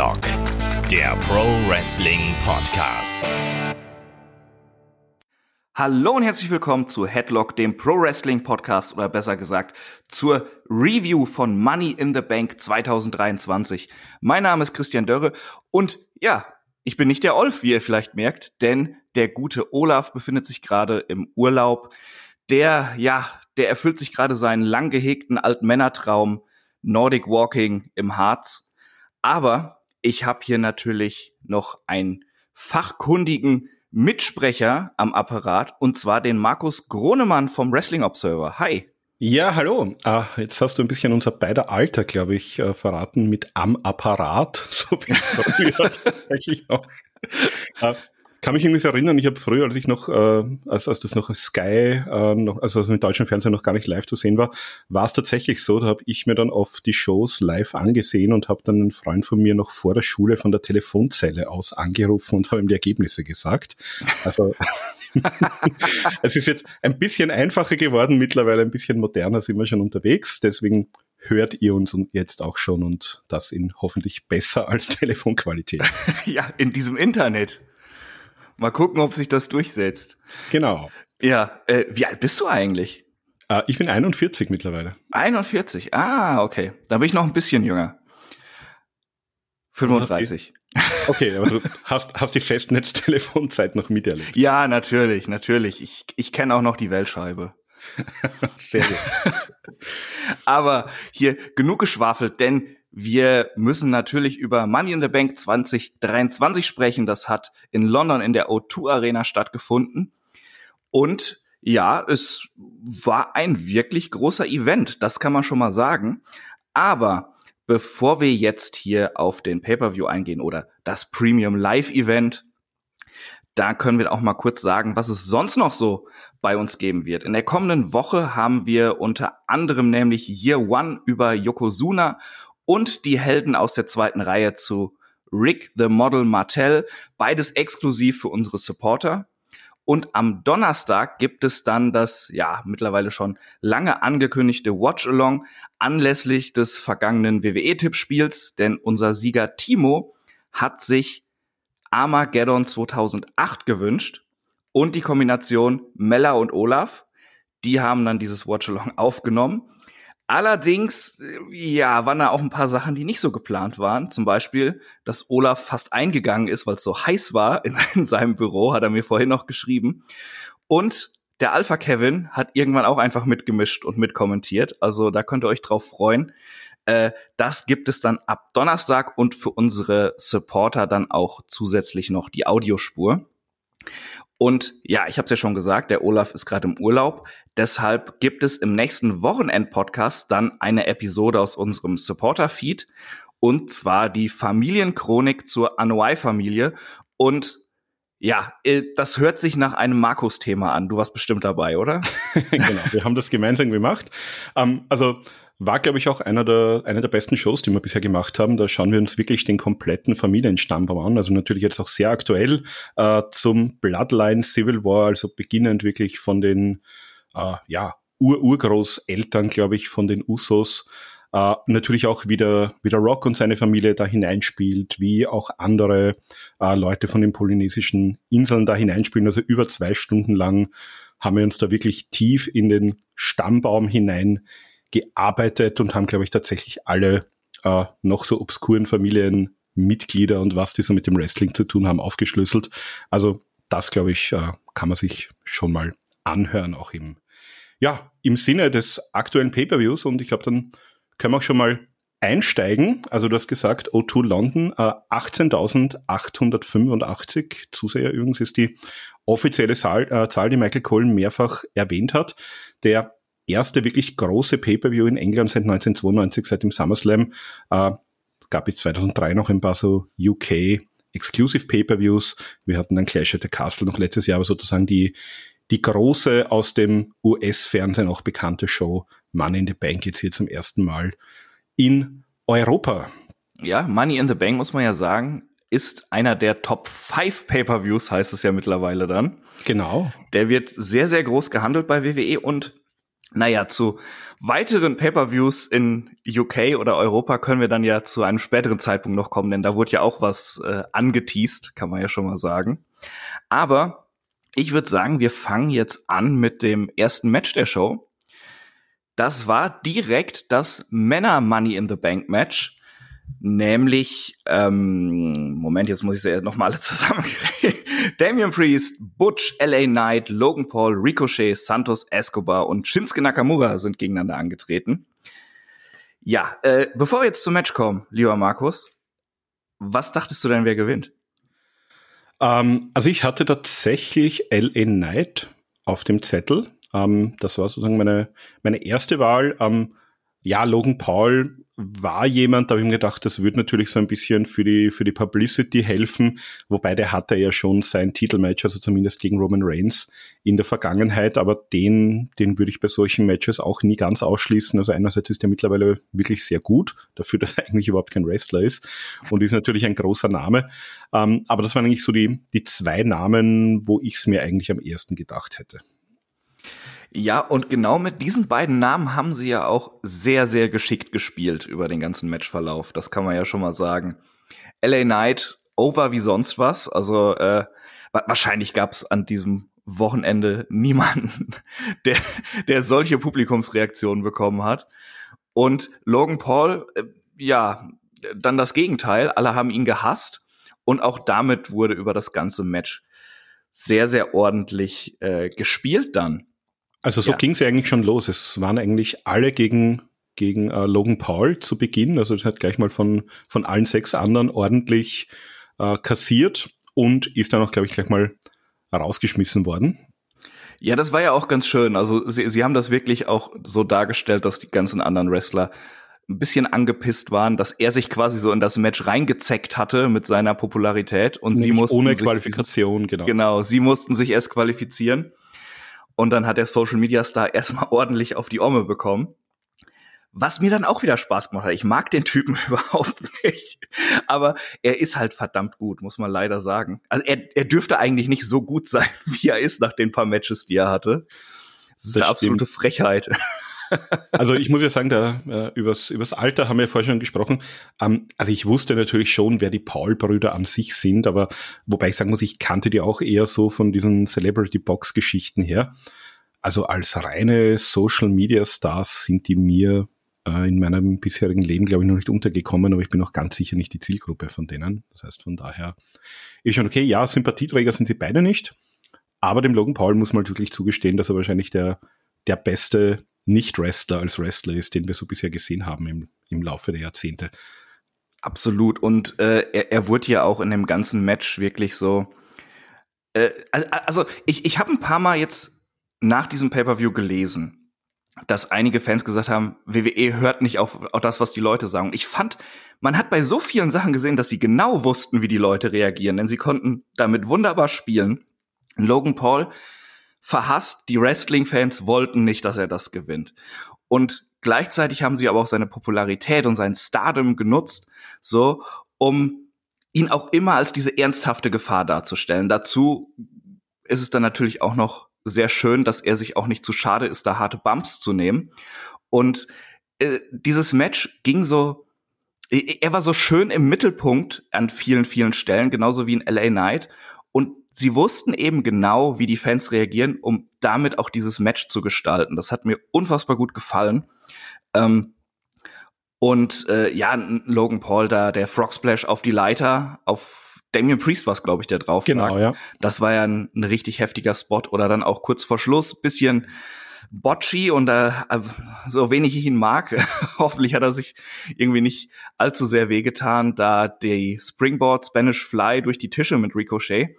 Headlock, der Pro Wrestling Podcast. Hallo und herzlich willkommen zu Headlock, dem Pro Wrestling Podcast oder besser gesagt zur Review von Money in the Bank 2023. Mein Name ist Christian Dörre und ja, ich bin nicht der Olf, wie ihr vielleicht merkt, denn der gute Olaf befindet sich gerade im Urlaub. Der, ja, der erfüllt sich gerade seinen lang gehegten Altmännertraum Nordic Walking im Harz. Aber ich habe hier natürlich noch einen fachkundigen Mitsprecher am Apparat und zwar den Markus Gronemann vom Wrestling Observer. Hi. Ja, hallo. Ah, jetzt hast du ein bisschen unser beider Alter, glaube ich, äh, verraten mit am Apparat. So bin ich tatsächlich auch. Kann mich irgendwie erinnern, ich habe früher, als ich noch, äh, als, als das noch Sky, äh, noch, also als im deutschen Fernsehen noch gar nicht live zu sehen war, war es tatsächlich so, da habe ich mir dann auf die Shows live angesehen und habe dann einen Freund von mir noch vor der Schule von der Telefonzelle aus angerufen und habe ihm die Ergebnisse gesagt. Also es ist jetzt ein bisschen einfacher geworden, mittlerweile ein bisschen moderner sind wir schon unterwegs, deswegen hört ihr uns jetzt auch schon und das in hoffentlich besser als Telefonqualität. ja, in diesem Internet. Mal gucken, ob sich das durchsetzt. Genau. Ja, äh, wie alt bist du eigentlich? Äh, ich bin 41 mittlerweile. 41, ah, okay. Da bin ich noch ein bisschen jünger. 35. Okay, aber du hast, hast die Festnetztelefonzeit noch miterlebt. Ja, natürlich, natürlich. Ich, ich kenne auch noch die Weltscheibe. Sehr gut. aber hier genug geschwafelt, denn wir müssen natürlich über Money in the Bank 2023 sprechen. Das hat in London in der O2 Arena stattgefunden. Und ja, es war ein wirklich großer Event. Das kann man schon mal sagen. Aber bevor wir jetzt hier auf den Pay-per-View eingehen oder das Premium Live Event, da können wir auch mal kurz sagen, was es sonst noch so bei uns geben wird. In der kommenden Woche haben wir unter anderem nämlich Year One über Yokozuna und die Helden aus der zweiten Reihe zu Rick the Model Martell, beides exklusiv für unsere Supporter. Und am Donnerstag gibt es dann das, ja, mittlerweile schon lange angekündigte Watch-Along anlässlich des vergangenen WWE-Tippspiels, denn unser Sieger Timo hat sich Armageddon 2008 gewünscht und die Kombination Mella und Olaf. Die haben dann dieses Watch-Along aufgenommen. Allerdings, ja, waren da auch ein paar Sachen, die nicht so geplant waren. Zum Beispiel, dass Olaf fast eingegangen ist, weil es so heiß war in, in, seinem Büro, hat er mir vorhin noch geschrieben. Und der Alpha Kevin hat irgendwann auch einfach mitgemischt und mitkommentiert. Also da könnt ihr euch drauf freuen. Äh, das gibt es dann ab Donnerstag und für unsere Supporter dann auch zusätzlich noch die Audiospur. Und ja, ich habe es ja schon gesagt, der Olaf ist gerade im Urlaub. Deshalb gibt es im nächsten Wochenend-Podcast dann eine Episode aus unserem Supporter-Feed. Und zwar die Familienchronik zur Anouai-Familie. Und ja, äh, das hört sich nach einem Markus-Thema an. Du warst bestimmt dabei, oder? genau, wir haben das gemeinsam gemacht. Ähm, also war, glaube ich, auch einer der, einer der besten Shows, die wir bisher gemacht haben. Da schauen wir uns wirklich den kompletten Familienstammbaum an. Also natürlich jetzt auch sehr aktuell äh, zum Bloodline Civil War, also beginnend wirklich von den äh, ja, Ur-Urgroßeltern, glaube ich, von den Usos. Uh, natürlich auch wieder, wieder Rock und seine Familie da hineinspielt, wie auch andere uh, Leute von den polynesischen Inseln da hineinspielen. Also über zwei Stunden lang haben wir uns da wirklich tief in den Stammbaum hinein gearbeitet und haben, glaube ich, tatsächlich alle äh, noch so obskuren Familienmitglieder und was die so mit dem Wrestling zu tun haben, aufgeschlüsselt. Also das, glaube ich, äh, kann man sich schon mal anhören, auch im, ja, im Sinne des aktuellen Pay-Per-Views. Und ich glaube, dann können wir auch schon mal einsteigen. Also du hast gesagt, O2 London, äh, 18.885 Zuseher übrigens ist die offizielle Zahl, äh, Zahl, die Michael Cullen mehrfach erwähnt hat. Der erste wirklich große Pay-Per-View in England seit 1992, seit dem SummerSlam. Äh, gab es 2003 noch ein paar so UK Exclusive Pay-Per-Views. Wir hatten dann Clash at the Castle noch letztes Jahr, aber sozusagen die, die große aus dem US-Fernsehen auch bekannte Show Money in the Bank jetzt hier zum ersten Mal in Europa. Ja, Money in the Bank muss man ja sagen, ist einer der Top 5 Pay-Per-Views, heißt es ja mittlerweile dann. Genau. Der wird sehr, sehr groß gehandelt bei WWE und Naja, zu weiteren Pay-per-Views in UK oder Europa können wir dann ja zu einem späteren Zeitpunkt noch kommen, denn da wurde ja auch was äh, angeteased, kann man ja schon mal sagen. Aber ich würde sagen, wir fangen jetzt an mit dem ersten Match der Show. Das war direkt das Männer Money in the Bank Match. Nämlich, ähm, Moment, jetzt muss ich sie noch mal alle zusammenkriegen. Damian Priest, Butch, LA Knight, Logan Paul, Ricochet, Santos Escobar und Shinsuke Nakamura sind gegeneinander angetreten. Ja, äh, bevor wir jetzt zum Match kommen, lieber Markus, was dachtest du denn, wer gewinnt? Ähm, also ich hatte tatsächlich LA Knight auf dem Zettel. Ähm, das war sozusagen meine, meine erste Wahl. Ähm, ja, Logan Paul war jemand, da habe ich mir gedacht, das würde natürlich so ein bisschen für die, für die Publicity helfen, wobei der hatte ja schon sein Titelmatch, also zumindest gegen Roman Reigns in der Vergangenheit, aber den, den würde ich bei solchen Matches auch nie ganz ausschließen. Also einerseits ist er mittlerweile wirklich sehr gut, dafür, dass er eigentlich überhaupt kein Wrestler ist und ist natürlich ein großer Name. Ähm, aber das waren eigentlich so die, die zwei Namen, wo ich es mir eigentlich am ersten gedacht hätte. Ja, und genau mit diesen beiden Namen haben sie ja auch sehr, sehr geschickt gespielt über den ganzen Matchverlauf. Das kann man ja schon mal sagen. LA Knight over wie sonst was. Also äh, wahrscheinlich gab es an diesem Wochenende niemanden, der, der solche Publikumsreaktionen bekommen hat. Und Logan Paul, äh, ja, dann das Gegenteil. Alle haben ihn gehasst. Und auch damit wurde über das ganze Match sehr, sehr ordentlich äh, gespielt dann. Also so ja. ging es ja eigentlich schon los. Es waren eigentlich alle gegen, gegen äh, Logan Paul zu Beginn. Also es hat gleich mal von, von allen sechs anderen ordentlich äh, kassiert und ist dann auch, glaube ich, gleich mal rausgeschmissen worden. Ja, das war ja auch ganz schön. Also sie, sie haben das wirklich auch so dargestellt, dass die ganzen anderen Wrestler ein bisschen angepisst waren, dass er sich quasi so in das Match reingezeckt hatte mit seiner Popularität und Nicht sie mussten ohne Qualifikation, genau. Genau, sie mussten sich erst qualifizieren. Und dann hat der Social Media Star erstmal ordentlich auf die Omme bekommen. Was mir dann auch wieder Spaß gemacht hat. Ich mag den Typen überhaupt nicht. Aber er ist halt verdammt gut, muss man leider sagen. Also er, er dürfte eigentlich nicht so gut sein, wie er ist nach den paar Matches, die er hatte. Das ist das eine absolute stimmt. Frechheit. Also ich muss ja sagen, da, äh, übers, übers Alter haben wir ja vorher schon gesprochen. Ähm, also ich wusste natürlich schon, wer die Paul-Brüder an sich sind, aber wobei ich sagen muss, ich kannte die auch eher so von diesen Celebrity-Box-Geschichten her. Also als reine Social-Media-Stars sind die mir äh, in meinem bisherigen Leben, glaube ich, noch nicht untergekommen, aber ich bin auch ganz sicher nicht die Zielgruppe von denen. Das heißt, von daher ist schon okay, ja, Sympathieträger sind sie beide nicht. Aber dem Logan Paul muss man wirklich zugestehen, dass er wahrscheinlich der, der beste nicht-Wrestler als Wrestler ist, den wir so bisher gesehen haben im, im Laufe der Jahrzehnte. Absolut. Und äh, er, er wurde ja auch in dem ganzen Match wirklich so. Äh, also ich, ich habe ein paar Mal jetzt nach diesem Pay-per-View gelesen, dass einige Fans gesagt haben, WWE hört nicht auf, auf das, was die Leute sagen. Ich fand, man hat bei so vielen Sachen gesehen, dass sie genau wussten, wie die Leute reagieren, denn sie konnten damit wunderbar spielen. Logan Paul verhasst. Die Wrestling-Fans wollten nicht, dass er das gewinnt. Und gleichzeitig haben sie aber auch seine Popularität und sein Stardom genutzt, so, um ihn auch immer als diese ernsthafte Gefahr darzustellen. Dazu ist es dann natürlich auch noch sehr schön, dass er sich auch nicht zu schade ist, da harte Bumps zu nehmen. Und äh, dieses Match ging so, er war so schön im Mittelpunkt an vielen, vielen Stellen, genauso wie in LA Knight. Sie wussten eben genau, wie die Fans reagieren, um damit auch dieses Match zu gestalten. Das hat mir unfassbar gut gefallen. Ähm, und äh, ja, Logan Paul da, der Frog Splash auf die Leiter, auf Damien Priest war es, glaube ich, der drauf Genau, lag. ja. Das war ja ein, ein, richtig heftiger Spot. Oder dann auch kurz vor Schluss, bisschen botchy und äh, so wenig ich ihn mag, hoffentlich hat er sich irgendwie nicht allzu sehr wehgetan, da die Springboard Spanish Fly durch die Tische mit Ricochet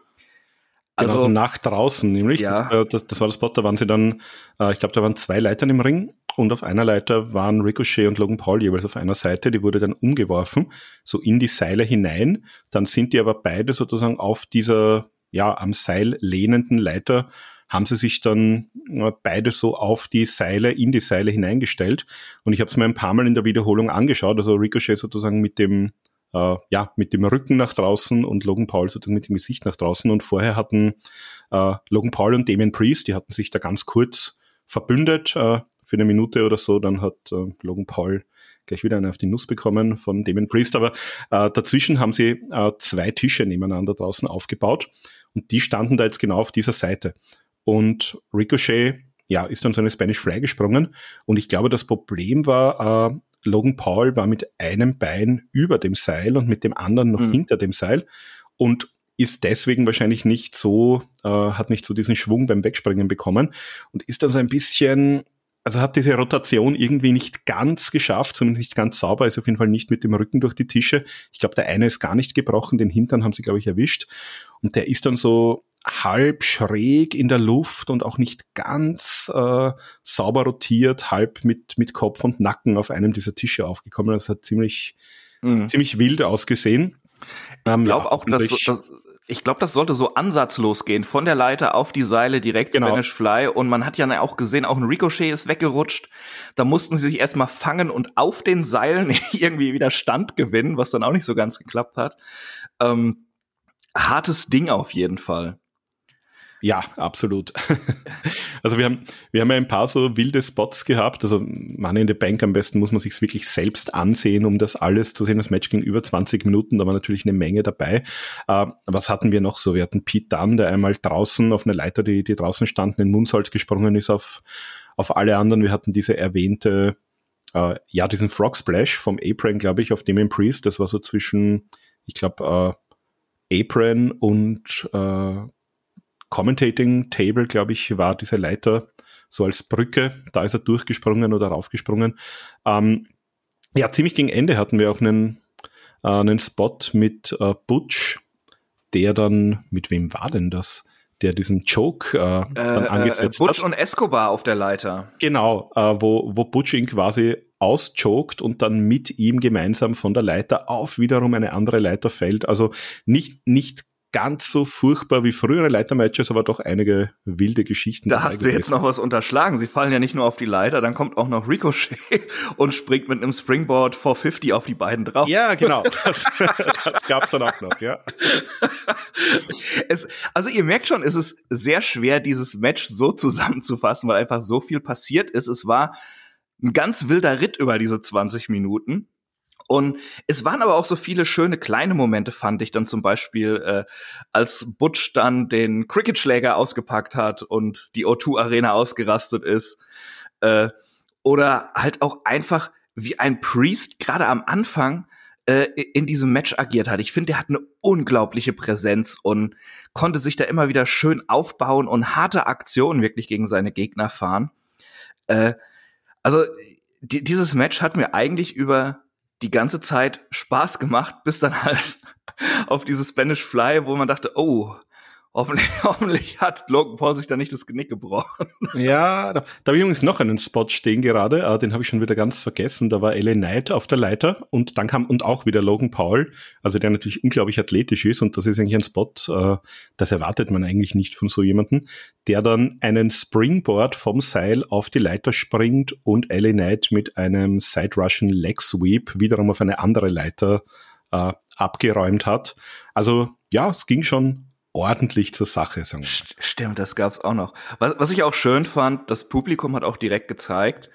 also, genau, so nach draußen nämlich. Ja. Das, das, das, war das Spot, da waren sie dann, äh, ich glaube, da waren zwei Leitern im Ring und auf einer Leiter waren Ricochet und Logan Paul jeweils auf einer Seite, die wurde dann umgeworfen, so in die Seile hinein. Dann sind die aber beide sozusagen auf dieser, ja, am Seil lehnenden Leiter haben sie sich dann äh, beide so auf die Seile, in die Seile hineingestellt. Und ich habe es mir ein paar Mal in der Wiederholung angeschaut, also Ricochet sozusagen mit dem äh, ja, mit dem Rücken nach draußen und Logan Paul sozusagen mit dem Gesicht nach draußen. Und vorher hatten äh, Logan Paul und Damien Priest, die hatten sich da ganz kurz verbündet äh, für eine Minute oder so. Dann hat äh, Logan Paul gleich wieder eine auf die Nuss bekommen von Damon Priest. Aber äh, dazwischen haben sie äh, zwei Tische nebeneinander draußen aufgebaut und die standen da jetzt genau auf dieser Seite. Und Ricochet, ja, ist dann so eine Spanish Fly gesprungen und ich glaube, das Problem war, äh, Logan Paul war mit einem Bein über dem Seil und mit dem anderen noch mhm. hinter dem Seil und ist deswegen wahrscheinlich nicht so, äh, hat nicht so diesen Schwung beim Wegspringen bekommen und ist dann so ein bisschen also hat diese Rotation irgendwie nicht ganz geschafft, zumindest nicht ganz sauber, ist auf jeden Fall nicht mit dem Rücken durch die Tische. Ich glaube, der eine ist gar nicht gebrochen, den Hintern haben sie, glaube ich, erwischt. Und der ist dann so halb schräg in der Luft und auch nicht ganz äh, sauber rotiert, halb mit, mit Kopf und Nacken auf einem dieser Tische aufgekommen. Das hat ziemlich, mhm. ziemlich wild ausgesehen. Ähm, ich glaube ja, auch, dass, dass, ich glaube, das sollte so ansatzlos gehen, von der Leiter auf die Seile direkt genau. Spanish Fly. Und man hat ja auch gesehen, auch ein Ricochet ist weggerutscht. Da mussten sie sich erstmal fangen und auf den Seilen irgendwie wieder Stand gewinnen, was dann auch nicht so ganz geklappt hat. Ähm, hartes Ding auf jeden Fall. Ja, absolut. also wir haben, wir haben ja ein paar so wilde Spots gehabt. Also Money in the Bank am besten muss man sich wirklich selbst ansehen, um das alles zu sehen. Das Match ging über 20 Minuten, da war natürlich eine Menge dabei. Äh, was hatten wir noch so? Wir hatten Pete Dunn, der einmal draußen auf eine Leiter, die, die draußen standen, in Moonsault gesprungen ist auf, auf alle anderen. Wir hatten diese erwähnte, äh, ja, diesen Frog Splash vom Apron, glaube ich, auf Damien Priest. Das war so zwischen, ich glaube, äh, Apron und äh, Commentating Table, glaube ich, war diese Leiter so als Brücke. Da ist er durchgesprungen oder raufgesprungen. Ähm, ja, ziemlich gegen Ende hatten wir auch einen, äh, einen Spot mit äh, Butch, der dann, mit wem war denn das? Der diesen Joke äh, dann äh, äh angesetzt Butch hat. und Escobar auf der Leiter. Genau, äh, wo, wo Butch ihn quasi ausjoked und dann mit ihm gemeinsam von der Leiter auf wiederum eine andere Leiter fällt. Also nicht, nicht ganz so furchtbar wie frühere Leitermatches, aber doch einige wilde Geschichten. Da hast du jetzt noch was unterschlagen. Sie fallen ja nicht nur auf die Leiter, dann kommt auch noch Ricochet und springt mit einem Springboard 450 auf die beiden drauf. Ja, genau. Das, das gab's dann auch noch, ja. Es, also ihr merkt schon, es ist sehr schwer, dieses Match so zusammenzufassen, weil einfach so viel passiert ist. Es war ein ganz wilder Ritt über diese 20 Minuten. Und es waren aber auch so viele schöne kleine Momente, fand ich dann zum Beispiel, äh, als Butch dann den Cricketschläger ausgepackt hat und die O2 Arena ausgerastet ist. Äh, oder halt auch einfach, wie ein Priest gerade am Anfang äh, in diesem Match agiert hat. Ich finde, der hat eine unglaubliche Präsenz und konnte sich da immer wieder schön aufbauen und harte Aktionen wirklich gegen seine Gegner fahren. Äh, also dieses Match hat mir eigentlich über die ganze Zeit Spaß gemacht, bis dann halt auf dieses Spanish Fly, wo man dachte, oh, Hoffentlich, hoffentlich hat Logan Paul sich da nicht das Genick gebrochen. Ja, da, da habe ich übrigens noch einen Spot stehen gerade, äh, den habe ich schon wieder ganz vergessen. Da war LA Knight auf der Leiter und dann kam und auch wieder Logan Paul, also der natürlich unglaublich athletisch ist und das ist eigentlich ein Spot, äh, das erwartet man eigentlich nicht von so jemanden, der dann einen Springboard vom Seil auf die Leiter springt und LA Knight mit einem Side Russian Leg Sweep wiederum auf eine andere Leiter äh, abgeräumt hat. Also ja, es ging schon ordentlich zur Sache, sagen wir. Stimmt, das gab's auch noch. Was, was ich auch schön fand, das Publikum hat auch direkt gezeigt,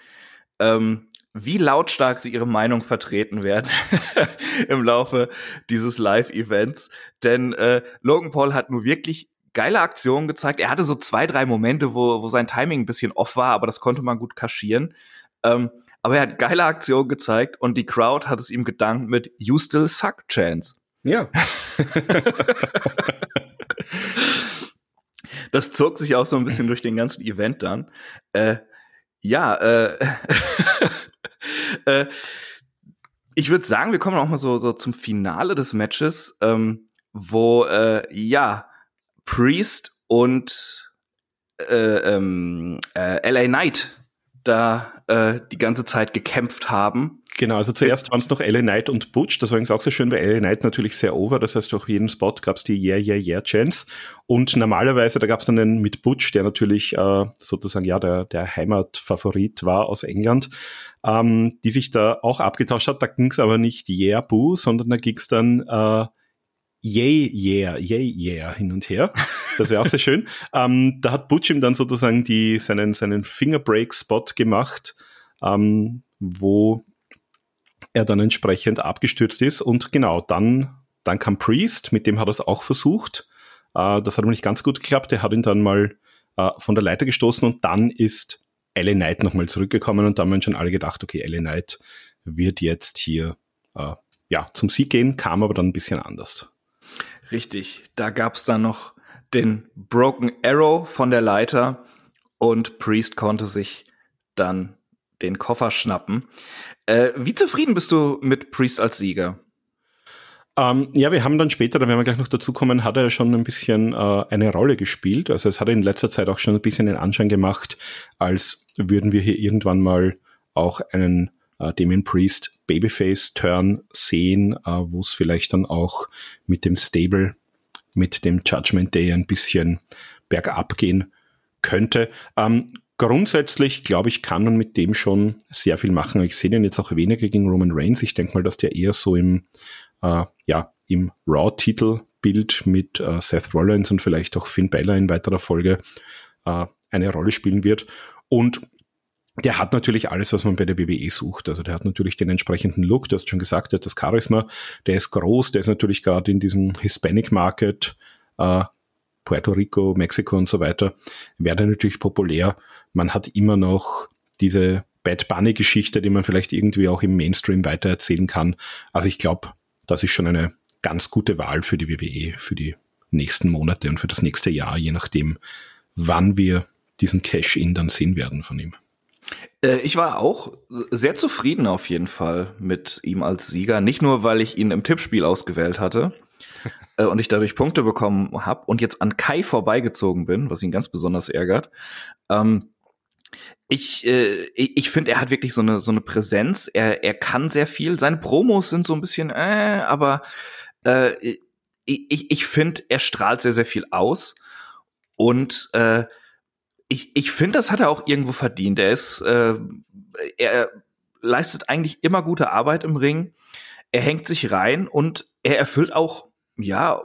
ähm, wie lautstark sie ihre Meinung vertreten werden im Laufe dieses Live-Events. Denn äh, Logan Paul hat nur wirklich geile Aktionen gezeigt. Er hatte so zwei, drei Momente, wo, wo sein Timing ein bisschen off war, aber das konnte man gut kaschieren. Ähm, aber er hat geile Aktionen gezeigt und die Crowd hat es ihm gedankt mit You still suck, Chance. Ja. das zog sich auch so ein bisschen durch den ganzen Event dann. Äh, ja, äh, äh, ich würde sagen, wir kommen auch mal so, so zum Finale des Matches, ähm, wo äh, ja Priest und äh, ähm, äh, LA Knight da äh, die ganze Zeit gekämpft haben. Genau, also zuerst waren es noch LA Knight und Butch. Das war übrigens auch sehr schön, weil LA Knight natürlich sehr over. Das heißt, auf jedem Spot gab es die Yeah, Yeah, Yeah Chance. Und normalerweise, da gab es dann einen mit Butch, der natürlich äh, sozusagen ja der, der Heimatfavorit war aus England, ähm, die sich da auch abgetauscht hat. Da ging es aber nicht Yeah, Boo, sondern da ging es dann äh, Yay, yeah, yay, yeah hin und her. Das wäre auch sehr schön. Ähm, da hat Butch ihm dann sozusagen die, seinen, seinen Fingerbreak-Spot gemacht, ähm, wo er dann entsprechend abgestürzt ist. Und genau, dann, dann kam Priest, mit dem hat er es auch versucht. Äh, das hat aber nicht ganz gut geklappt. Er hat ihn dann mal äh, von der Leiter gestoßen und dann ist LA Knight nochmal zurückgekommen und da haben wir schon alle gedacht, okay, LA Knight wird jetzt hier äh, ja, zum Sieg gehen, kam aber dann ein bisschen anders. Richtig, da gab's dann noch den Broken Arrow von der Leiter und Priest konnte sich dann den Koffer schnappen. Äh, wie zufrieden bist du mit Priest als Sieger? Ähm, ja, wir haben dann später, da werden wir gleich noch dazu kommen, hat er schon ein bisschen äh, eine Rolle gespielt. Also es hat in letzter Zeit auch schon ein bisschen den Anschein gemacht, als würden wir hier irgendwann mal auch einen äh, Damien Priest Babyface-Turn sehen, äh, wo es vielleicht dann auch mit dem Stable, mit dem Judgment Day ein bisschen bergab gehen könnte. Ähm, grundsätzlich, glaube ich, kann man mit dem schon sehr viel machen. Ich sehe den jetzt auch weniger gegen Roman Reigns. Ich denke mal, dass der eher so im äh, ja, im Raw-Titelbild mit äh, Seth Rollins und vielleicht auch Finn Balor in weiterer Folge äh, eine Rolle spielen wird. Und der hat natürlich alles, was man bei der WWE sucht. Also der hat natürlich den entsprechenden Look, du hast schon gesagt, der hat das Charisma, der ist groß, der ist natürlich gerade in diesem Hispanic Market, äh, Puerto Rico, Mexiko und so weiter, wäre natürlich populär. Man hat immer noch diese Bad Bunny Geschichte, die man vielleicht irgendwie auch im Mainstream weitererzählen kann. Also ich glaube, das ist schon eine ganz gute Wahl für die WWE für die nächsten Monate und für das nächste Jahr, je nachdem, wann wir diesen Cash-In dann sehen werden von ihm. Äh, ich war auch sehr zufrieden auf jeden Fall mit ihm als Sieger. Nicht nur, weil ich ihn im Tippspiel ausgewählt hatte äh, und ich dadurch Punkte bekommen habe und jetzt an Kai vorbeigezogen bin, was ihn ganz besonders ärgert. Ähm, ich, äh, ich finde, er hat wirklich so eine, so eine Präsenz. Er, er kann sehr viel. Seine Promos sind so ein bisschen, äh, aber äh, ich, ich finde, er strahlt sehr, sehr viel aus. Und äh, ich, ich finde, das hat er auch irgendwo verdient. Er ist, äh, er leistet eigentlich immer gute Arbeit im Ring. Er hängt sich rein und er erfüllt auch, ja,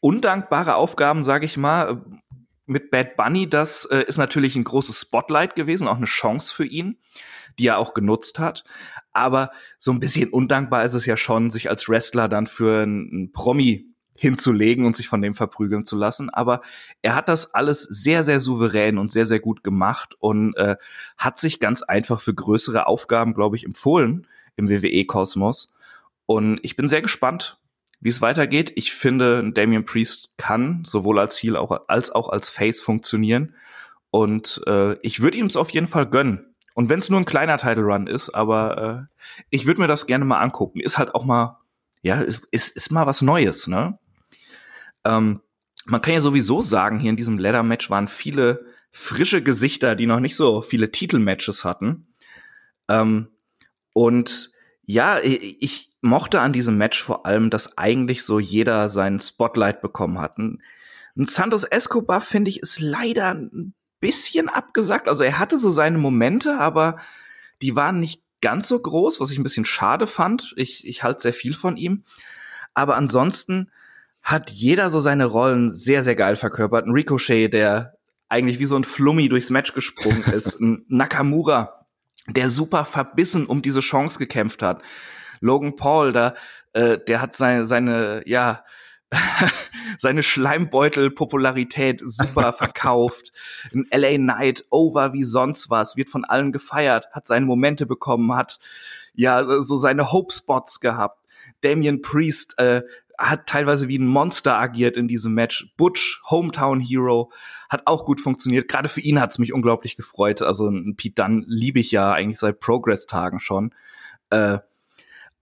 undankbare Aufgaben, sage ich mal, mit Bad Bunny, das äh, ist natürlich ein großes Spotlight gewesen, auch eine Chance für ihn, die er auch genutzt hat. Aber so ein bisschen undankbar ist es ja schon, sich als Wrestler dann für einen Promi hinzulegen und sich von dem verprügeln zu lassen. Aber er hat das alles sehr, sehr souverän und sehr, sehr gut gemacht und äh, hat sich ganz einfach für größere Aufgaben, glaube ich, empfohlen im WWE-Kosmos. Und ich bin sehr gespannt, wie es weitergeht. Ich finde, Damian Priest kann sowohl als Heel auch, als auch als Face funktionieren. Und äh, ich würde ihm es auf jeden Fall gönnen. Und wenn es nur ein kleiner Title Run ist, aber äh, ich würde mir das gerne mal angucken. Ist halt auch mal, ja, ist, ist, ist mal was Neues, ne? Ähm, man kann ja sowieso sagen, hier in diesem Leather Match waren viele frische Gesichter, die noch nicht so viele Titelmatches hatten. Ähm, und ja, ich, mochte an diesem Match vor allem, dass eigentlich so jeder seinen Spotlight bekommen hat. Ein, Santos Escobar, finde ich, ist leider ein bisschen abgesagt. Also er hatte so seine Momente, aber die waren nicht ganz so groß, was ich ein bisschen schade fand. Ich, ich halte sehr viel von ihm. Aber ansonsten hat jeder so seine Rollen sehr, sehr geil verkörpert. Ein Ricochet, der eigentlich wie so ein Flummi durchs Match gesprungen ist. Ein Nakamura, der super verbissen um diese Chance gekämpft hat. Logan Paul, da, äh, der hat seine, seine, ja, seine Schleimbeutel-Popularität super verkauft. Ein LA Knight over wie sonst was, wird von allen gefeiert, hat seine Momente bekommen, hat ja so seine Hope-Spots gehabt. Damian Priest äh, hat teilweise wie ein Monster agiert in diesem Match. Butch, Hometown Hero, hat auch gut funktioniert. Gerade für ihn hat's mich unglaublich gefreut. Also Pete Dunn liebe ich ja eigentlich seit Progress-Tagen schon. Äh,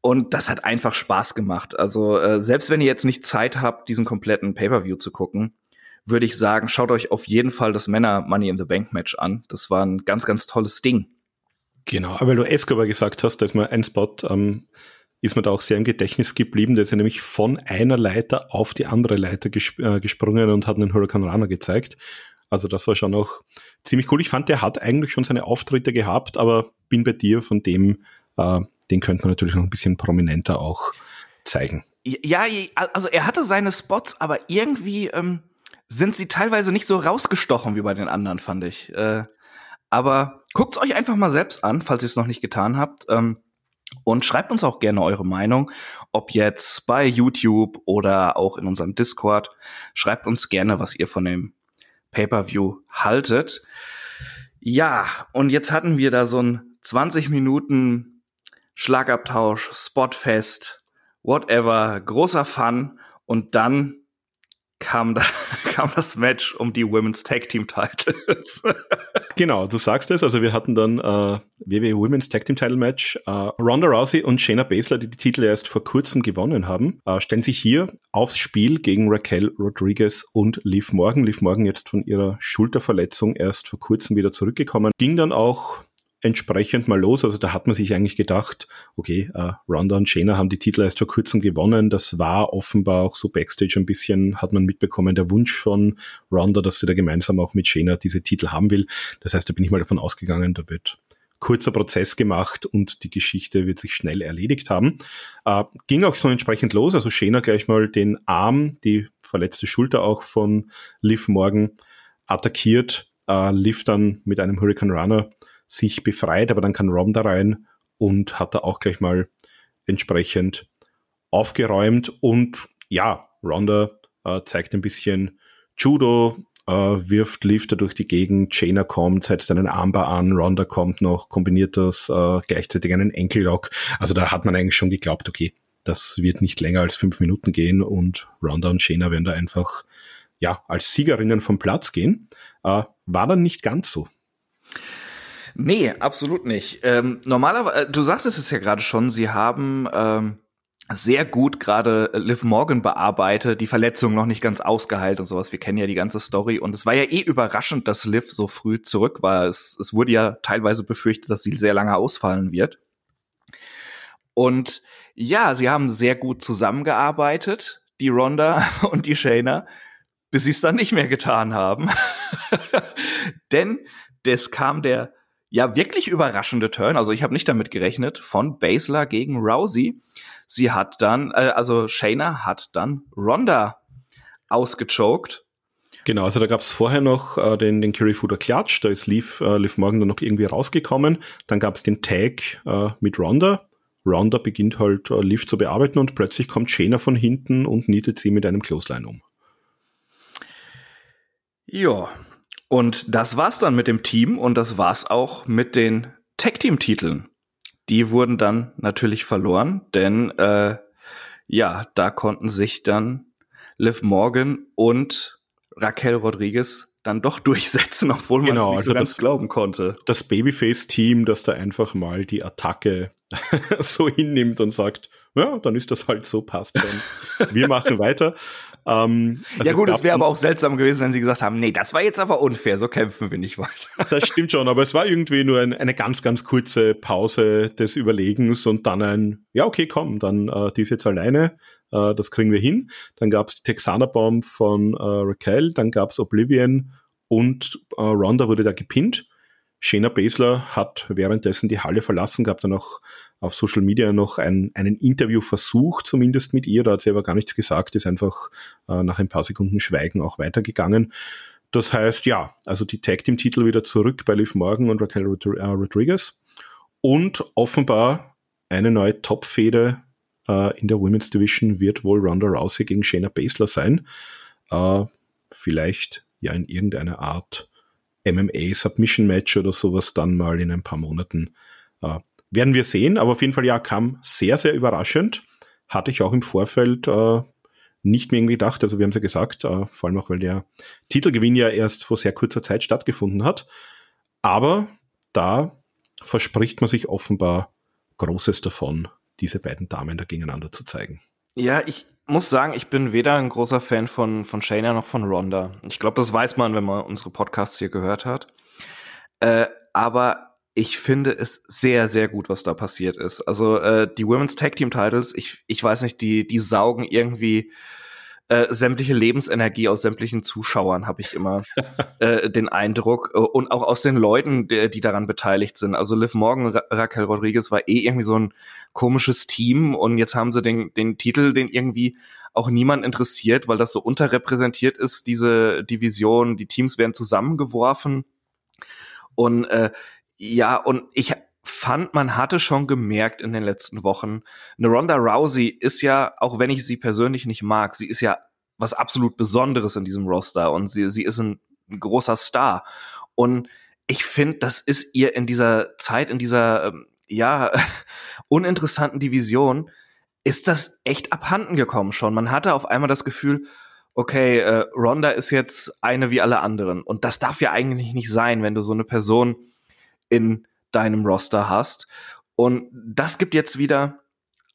und das hat einfach Spaß gemacht. Also äh, selbst wenn ihr jetzt nicht Zeit habt, diesen kompletten Pay-per-View zu gucken, würde ich sagen, schaut euch auf jeden Fall das Männer Money in the Bank Match an. Das war ein ganz, ganz tolles Ding. Genau, aber weil du Escobar gesagt hast, da ist mir ein Spot, ähm, ist mir da auch sehr im Gedächtnis geblieben. Der ist ja nämlich von einer Leiter auf die andere Leiter gesp äh, gesprungen und hat einen Hurricane Runner gezeigt. Also das war schon auch ziemlich cool. Ich fand, der hat eigentlich schon seine Auftritte gehabt, aber bin bei dir von dem äh, den könnte man natürlich noch ein bisschen prominenter auch zeigen. Ja, also er hatte seine Spots, aber irgendwie ähm, sind sie teilweise nicht so rausgestochen wie bei den anderen, fand ich. Äh, aber guckt's euch einfach mal selbst an, falls ihr es noch nicht getan habt. Ähm, und schreibt uns auch gerne eure Meinung, ob jetzt bei YouTube oder auch in unserem Discord. Schreibt uns gerne, was ihr von dem Pay-per-View haltet. Ja, und jetzt hatten wir da so ein 20 Minuten Schlagabtausch, Spotfest, whatever, großer Fun. Und dann kam, da, kam das Match um die Women's Tag Team Titles. genau, du sagst es. Also wir hatten dann äh, WWE Women's Tag Team Title Match. Äh, Ronda Rousey und Shayna Baszler, die die Titel erst vor kurzem gewonnen haben, äh, stellen sich hier aufs Spiel gegen Raquel Rodriguez und Liv Morgan. Liv Morgan jetzt von ihrer Schulterverletzung erst vor kurzem wieder zurückgekommen. Ging dann auch entsprechend mal los. Also da hat man sich eigentlich gedacht, okay, äh, Ronda und Shayna haben die Titel erst vor kurzem gewonnen. Das war offenbar auch so backstage ein bisschen, hat man mitbekommen, der Wunsch von Ronda, dass sie da gemeinsam auch mit Shayna diese Titel haben will. Das heißt, da bin ich mal davon ausgegangen, da wird kurzer Prozess gemacht und die Geschichte wird sich schnell erledigt haben. Äh, ging auch so entsprechend los, also Shayna gleich mal den Arm, die verletzte Schulter auch von Liv Morgan attackiert, äh, Liv dann mit einem Hurricane Runner sich befreit, aber dann kann Rom da rein und hat da auch gleich mal entsprechend aufgeräumt und ja, Ronda äh, zeigt ein bisschen Judo, äh, wirft Lifter durch die Gegend, Jaina kommt, setzt einen Armbar an, Ronda kommt noch, kombiniert das äh, gleichzeitig einen Enkellock. Also da hat man eigentlich schon geglaubt, okay, das wird nicht länger als fünf Minuten gehen und Ronda und Shayna werden da einfach ja als Siegerinnen vom Platz gehen. Äh, war dann nicht ganz so. Nee, absolut nicht. Ähm, normalerweise, äh, du sagtest es ja gerade schon, sie haben ähm, sehr gut gerade Liv Morgan bearbeitet, die Verletzung noch nicht ganz ausgeheilt und sowas. Wir kennen ja die ganze Story und es war ja eh überraschend, dass Liv so früh zurück war. Es, es wurde ja teilweise befürchtet, dass sie sehr lange ausfallen wird. Und ja, sie haben sehr gut zusammengearbeitet, die Ronda und die Shayna, bis sie es dann nicht mehr getan haben. Denn es kam der ja wirklich überraschende Turn, also ich habe nicht damit gerechnet, von Basler gegen Rousey. Sie hat dann, äh, also Shayna hat dann Ronda ausgechoked. Genau, also da gab es vorher noch äh, den, den Curry Fooder Klatsch, da ist Liv, äh, Liv Morgan dann noch irgendwie rausgekommen. Dann gab es den Tag äh, mit Ronda. Ronda beginnt halt äh, Liv zu bearbeiten und plötzlich kommt Shayna von hinten und nietet sie mit einem Clothesline um. Ja, und das war's dann mit dem Team und das war's auch mit den Tag-Team-Titeln. Die wurden dann natürlich verloren, denn äh, ja, da konnten sich dann Liv Morgan und Raquel Rodriguez dann doch durchsetzen, obwohl man genau, es nicht also so ganz das, glauben konnte. Das Babyface-Team, das da einfach mal die Attacke so hinnimmt und sagt, ja, dann ist das halt so, passt schon. Wir machen weiter. Ähm, also ja gut, es, es wäre aber auch seltsam gewesen, wenn sie gesagt haben, nee, das war jetzt aber unfair, so kämpfen wir nicht weiter. Das stimmt schon, aber es war irgendwie nur ein, eine ganz, ganz kurze Pause des Überlegens und dann ein, ja okay, komm, dann äh, die ist jetzt alleine, äh, das kriegen wir hin. Dann gab es die Texaner-Bomb von äh, Raquel, dann gab es Oblivion und äh, Ronda wurde da gepinnt. Shayna Baszler hat währenddessen die Halle verlassen, gab dann auch auf Social Media noch ein, einen Interviewversuch zumindest mit ihr, da hat sie aber gar nichts gesagt, ist einfach äh, nach ein paar Sekunden Schweigen auch weitergegangen. Das heißt, ja, also die Tag Team Titel wieder zurück bei Liv Morgan und Raquel äh, Rodriguez und offenbar eine neue Top-Fehde äh, in der Women's Division wird wohl Ronda Rousey gegen Shayna Baszler sein. Äh, vielleicht ja in irgendeiner Art MMA Submission Match oder sowas dann mal in ein paar Monaten. Äh, werden wir sehen, aber auf jeden Fall ja, kam sehr, sehr überraschend. Hatte ich auch im Vorfeld äh, nicht mehr irgendwie gedacht. Also wir haben es ja gesagt, äh, vor allem auch, weil der Titelgewinn ja erst vor sehr kurzer Zeit stattgefunden hat. Aber da verspricht man sich offenbar Großes davon, diese beiden Damen da gegeneinander zu zeigen. Ja, ich muss sagen, ich bin weder ein großer Fan von, von Shayna noch von Ronda. Ich glaube, das weiß man, wenn man unsere Podcasts hier gehört hat. Äh, aber ich finde es sehr, sehr gut, was da passiert ist. Also äh, die Women's Tag Team Titles, ich, ich weiß nicht, die, die saugen irgendwie äh, sämtliche Lebensenergie aus sämtlichen Zuschauern, habe ich immer äh, den Eindruck. Und auch aus den Leuten, die, die daran beteiligt sind. Also Liv Morgan, Ra Raquel Rodriguez war eh irgendwie so ein komisches Team und jetzt haben sie den, den Titel, den irgendwie auch niemand interessiert, weil das so unterrepräsentiert ist, diese Division, die Teams werden zusammengeworfen. Und äh, ja, und ich fand, man hatte schon gemerkt in den letzten Wochen, eine Ronda Rousey ist ja, auch wenn ich sie persönlich nicht mag, sie ist ja was absolut Besonderes in diesem Roster und sie, sie ist ein großer Star. Und ich finde, das ist ihr in dieser Zeit, in dieser, ähm, ja, uninteressanten Division, ist das echt abhanden gekommen schon. Man hatte auf einmal das Gefühl, okay, äh, Ronda ist jetzt eine wie alle anderen. Und das darf ja eigentlich nicht sein, wenn du so eine Person in deinem Roster hast. Und das gibt jetzt wieder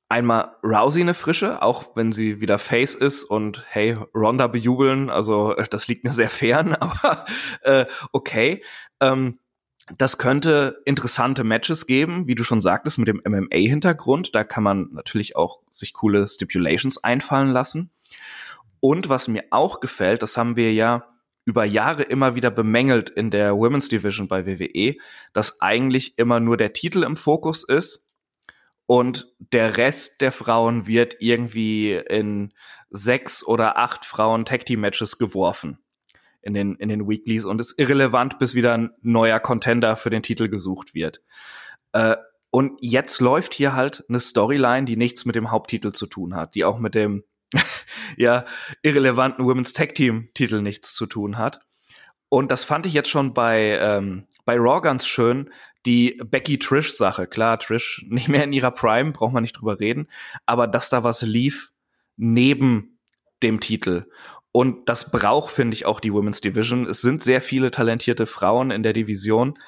einmal Rousey eine Frische, auch wenn sie wieder Face ist und hey, Ronda bejubeln, also äh, das liegt mir sehr fern, aber äh, okay. Ähm, das könnte interessante Matches geben, wie du schon sagtest, mit dem MMA-Hintergrund. Da kann man natürlich auch sich coole Stipulations einfallen lassen. Und was mir auch gefällt, das haben wir ja über Jahre immer wieder bemängelt in der Women's Division bei WWE, dass eigentlich immer nur der Titel im Fokus ist und der Rest der Frauen wird irgendwie in sechs oder acht Frauen Tag Team Matches geworfen in den in den Weeklies und ist irrelevant, bis wieder ein neuer Contender für den Titel gesucht wird. Äh, und jetzt läuft hier halt eine Storyline, die nichts mit dem Haupttitel zu tun hat, die auch mit dem ja, irrelevanten Women's Tag Team Titel nichts zu tun hat. Und das fand ich jetzt schon bei, ähm, bei Raw ganz schön. Die Becky Trish Sache. Klar, Trish nicht mehr in ihrer Prime, braucht man nicht drüber reden. Aber dass da was lief neben dem Titel. Und das braucht, finde ich, auch die Women's Division. Es sind sehr viele talentierte Frauen in der Division.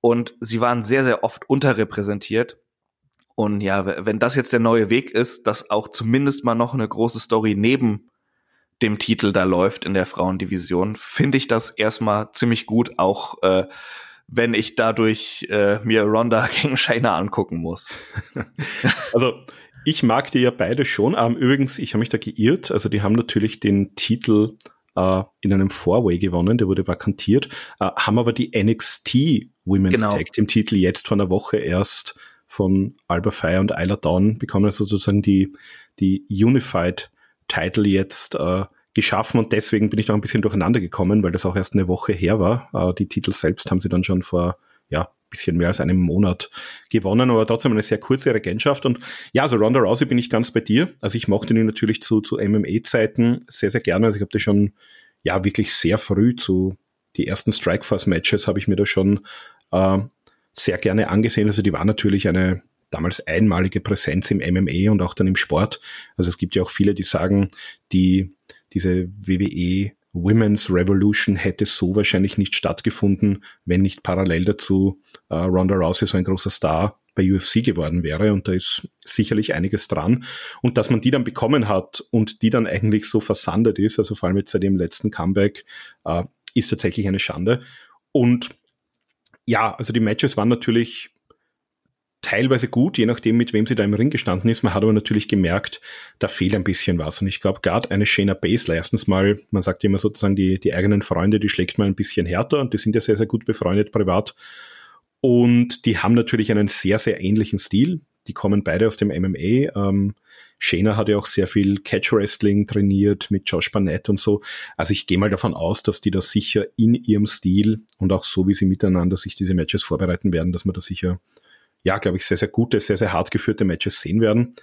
Und sie waren sehr, sehr oft unterrepräsentiert. Und ja, wenn das jetzt der neue Weg ist, dass auch zumindest mal noch eine große Story neben dem Titel da läuft in der Frauendivision, finde ich das erstmal ziemlich gut, auch äh, wenn ich dadurch äh, mir Ronda gegen Shayna angucken muss. also ich mag die ja beide schon. Ähm, übrigens, ich habe mich da geirrt. Also die haben natürlich den Titel äh, in einem Four-Way gewonnen, der wurde vakantiert, äh, haben aber die NXT Women's genau. Tag Team Titel jetzt vor einer Woche erst von Alba Fire und Isla Dawn bekommen also sozusagen die, die Unified Title jetzt äh, geschaffen und deswegen bin ich noch ein bisschen durcheinander gekommen, weil das auch erst eine Woche her war. Äh, die Titel selbst haben sie dann schon vor ja bisschen mehr als einem Monat gewonnen, aber trotzdem eine sehr kurze Regentschaft. Und ja, also Ronda Rousey bin ich ganz bei dir. Also ich mochte ihn natürlich zu, zu MMA-Zeiten sehr, sehr gerne. Also ich habe das schon ja wirklich sehr früh zu die ersten Strikeforce-Matches habe ich mir da schon äh, sehr gerne angesehen. Also die war natürlich eine damals einmalige Präsenz im MMA und auch dann im Sport. Also es gibt ja auch viele, die sagen, die, diese WWE Women's Revolution hätte so wahrscheinlich nicht stattgefunden, wenn nicht parallel dazu äh, Ronda Rousey so ein großer Star bei UFC geworden wäre. Und da ist sicherlich einiges dran. Und dass man die dann bekommen hat und die dann eigentlich so versandet ist, also vor allem jetzt seit dem letzten Comeback, äh, ist tatsächlich eine Schande. Und ja, also die Matches waren natürlich teilweise gut, je nachdem, mit wem sie da im Ring gestanden ist. Man hat aber natürlich gemerkt, da fehlt ein bisschen was. Und ich glaube, gerade eine Shayna Baszler, erstens mal, man sagt immer sozusagen, die, die eigenen Freunde, die schlägt man ein bisschen härter und die sind ja sehr, sehr gut befreundet privat. Und die haben natürlich einen sehr, sehr ähnlichen Stil. Die kommen beide aus dem MMA. Ähm, Shayna hat ja auch sehr viel Catch-Wrestling trainiert mit Josh Barnett und so. Also ich gehe mal davon aus, dass die da sicher in ihrem Stil und auch so, wie sie miteinander sich diese Matches vorbereiten werden, dass wir da sicher, ja, glaube ich, sehr, sehr gute, sehr, sehr hart geführte Matches sehen werden.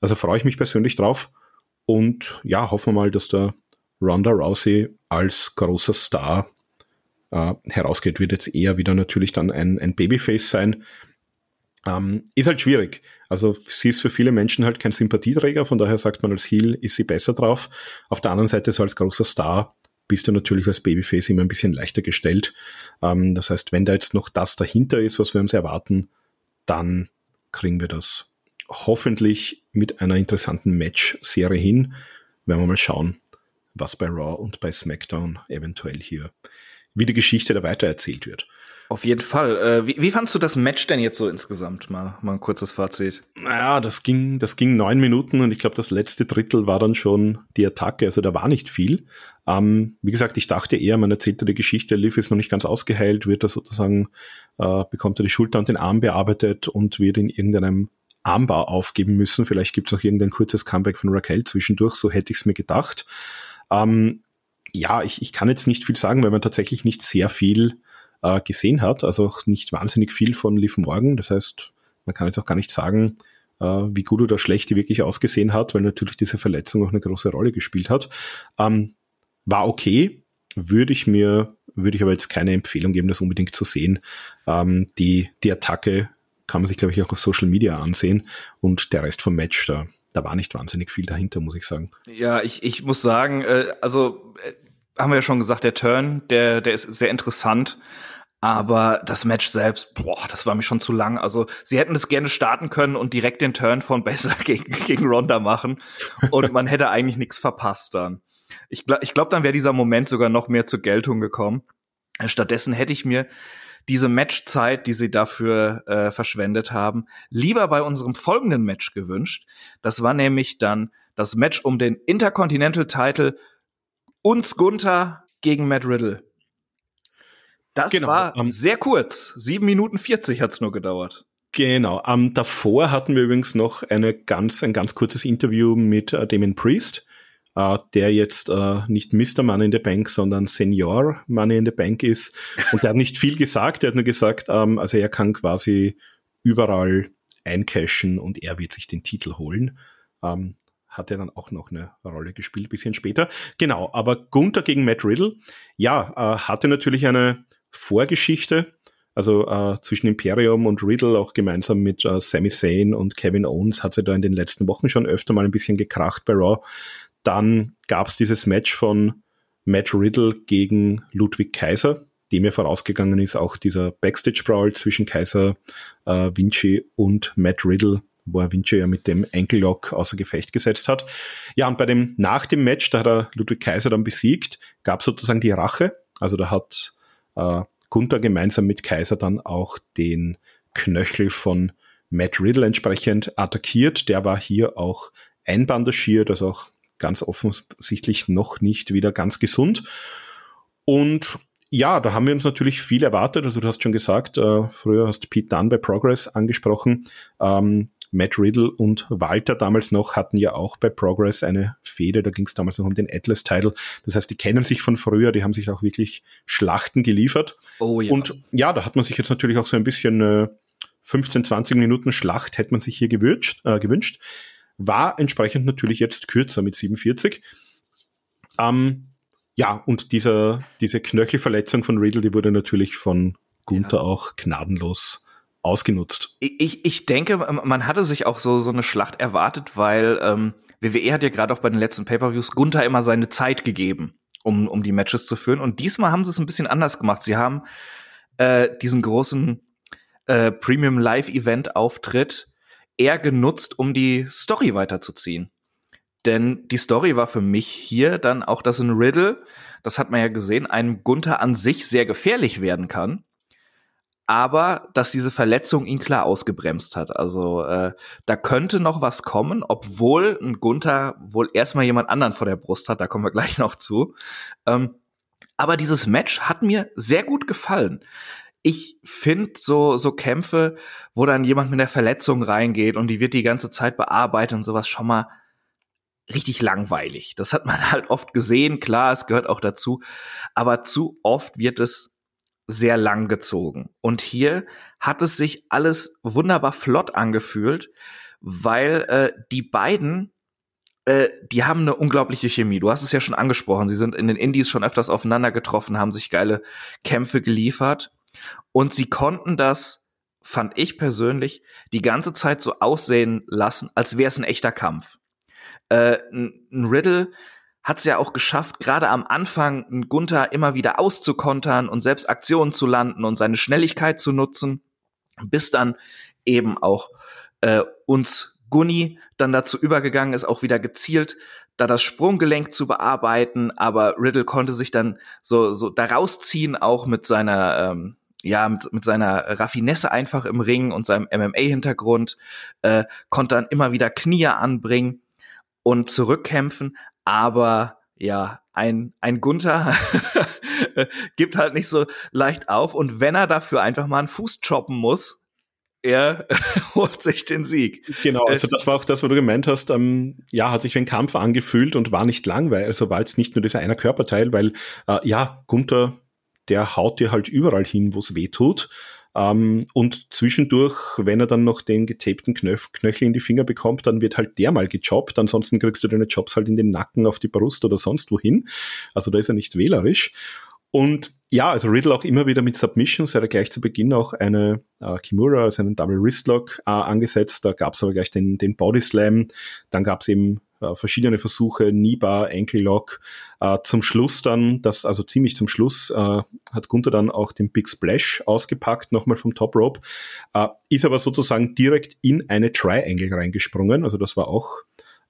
Also freue ich mich persönlich drauf und ja, hoffen wir mal, dass der Ronda Rousey als großer Star äh, herausgeht, wird jetzt eher wieder natürlich dann ein, ein Babyface sein. Ähm, ist halt schwierig. Also sie ist für viele Menschen halt kein Sympathieträger, von daher sagt man als Heel ist sie besser drauf. Auf der anderen Seite so als großer Star bist du natürlich als Babyface immer ein bisschen leichter gestellt. Ähm, das heißt, wenn da jetzt noch das dahinter ist, was wir uns erwarten, dann kriegen wir das hoffentlich mit einer interessanten Match-Serie hin. Werden wir mal schauen, was bei Raw und bei SmackDown eventuell hier wie die Geschichte da weitererzählt wird. Auf jeden Fall. Äh, wie, wie fandst du das Match denn jetzt so insgesamt? Mal, mal ein kurzes Fazit. Naja, das ging, das ging neun Minuten und ich glaube, das letzte Drittel war dann schon die Attacke. Also da war nicht viel. Ähm, wie gesagt, ich dachte eher, man erzählte die Geschichte, Liv ist noch nicht ganz ausgeheilt, wird er sozusagen, äh, bekommt er die Schulter und den Arm bearbeitet und wird in irgendeinem Armbar aufgeben müssen. Vielleicht gibt es noch irgendein kurzes Comeback von Raquel zwischendurch, so hätte ich es mir gedacht. Ähm, ja, ich, ich kann jetzt nicht viel sagen, weil man tatsächlich nicht sehr viel äh, gesehen hat, also auch nicht wahnsinnig viel von Liv Morgan. Das heißt, man kann jetzt auch gar nicht sagen, äh, wie gut oder schlecht die wirklich ausgesehen hat, weil natürlich diese Verletzung auch eine große Rolle gespielt hat. Ähm, war okay, würde ich mir, würde ich aber jetzt keine Empfehlung geben, das unbedingt zu sehen. Ähm, die, die Attacke kann man sich, glaube ich, auch auf Social Media ansehen und der Rest vom Match, da, da war nicht wahnsinnig viel dahinter, muss ich sagen. Ja, ich, ich muss sagen, äh, also äh, haben wir ja schon gesagt, der Turn, der, der ist sehr interessant. Aber das Match selbst, boah, das war mir schon zu lang. Also sie hätten es gerne starten können und direkt den Turn von Besser gegen, gegen Ronda machen. Und man hätte eigentlich nichts verpasst dann. Ich glaube, ich glaub, dann wäre dieser Moment sogar noch mehr zur Geltung gekommen. Stattdessen hätte ich mir diese Matchzeit, die sie dafür äh, verschwendet haben, lieber bei unserem folgenden Match gewünscht. Das war nämlich dann das Match um den Intercontinental Title uns Gunther gegen Matt Riddle. Das genau, war um, sehr kurz. Sieben Minuten 40 hat's nur gedauert. Genau. Um, davor hatten wir übrigens noch eine ganz, ein ganz kurzes Interview mit uh, Damon Priest, uh, der jetzt uh, nicht Mr. Money in the Bank, sondern Senior Money in the Bank ist. Und der hat nicht viel gesagt. Er hat nur gesagt, um, also er kann quasi überall eincashen und er wird sich den Titel holen. Um, hat er dann auch noch eine Rolle gespielt, bisschen später. Genau, aber Gunther gegen Matt Riddle, ja, äh, hatte natürlich eine Vorgeschichte, also äh, zwischen Imperium und Riddle, auch gemeinsam mit äh, Sami Zayn und Kevin Owens, hat sie da in den letzten Wochen schon öfter mal ein bisschen gekracht bei Raw. Dann gab es dieses Match von Matt Riddle gegen Ludwig Kaiser, dem ja vorausgegangen ist auch dieser Backstage-Brawl zwischen Kaiser äh, Vinci und Matt Riddle, wo er Vinci ja mit dem Enkellock außer Gefecht gesetzt hat. Ja, und bei dem, nach dem Match, da hat er Ludwig Kaiser dann besiegt, gab sozusagen die Rache. Also da hat äh, Gunther gemeinsam mit Kaiser dann auch den Knöchel von Matt Riddle entsprechend attackiert. Der war hier auch einbandagiert, also auch ganz offensichtlich noch nicht wieder ganz gesund. Und ja, da haben wir uns natürlich viel erwartet. Also du hast schon gesagt, äh, früher hast Pete Dunn bei Progress angesprochen. Ähm, Matt Riddle und Walter damals noch hatten ja auch bei Progress eine Fehde, da ging es damals noch um den Atlas-Title. Das heißt, die kennen sich von früher, die haben sich auch wirklich Schlachten geliefert. Oh ja. Und ja, da hat man sich jetzt natürlich auch so ein bisschen äh, 15, 20 Minuten Schlacht hätte man sich hier gewünscht, äh, gewünscht. War entsprechend natürlich jetzt kürzer mit 47. Ähm, ja, und dieser, diese Knöchelverletzung von Riddle, die wurde natürlich von Gunther ja. auch gnadenlos ausgenutzt. Ich, ich denke, man hatte sich auch so, so eine Schlacht erwartet, weil ähm, WWE hat ja gerade auch bei den letzten Pay-Per-Views Gunther immer seine Zeit gegeben, um, um die Matches zu führen. Und diesmal haben sie es ein bisschen anders gemacht. Sie haben äh, diesen großen äh, Premium Live-Event-Auftritt eher genutzt, um die Story weiterzuziehen. Denn die Story war für mich hier dann auch, dass ein Riddle, das hat man ja gesehen, einem Gunther an sich sehr gefährlich werden kann aber dass diese Verletzung ihn klar ausgebremst hat. Also äh, da könnte noch was kommen, obwohl ein Gunther wohl erstmal jemand anderen vor der Brust hat, da kommen wir gleich noch zu. Ähm, aber dieses Match hat mir sehr gut gefallen. Ich finde so, so Kämpfe, wo dann jemand mit der Verletzung reingeht und die wird die ganze Zeit bearbeitet und sowas schon mal richtig langweilig. Das hat man halt oft gesehen, klar, es gehört auch dazu, aber zu oft wird es sehr lang gezogen. Und hier hat es sich alles wunderbar flott angefühlt, weil äh, die beiden, äh, die haben eine unglaubliche Chemie. Du hast es ja schon angesprochen. Sie sind in den Indies schon öfters aufeinander getroffen, haben sich geile Kämpfe geliefert. Und sie konnten das, fand ich persönlich, die ganze Zeit so aussehen lassen, als wäre es ein echter Kampf. Äh, ein Riddle hat es ja auch geschafft, gerade am Anfang Gunther immer wieder auszukontern und selbst Aktionen zu landen und seine Schnelligkeit zu nutzen, bis dann eben auch äh, uns Gunny dann dazu übergegangen ist, auch wieder gezielt da das Sprunggelenk zu bearbeiten, aber Riddle konnte sich dann so, so daraus ziehen, auch mit seiner, ähm, ja, mit, mit seiner Raffinesse einfach im Ring und seinem MMA-Hintergrund, äh, konnte dann immer wieder Knie anbringen und zurückkämpfen, aber ja, ein, ein Gunther gibt halt nicht so leicht auf und wenn er dafür einfach mal einen Fuß choppen muss, er holt sich den Sieg. Genau, also das war auch das, was du gemeint hast. Ähm, ja, hat sich wie ein Kampf angefühlt und war nicht langweilig. Also war jetzt nicht nur dieser eine Körperteil, weil äh, ja, Gunther, der haut dir halt überall hin, wo es weh tut. Ähm, und zwischendurch, wenn er dann noch den getapten Knöch Knöchel in die Finger bekommt, dann wird halt der mal gejobbt. Ansonsten kriegst du deine Jobs halt in den Nacken, auf die Brust oder sonst wohin. Also da ist er nicht wählerisch. Und ja, also Riddle auch immer wieder mit Submissions. Er hat gleich zu Beginn auch eine äh, Kimura, also einen Double Wristlock äh, angesetzt. Da gab es aber gleich den, den Body Slam. Dann gab es eben äh, verschiedene Versuche, Niba, Ankle Lock. Äh, zum Schluss dann, das also ziemlich zum Schluss, äh, hat Gunther dann auch den Big Splash ausgepackt, nochmal vom Top Rope. Äh, ist aber sozusagen direkt in eine Triangle reingesprungen. Also das war auch,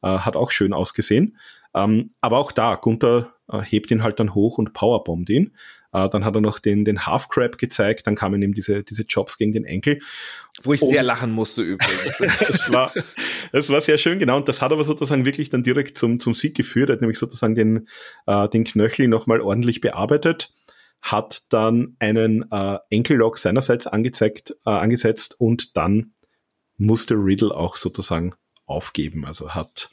äh, hat auch schön ausgesehen. Ähm, aber auch da, Gunther äh, hebt ihn halt dann hoch und powerbombt ihn. Äh, dann hat er noch den, den Half Crab gezeigt, dann kamen eben diese, diese Jobs gegen den Enkel. Wo ich und sehr lachen musste übrigens. das, war, das war sehr schön, genau. Und das hat aber sozusagen wirklich dann direkt zum, zum Sieg geführt. Er hat nämlich sozusagen den, äh, den Knöchel nochmal ordentlich bearbeitet hat dann einen äh, Enkellock seinerseits angezeigt, äh, angesetzt und dann musste Riddle auch sozusagen aufgeben. Also hat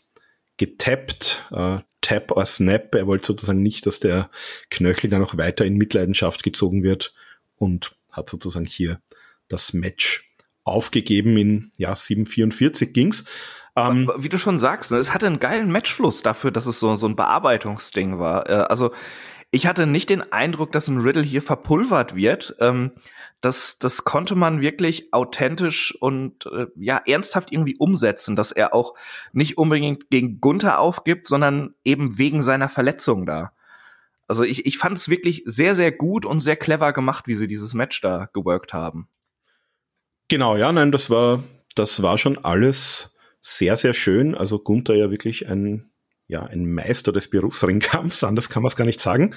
getappt, äh, Tap or Snap. Er wollte sozusagen nicht, dass der Knöchel dann noch weiter in Mitleidenschaft gezogen wird und hat sozusagen hier das Match aufgegeben. In ja 7:44 ging's. Ähm, Wie du schon sagst, ne, es hatte einen geilen Matchfluss dafür, dass es so so ein Bearbeitungsding war. Äh, also ich hatte nicht den Eindruck, dass ein Riddle hier verpulvert wird. Ähm, das, das konnte man wirklich authentisch und äh, ja ernsthaft irgendwie umsetzen, dass er auch nicht unbedingt gegen Gunther aufgibt, sondern eben wegen seiner Verletzung da. Also ich, ich fand es wirklich sehr, sehr gut und sehr clever gemacht, wie sie dieses Match da geworkt haben. Genau, ja, nein, das war, das war schon alles sehr, sehr schön. Also Gunther ja wirklich ein ja, ein Meister des Berufsringkampfs, anders kann man es gar nicht sagen.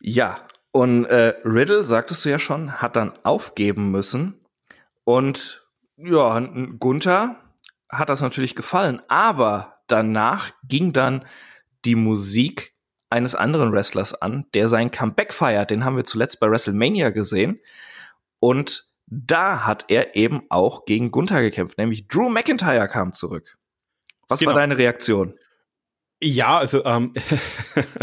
Ja, und äh, Riddle, sagtest du ja schon, hat dann aufgeben müssen. Und ja, Gunther hat das natürlich gefallen, aber danach ging dann die Musik eines anderen Wrestlers an, der sein Comeback feiert. Den haben wir zuletzt bei WrestleMania gesehen. Und da hat er eben auch gegen Gunther gekämpft, nämlich Drew McIntyre kam zurück. Was genau. war deine Reaktion? Ja, also ähm,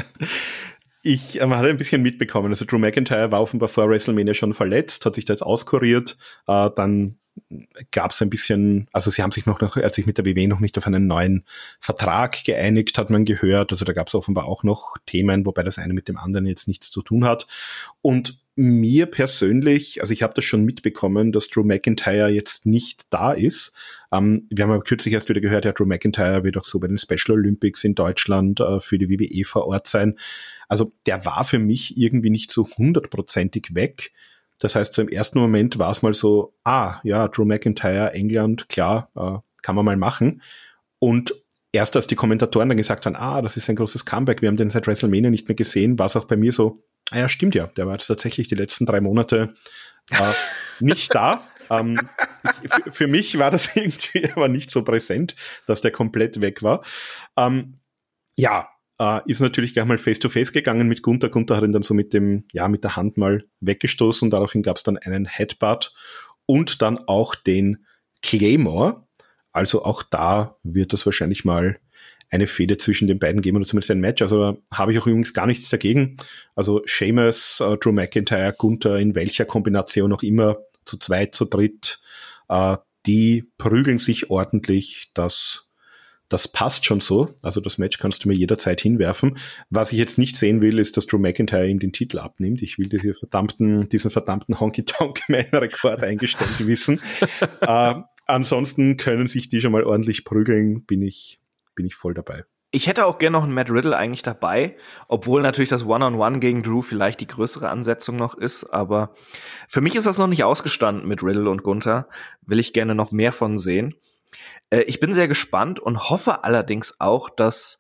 ich ähm, hatte ein bisschen mitbekommen. Also Drew McIntyre war offenbar vor WrestleMania schon verletzt, hat sich da jetzt auskuriert. Äh, dann gab es ein bisschen, also sie haben sich noch, noch, als sich mit der WWE noch nicht auf einen neuen Vertrag geeinigt, hat man gehört. Also da gab es offenbar auch noch Themen, wobei das eine mit dem anderen jetzt nichts zu tun hat. Und mir persönlich, also ich habe das schon mitbekommen, dass Drew McIntyre jetzt nicht da ist. Ähm, wir haben aber kürzlich erst wieder gehört, ja, Drew McIntyre wird auch so bei den Special Olympics in Deutschland äh, für die WWE vor Ort sein. Also der war für mich irgendwie nicht so hundertprozentig weg. Das heißt, so im ersten Moment war es mal so, ah, ja, Drew McIntyre, England, klar, äh, kann man mal machen. Und erst als die Kommentatoren dann gesagt haben, ah, das ist ein großes Comeback, wir haben den seit WrestleMania nicht mehr gesehen, war es auch bei mir so, Ah ja, stimmt ja. Der war jetzt tatsächlich die letzten drei Monate äh, nicht da. ähm, ich, für mich war das irgendwie aber nicht so präsent, dass der komplett weg war. Ähm, ja, äh, ist natürlich gleich mal face to face gegangen mit Gunther. Gunther hat ihn dann so mit dem, ja, mit der Hand mal weggestoßen. Daraufhin gab es dann einen Headbutt und dann auch den Claymore. Also auch da wird das wahrscheinlich mal eine Fehde zwischen den beiden geben oder zumindest ein Match. Also habe ich auch übrigens gar nichts dagegen. Also Seamus, äh, Drew McIntyre, Gunther, in welcher Kombination auch immer, zu zweit, zu dritt, äh, die prügeln sich ordentlich. Das, das passt schon so. Also das Match kannst du mir jederzeit hinwerfen. Was ich jetzt nicht sehen will, ist, dass Drew McIntyre ihm den Titel abnimmt. Ich will diese verdammten, diesen verdammten Honky-Tonk-Man-Rekord eingestellt wissen. äh, ansonsten können sich die schon mal ordentlich prügeln, bin ich bin ich voll dabei. Ich hätte auch gerne noch einen Matt Riddle eigentlich dabei, obwohl natürlich das One-on-One -on -One gegen Drew vielleicht die größere Ansetzung noch ist, aber für mich ist das noch nicht ausgestanden mit Riddle und Gunther. Will ich gerne noch mehr von sehen. Äh, ich bin sehr gespannt und hoffe allerdings auch, dass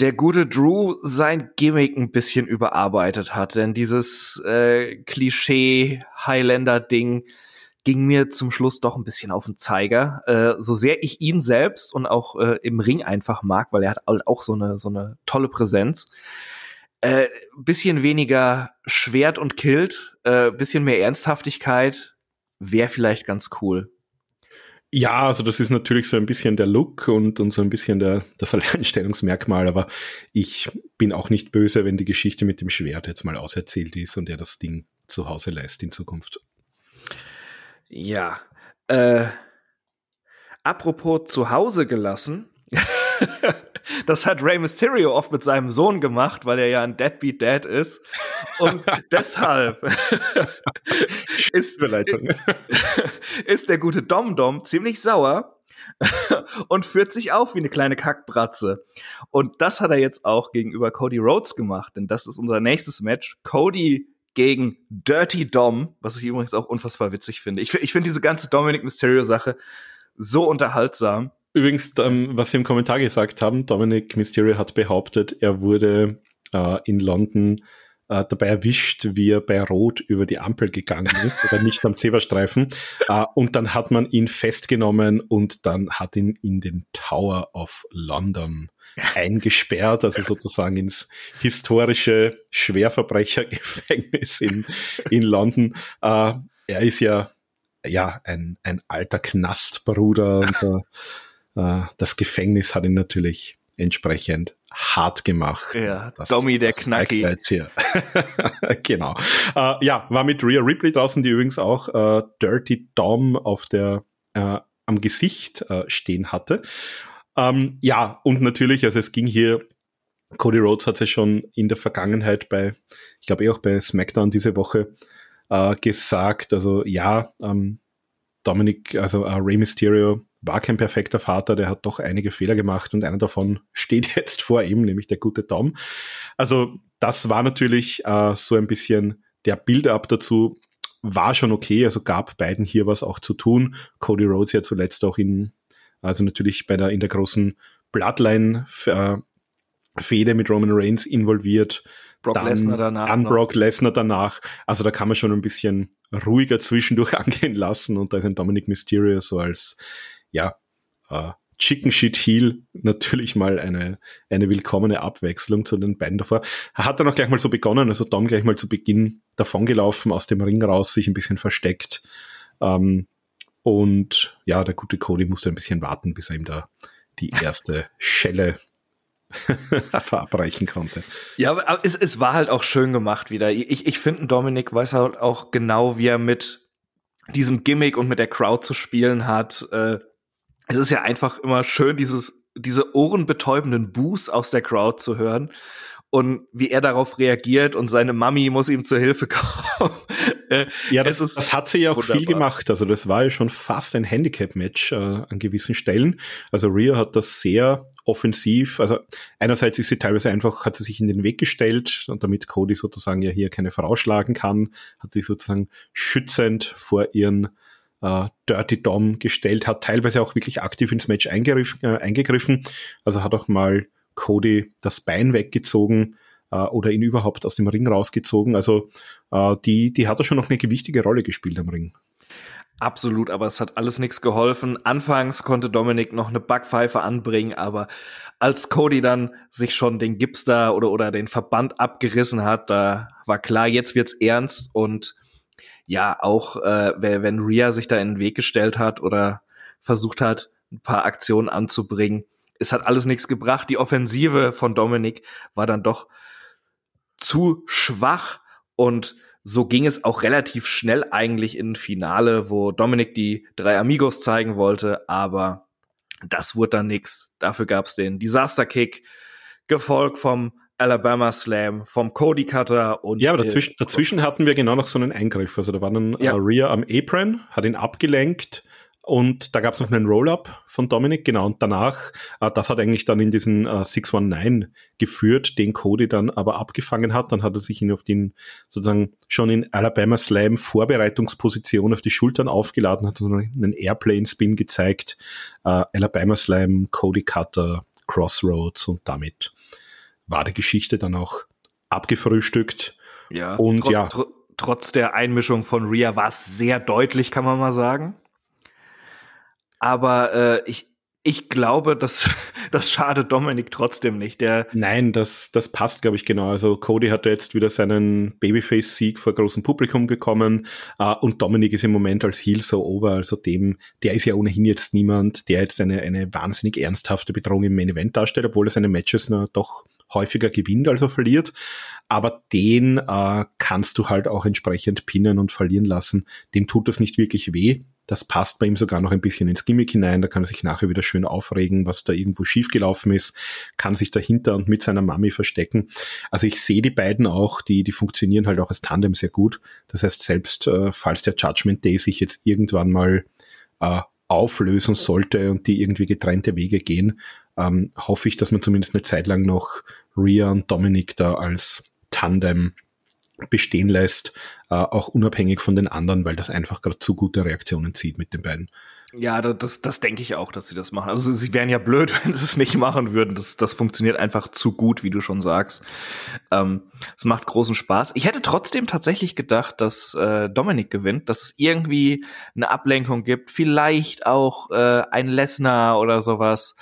der gute Drew sein Gimmick ein bisschen überarbeitet hat, denn dieses äh, Klischee Highlander-Ding ging mir zum Schluss doch ein bisschen auf den Zeiger. Äh, so sehr ich ihn selbst und auch äh, im Ring einfach mag, weil er hat auch so eine so eine tolle Präsenz. Äh, bisschen weniger Schwert und Kilt, äh, bisschen mehr Ernsthaftigkeit wäre vielleicht ganz cool. Ja, also das ist natürlich so ein bisschen der Look und, und so ein bisschen der, das Alleinstellungsmerkmal, aber ich bin auch nicht böse, wenn die Geschichte mit dem Schwert jetzt mal auserzählt ist und er das Ding zu Hause lässt in Zukunft. Ja. Äh, apropos zu Hause gelassen. das hat Rey Mysterio oft mit seinem Sohn gemacht, weil er ja ein Deadbeat Dad ist. Und deshalb ist, ist der gute Dom Dom ziemlich sauer und führt sich auf wie eine kleine Kackbratze. Und das hat er jetzt auch gegenüber Cody Rhodes gemacht, denn das ist unser nächstes Match. Cody gegen Dirty Dom, was ich übrigens auch unfassbar witzig finde. Ich, ich finde diese ganze Dominic Mysterio Sache so unterhaltsam. Übrigens, ähm, was Sie im Kommentar gesagt haben, Dominic Mysterio hat behauptet, er wurde äh, in London äh, dabei erwischt, wie er bei Rot über die Ampel gegangen ist oder nicht am Zebrastreifen. Äh, und dann hat man ihn festgenommen und dann hat ihn in den Tower of London eingesperrt, also sozusagen ins historische Schwerverbrechergefängnis in, in London. Äh, er ist ja, ja ein, ein alter Knastbruder und äh, das Gefängnis hat ihn natürlich entsprechend hart gemacht. Ja, das, Dommy der Knacki. genau. Äh, ja, war mit Rhea Ripley draußen, die übrigens auch äh, Dirty Dom auf der äh, am Gesicht äh, stehen hatte. Ähm, ja, und natürlich, also es ging hier, Cody Rhodes hat es schon in der Vergangenheit bei, ich glaube eh auch bei SmackDown diese Woche äh, gesagt, also ja, ähm, Dominic, also äh, Rey Mysterio war kein perfekter Vater, der hat doch einige Fehler gemacht und einer davon steht jetzt vor ihm, nämlich der gute Tom. Also das war natürlich äh, so ein bisschen der Build-up dazu, war schon okay, also gab beiden hier was auch zu tun. Cody Rhodes ja zuletzt auch in, also natürlich bei der, in der großen Bloodline äh, Fehde mit Roman Reigns involviert. Brock dann, Lesnar danach. Dann Brock Lesnar danach. Also da kann man schon ein bisschen ruhiger zwischendurch angehen lassen und da ist ein Dominic Mysterio so als ja, äh, Chicken Shit Heel natürlich mal eine, eine willkommene Abwechslung zu den beiden davor. Er hat dann auch gleich mal so begonnen, also Dom gleich mal zu Beginn davongelaufen, aus dem Ring raus, sich ein bisschen versteckt. Ähm, und ja, der gute Cody musste ein bisschen warten, bis er ihm da die erste Schelle verabreichen konnte. Ja, aber es, es war halt auch schön gemacht wieder. Ich, ich finde, Dominik weiß halt auch genau, wie er mit diesem Gimmick und mit der Crowd zu spielen hat. Äh, es ist ja einfach immer schön, dieses, diese ohrenbetäubenden Boos aus der Crowd zu hören und wie er darauf reagiert und seine Mami muss ihm zur Hilfe kommen. Äh, ja, das, das hat sie ja auch wunderbar. viel gemacht. Also das war ja schon fast ein Handicap-Match äh, an gewissen Stellen. Also Rhea hat das sehr offensiv, also einerseits ist sie teilweise einfach, hat sie sich in den Weg gestellt und damit Cody sozusagen ja hier keine Frau schlagen kann, hat sie sozusagen schützend vor ihren äh, Dirty Dom gestellt, hat teilweise auch wirklich aktiv ins Match eingegriffen, äh, eingegriffen. also hat auch mal Cody das Bein weggezogen äh, oder ihn überhaupt aus dem Ring rausgezogen. Also äh, die, die hat da schon noch eine gewichtige Rolle gespielt am Ring. Absolut, aber es hat alles nichts geholfen. Anfangs konnte Dominik noch eine Backpfeife anbringen, aber als Cody dann sich schon den Gips da oder, oder den Verband abgerissen hat, da war klar, jetzt wird's ernst und ja, auch äh, wenn Rhea sich da in den Weg gestellt hat oder versucht hat, ein paar Aktionen anzubringen, es hat alles nichts gebracht. Die Offensive von Dominik war dann doch zu schwach und so ging es auch relativ schnell eigentlich in Finale, wo Dominik die drei Amigos zeigen wollte, aber das wurde dann nix. Dafür gab's den Disaster Kick, gefolgt vom Alabama Slam, vom Cody Cutter und. Ja, aber dazwischen, dazwischen hatten wir genau noch so einen Eingriff. Also da war dann ja. Rhea am Apron, hat ihn abgelenkt und da gab es noch einen Roll-Up von Dominik, genau. Und danach, äh, das hat eigentlich dann in diesen äh, 619 geführt, den Cody dann aber abgefangen hat. Dann hat er sich ihn auf den sozusagen schon in Alabama Slam Vorbereitungsposition auf die Schultern aufgeladen, hat einen Airplane-Spin gezeigt. Äh, Alabama Slam, Cody Cutter, Crossroads und damit war die Geschichte dann auch abgefrühstückt. Ja, und tr ja. Tr trotz der Einmischung von Rhea war es sehr deutlich, kann man mal sagen. Aber äh, ich, ich glaube, dass das schadet Dominik trotzdem nicht. Der Nein, das, das passt, glaube ich, genau. Also Cody hat jetzt wieder seinen Babyface-Sieg vor großem Publikum bekommen uh, und Dominik ist im Moment als Heel so over. Also dem, der ist ja ohnehin jetzt niemand, der jetzt eine, eine wahnsinnig ernsthafte Bedrohung im Main Event darstellt, obwohl er seine Matches noch doch häufiger gewinnt, als er verliert. Aber den uh, kannst du halt auch entsprechend pinnen und verlieren lassen. Dem tut das nicht wirklich weh das passt bei ihm sogar noch ein bisschen ins Gimmick hinein. Da kann er sich nachher wieder schön aufregen, was da irgendwo schiefgelaufen ist, kann sich dahinter und mit seiner Mami verstecken. Also ich sehe die beiden auch, die, die funktionieren halt auch als Tandem sehr gut. Das heißt, selbst äh, falls der Judgment Day sich jetzt irgendwann mal äh, auflösen sollte und die irgendwie getrennte Wege gehen, ähm, hoffe ich, dass man zumindest eine Zeit lang noch Rhea und Dominic da als Tandem bestehen lässt, äh, auch unabhängig von den anderen, weil das einfach gerade zu gute Reaktionen zieht mit den beiden. Ja, das, das denke ich auch, dass sie das machen. Also sie wären ja blöd, wenn sie es nicht machen würden. Das, das funktioniert einfach zu gut, wie du schon sagst. Ähm, es macht großen Spaß. Ich hätte trotzdem tatsächlich gedacht, dass äh, Dominik gewinnt, dass es irgendwie eine Ablenkung gibt, vielleicht auch äh, ein Lesnar oder sowas,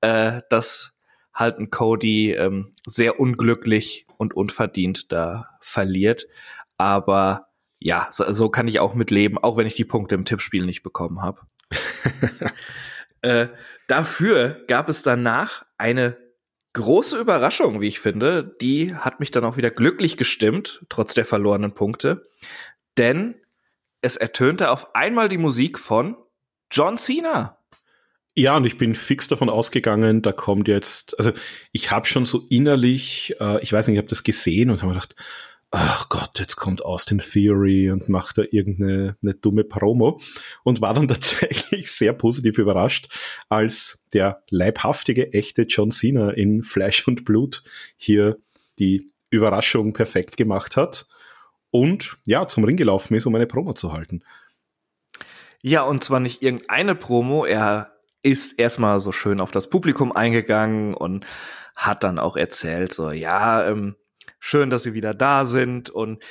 äh, dass halt ein Cody ähm, sehr unglücklich und unverdient da verliert. Aber ja, so, so kann ich auch mitleben, auch wenn ich die Punkte im Tippspiel nicht bekommen habe. äh, dafür gab es danach eine große Überraschung, wie ich finde. Die hat mich dann auch wieder glücklich gestimmt, trotz der verlorenen Punkte. Denn es ertönte auf einmal die Musik von John Cena. Ja, und ich bin fix davon ausgegangen, da kommt jetzt, also ich habe schon so innerlich, äh, ich weiß nicht, ich habe das gesehen und habe mir gedacht, ach Gott, jetzt kommt Austin Theory und macht da irgendeine eine dumme Promo und war dann tatsächlich sehr positiv überrascht, als der leibhaftige, echte John Cena in Fleisch und Blut hier die Überraschung perfekt gemacht hat und ja, zum Ring gelaufen ist, um eine Promo zu halten. Ja, und zwar nicht irgendeine Promo, er ist erstmal so schön auf das Publikum eingegangen und hat dann auch erzählt, so, ja, ähm, schön, dass sie wieder da sind und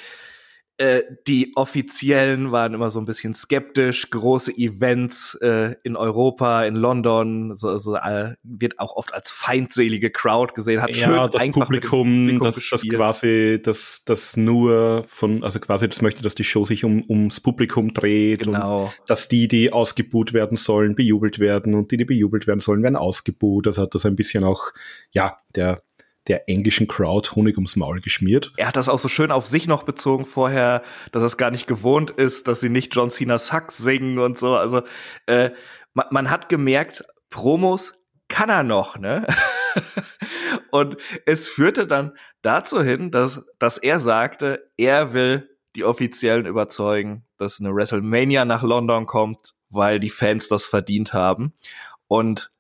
äh, die Offiziellen waren immer so ein bisschen skeptisch. Große Events äh, in Europa, in London, so, so äh, wird auch oft als feindselige Crowd gesehen. Hat ja, schön das Publikum, Publikum das, das quasi, das, das nur von, also quasi das möchte, dass die Show sich um, ums Publikum dreht genau. und dass die, die ausgebuht werden sollen, bejubelt werden und die, die bejubelt werden sollen, werden ausgebuht. Also hat das ein bisschen auch, ja, der der englischen Crowd Honig ums Maul geschmiert. Er hat das auch so schön auf sich noch bezogen vorher, dass er es gar nicht gewohnt ist, dass sie nicht John Cena Sax singen und so. Also äh, man, man hat gemerkt, Promos kann er noch, ne? und es führte dann dazu hin, dass, dass er sagte, er will die Offiziellen überzeugen, dass eine WrestleMania nach London kommt, weil die Fans das verdient haben. Und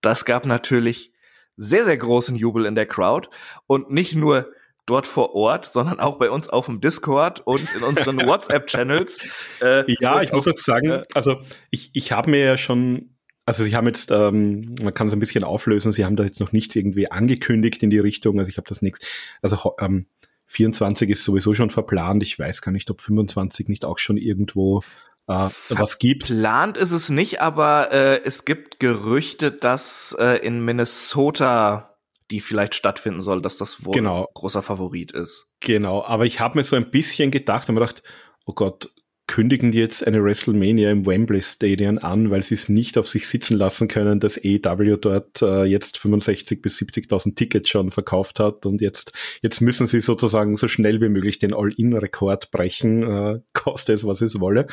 das gab natürlich sehr, sehr großen Jubel in der Crowd und nicht nur dort vor Ort, sondern auch bei uns auf dem Discord und in unseren WhatsApp-Channels. Äh, ja, ich muss auch sagen, äh, also ich, ich habe mir ja schon, also sie haben jetzt, ähm, man kann es ein bisschen auflösen, sie haben da jetzt noch nicht irgendwie angekündigt in die Richtung, also ich habe das nichts, also ähm, 24 ist sowieso schon verplant, ich weiß gar nicht, ob 25 nicht auch schon irgendwo äh, was gibt. Plant ist es nicht, aber äh, es gibt Gerüchte, dass äh, in Minnesota die vielleicht stattfinden soll, dass das wohl genau. großer Favorit ist. Genau, aber ich habe mir so ein bisschen gedacht und mir gedacht, oh Gott, kündigen jetzt eine WrestleMania im Wembley Stadion an, weil sie es nicht auf sich sitzen lassen können, dass AEW dort äh, jetzt 65 bis 70.000 Tickets schon verkauft hat und jetzt jetzt müssen sie sozusagen so schnell wie möglich den All-In-Rekord brechen, äh, koste es was es wolle.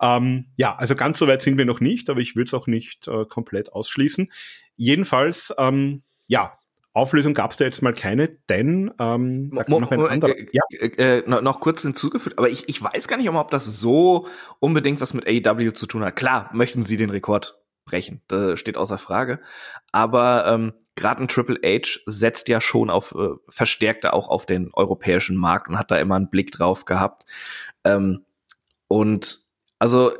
Ähm, ja, also ganz so weit sind wir noch nicht, aber ich würde es auch nicht äh, komplett ausschließen. Jedenfalls, ähm, ja, Auflösung gab es da jetzt mal keine, denn ähm, da noch ein anderer. Äh, ja. Äh, äh, noch kurz hinzugefügt, aber ich, ich weiß gar nicht, ob das so unbedingt was mit AEW zu tun hat. Klar, möchten sie den Rekord brechen, das steht außer Frage. Aber ähm, gerade ein Triple H setzt ja schon auf, äh, verstärkte auch auf den europäischen Markt und hat da immer einen Blick drauf gehabt. Ähm, und also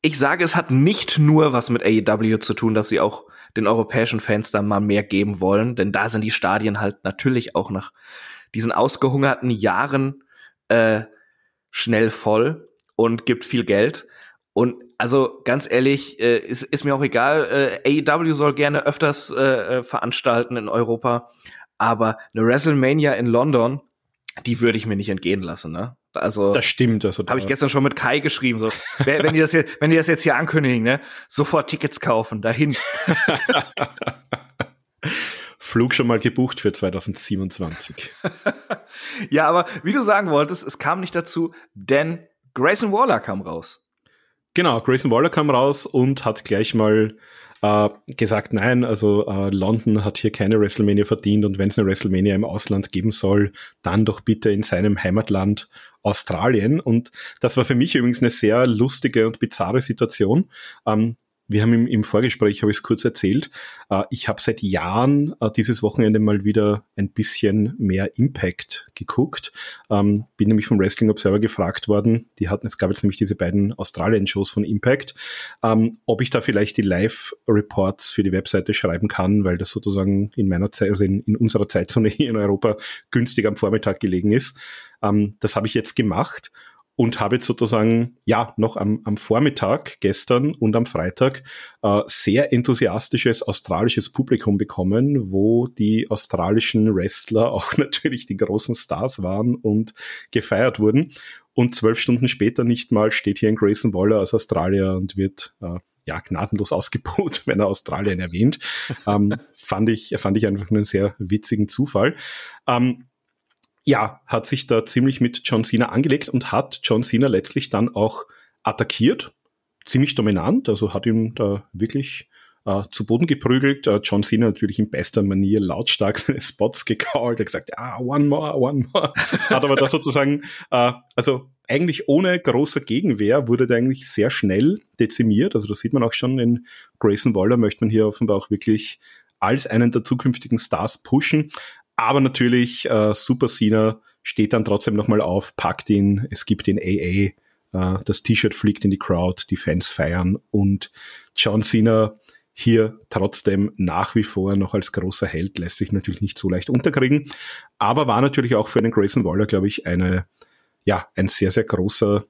ich sage, es hat nicht nur was mit AEW zu tun, dass sie auch den europäischen Fans dann mal mehr geben wollen, denn da sind die Stadien halt natürlich auch nach diesen ausgehungerten Jahren äh, schnell voll und gibt viel Geld. Und also ganz ehrlich, äh, ist, ist mir auch egal. Äh, AEW soll gerne öfters äh, äh, veranstalten in Europa, aber eine WrestleMania in London, die würde ich mir nicht entgehen lassen. Ne? Also das stimmt. Also habe ich gestern schon mit Kai geschrieben. So, wenn die das jetzt, wenn die das jetzt hier ankündigen, ne, sofort Tickets kaufen dahin. Flug schon mal gebucht für 2027. ja, aber wie du sagen wolltest, es kam nicht dazu, denn Grayson Waller kam raus. Genau, Grayson Waller kam raus und hat gleich mal äh, gesagt, nein, also äh, London hat hier keine WrestleMania verdient und wenn es eine WrestleMania im Ausland geben soll, dann doch bitte in seinem Heimatland Australien. Und das war für mich übrigens eine sehr lustige und bizarre Situation. Ähm, wir haben im, im Vorgespräch, habe ich es kurz erzählt, äh, ich habe seit Jahren äh, dieses Wochenende mal wieder ein bisschen mehr Impact geguckt. Ähm, bin nämlich vom Wrestling Observer gefragt worden, die hatten, es gab jetzt nämlich diese beiden Australien-Shows von Impact, ähm, ob ich da vielleicht die Live-Reports für die Webseite schreiben kann, weil das sozusagen in meiner Zeit, also in, in unserer Zeitzone hier in Europa günstig am Vormittag gelegen ist. Ähm, das habe ich jetzt gemacht und habe jetzt sozusagen, ja, noch am, am Vormittag, gestern und am Freitag äh, sehr enthusiastisches australisches Publikum bekommen, wo die australischen Wrestler auch natürlich die großen Stars waren und gefeiert wurden. Und zwölf Stunden später nicht mal steht hier ein Grayson Waller aus Australien und wird äh, ja, gnadenlos ausgebucht, wenn er Australien erwähnt. ähm, fand, ich, fand ich einfach einen sehr witzigen Zufall. Ähm, ja, hat sich da ziemlich mit John Cena angelegt und hat John Cena letztlich dann auch attackiert. Ziemlich dominant, also hat ihm da wirklich äh, zu Boden geprügelt. Äh, John Cena natürlich in bester Manier lautstark seine Spots gecallt, hat gesagt, ah, one more, one more. hat aber da sozusagen, äh, also eigentlich ohne großer Gegenwehr wurde der eigentlich sehr schnell dezimiert. Also das sieht man auch schon in Grayson Waller möchte man hier offenbar auch wirklich als einen der zukünftigen Stars pushen. Aber natürlich, äh, Super Cena steht dann trotzdem nochmal auf, packt ihn, es gibt den AA, äh, das T-Shirt fliegt in die Crowd, die Fans feiern und John Cena hier trotzdem nach wie vor noch als großer Held lässt sich natürlich nicht so leicht unterkriegen, aber war natürlich auch für einen Grayson Waller, glaube ich, eine, ja, ein sehr, sehr großer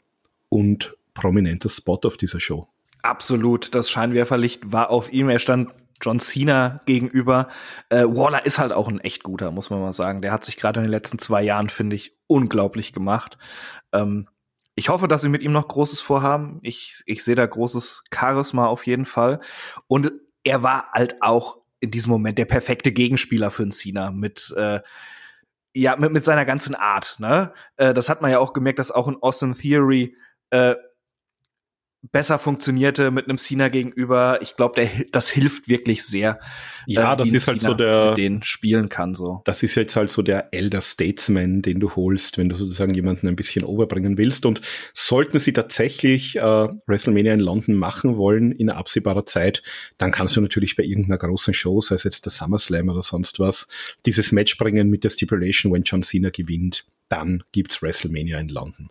und prominenter Spot auf dieser Show. Absolut, das Scheinwerferlicht war auf ihm. Er stand John Cena gegenüber. Äh, Waller ist halt auch ein echt guter, muss man mal sagen. Der hat sich gerade in den letzten zwei Jahren, finde ich, unglaublich gemacht. Ähm, ich hoffe, dass sie mit ihm noch Großes vorhaben. Ich, ich sehe da großes Charisma auf jeden Fall. Und er war halt auch in diesem Moment der perfekte Gegenspieler für einen Cena mit äh, ja mit, mit seiner ganzen Art. Ne? Äh, das hat man ja auch gemerkt, dass auch in Austin Theory äh, besser funktionierte mit einem Cena gegenüber. Ich glaube, das hilft wirklich sehr. Ja, äh, das ist halt so der, den spielen kann so. Das ist jetzt halt so der Elder Statesman, den du holst, wenn du sozusagen jemanden ein bisschen overbringen willst. Und sollten sie tatsächlich äh, WrestleMania in London machen wollen in absehbarer Zeit, dann kannst du natürlich bei irgendeiner großen Show, sei es jetzt der SummerSlam oder sonst was, dieses Match bringen mit der Stipulation, wenn John Cena gewinnt, dann gibt's WrestleMania in London.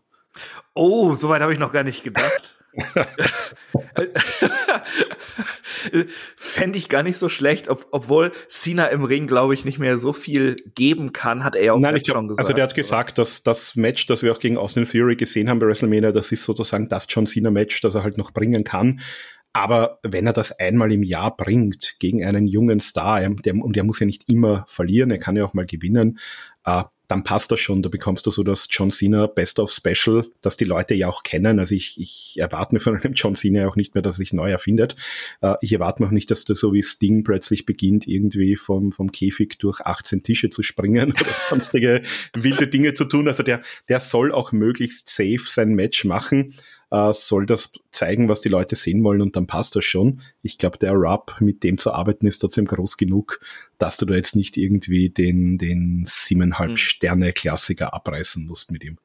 Oh, soweit habe ich noch gar nicht gedacht. Fände ich gar nicht so schlecht, ob, obwohl Cena im Ring, glaube ich, nicht mehr so viel geben kann, hat er ja auch Nein, ich glaub, schon gesagt. Also der hat gesagt, dass das Match, das wir auch gegen Austin Fury gesehen haben bei WrestleMania, das ist sozusagen das John Cena-Match, das er halt noch bringen kann. Aber wenn er das einmal im Jahr bringt gegen einen jungen Star, der, und der muss ja nicht immer verlieren, er kann ja auch mal gewinnen, äh, dann passt das schon. Da bekommst du so das John Cena Best of Special, das die Leute ja auch kennen. Also ich, ich erwarte mir von einem John Cena auch nicht mehr, dass er sich neu erfindet. Äh, ich erwarte mir auch nicht, dass der so wie Sting plötzlich beginnt, irgendwie vom, vom Käfig durch 18 Tische zu springen oder sonstige wilde Dinge zu tun. Also der, der soll auch möglichst safe sein Match machen äh, soll das zeigen, was die Leute sehen wollen und dann passt das schon. Ich glaube, der Rub, mit dem zu arbeiten, ist trotzdem groß genug, dass du da jetzt nicht irgendwie den, den siebeneinhalb mhm. Sterne Klassiker abreißen musst mit ihm.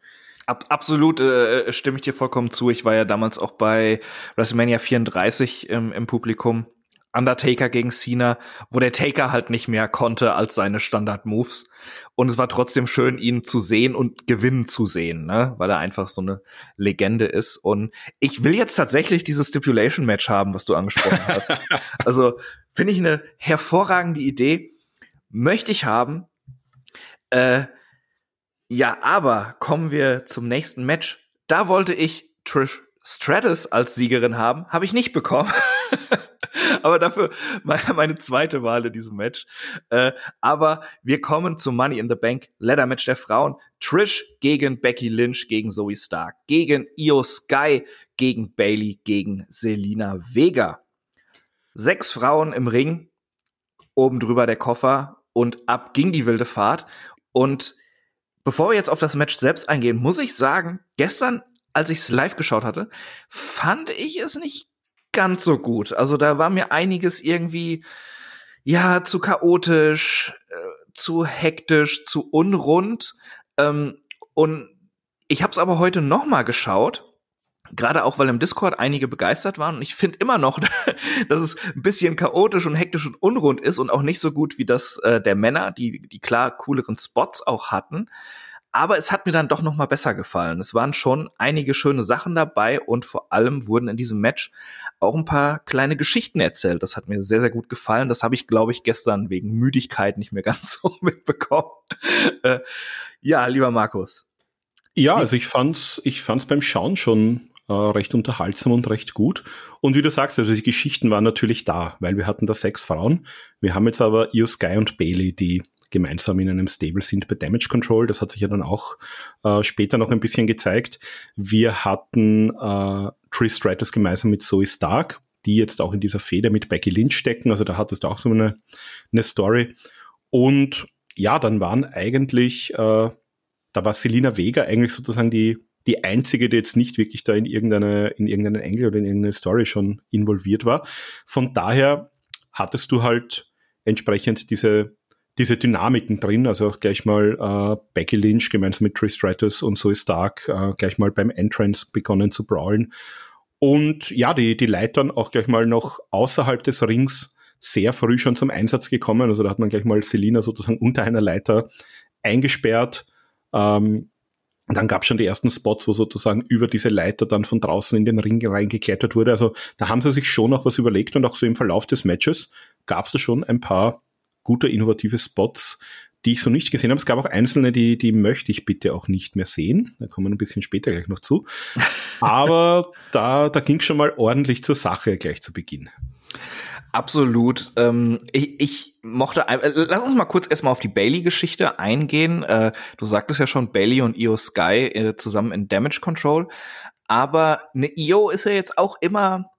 Ab, absolut äh, stimme ich dir vollkommen zu. Ich war ja damals auch bei WrestleMania 34 ähm, im Publikum Undertaker gegen Cena, wo der Taker halt nicht mehr konnte als seine Standard-Moves. Und es war trotzdem schön, ihn zu sehen und gewinnen zu sehen, ne? weil er einfach so eine Legende ist. Und ich will jetzt tatsächlich dieses Stipulation-Match haben, was du angesprochen hast. also finde ich eine hervorragende Idee. Möchte ich haben. Äh, ja, aber kommen wir zum nächsten Match. Da wollte ich Trish Stratus als Siegerin haben, habe ich nicht bekommen. aber dafür meine zweite Wahl in diesem Match. Äh, aber wir kommen zum Money in the Bank Ladder Match der Frauen. Trish gegen Becky Lynch gegen Zoe Stark, gegen Io Sky, gegen Bailey, gegen Selina Vega. Sechs Frauen im Ring, oben drüber der Koffer und ab ging die wilde Fahrt. Und bevor wir jetzt auf das Match selbst eingehen, muss ich sagen, gestern als ich es live geschaut hatte, fand ich es nicht ganz so gut. Also da war mir einiges irgendwie, ja, zu chaotisch, äh, zu hektisch, zu unrund. Ähm, und ich habe es aber heute noch mal geschaut. Gerade auch, weil im Discord einige begeistert waren. Und ich finde immer noch, dass es ein bisschen chaotisch und hektisch und unrund ist und auch nicht so gut wie das äh, der Männer, die, die klar cooleren Spots auch hatten. Aber es hat mir dann doch noch mal besser gefallen. Es waren schon einige schöne Sachen dabei und vor allem wurden in diesem Match auch ein paar kleine Geschichten erzählt. Das hat mir sehr, sehr gut gefallen. Das habe ich, glaube ich, gestern wegen Müdigkeit nicht mehr ganz so mitbekommen. Äh, ja, lieber Markus. Ja, also ich fand's, ich fand's beim Schauen schon äh, recht unterhaltsam und recht gut. Und wie du sagst, also die Geschichten waren natürlich da, weil wir hatten da sechs Frauen. Wir haben jetzt aber Io Sky und Bailey, die gemeinsam in einem Stable sind bei Damage Control. Das hat sich ja dann auch äh, später noch ein bisschen gezeigt. Wir hatten äh, Trish Stratus gemeinsam mit Zoe Stark, die jetzt auch in dieser Feder mit Becky Lynch stecken. Also da hattest du auch so eine, eine Story. Und ja, dann waren eigentlich, äh, da war Selina Vega eigentlich sozusagen die, die einzige, die jetzt nicht wirklich da in irgendeine, in irgendeinen Engel oder in irgendeine Story schon involviert war. Von daher hattest du halt entsprechend diese, diese Dynamiken drin, also auch gleich mal äh, Becky Lynch gemeinsam mit Trish Stratus und Zoe Stark äh, gleich mal beim Entrance begonnen zu brawlen. Und ja, die, die Leitern auch gleich mal noch außerhalb des Rings sehr früh schon zum Einsatz gekommen. Also da hat man gleich mal Selina sozusagen unter einer Leiter eingesperrt. Ähm, dann gab es schon die ersten Spots, wo sozusagen über diese Leiter dann von draußen in den Ring reingeklettert wurde. Also da haben sie sich schon noch was überlegt und auch so im Verlauf des Matches gab es da schon ein paar gute, innovative Spots, die ich so nicht gesehen habe. Es gab auch einzelne, die, die möchte ich bitte auch nicht mehr sehen. Da kommen wir ein bisschen später gleich noch zu. Aber da, da ging schon mal ordentlich zur Sache gleich zu Beginn. Absolut. Ähm, ich, ich mochte, äh, lass uns mal kurz erstmal auf die Bailey-Geschichte eingehen. Äh, du sagtest ja schon, Bailey und Io Sky äh, zusammen in Damage Control. Aber eine Io ist ja jetzt auch immer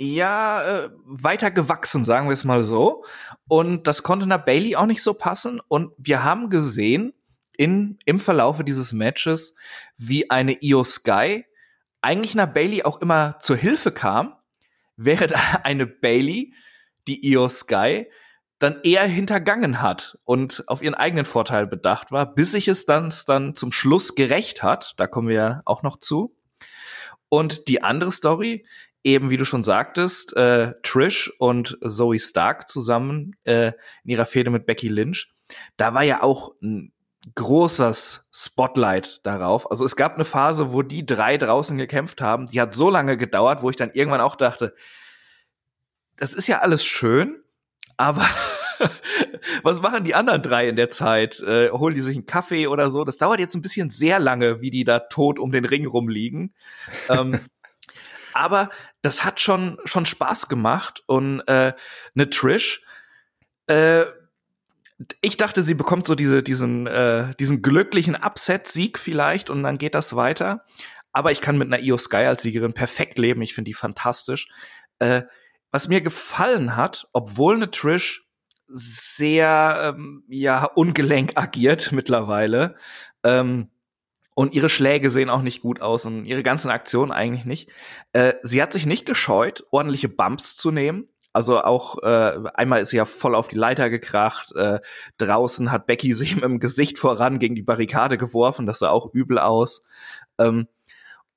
ja, äh, weiter gewachsen, sagen wir es mal so. Und das konnte nach Bailey auch nicht so passen. Und wir haben gesehen in, im Verlaufe dieses Matches, wie eine Io Sky eigentlich nach Bailey auch immer zur Hilfe kam, während eine Bailey, die Io Sky, dann eher hintergangen hat und auf ihren eigenen Vorteil bedacht war, bis sich es dann, dann zum Schluss gerecht hat. Da kommen wir ja auch noch zu. Und die andere Story eben, wie du schon sagtest, äh, Trish und Zoe Stark zusammen äh, in ihrer Fehde mit Becky Lynch. Da war ja auch ein großes Spotlight darauf. Also es gab eine Phase, wo die drei draußen gekämpft haben. Die hat so lange gedauert, wo ich dann irgendwann auch dachte, das ist ja alles schön, aber was machen die anderen drei in der Zeit? Äh, holen die sich einen Kaffee oder so? Das dauert jetzt ein bisschen sehr lange, wie die da tot um den Ring rumliegen. ähm, aber das hat schon schon Spaß gemacht und äh, eine Trish äh, ich dachte, sie bekommt so diese, diesen, äh, diesen glücklichen Upset-Sieg vielleicht und dann geht das weiter. Aber ich kann mit einer Io Sky als Siegerin perfekt leben. Ich finde die fantastisch. Äh, was mir gefallen hat, obwohl eine Trish sehr ähm, ja ungelenk agiert mittlerweile, ähm, und ihre Schläge sehen auch nicht gut aus und ihre ganzen Aktionen eigentlich nicht. Äh, sie hat sich nicht gescheut, ordentliche Bumps zu nehmen. Also auch äh, einmal ist sie ja voll auf die Leiter gekracht. Äh, draußen hat Becky sich mit dem Gesicht voran gegen die Barrikade geworfen. Das sah auch übel aus. Ähm,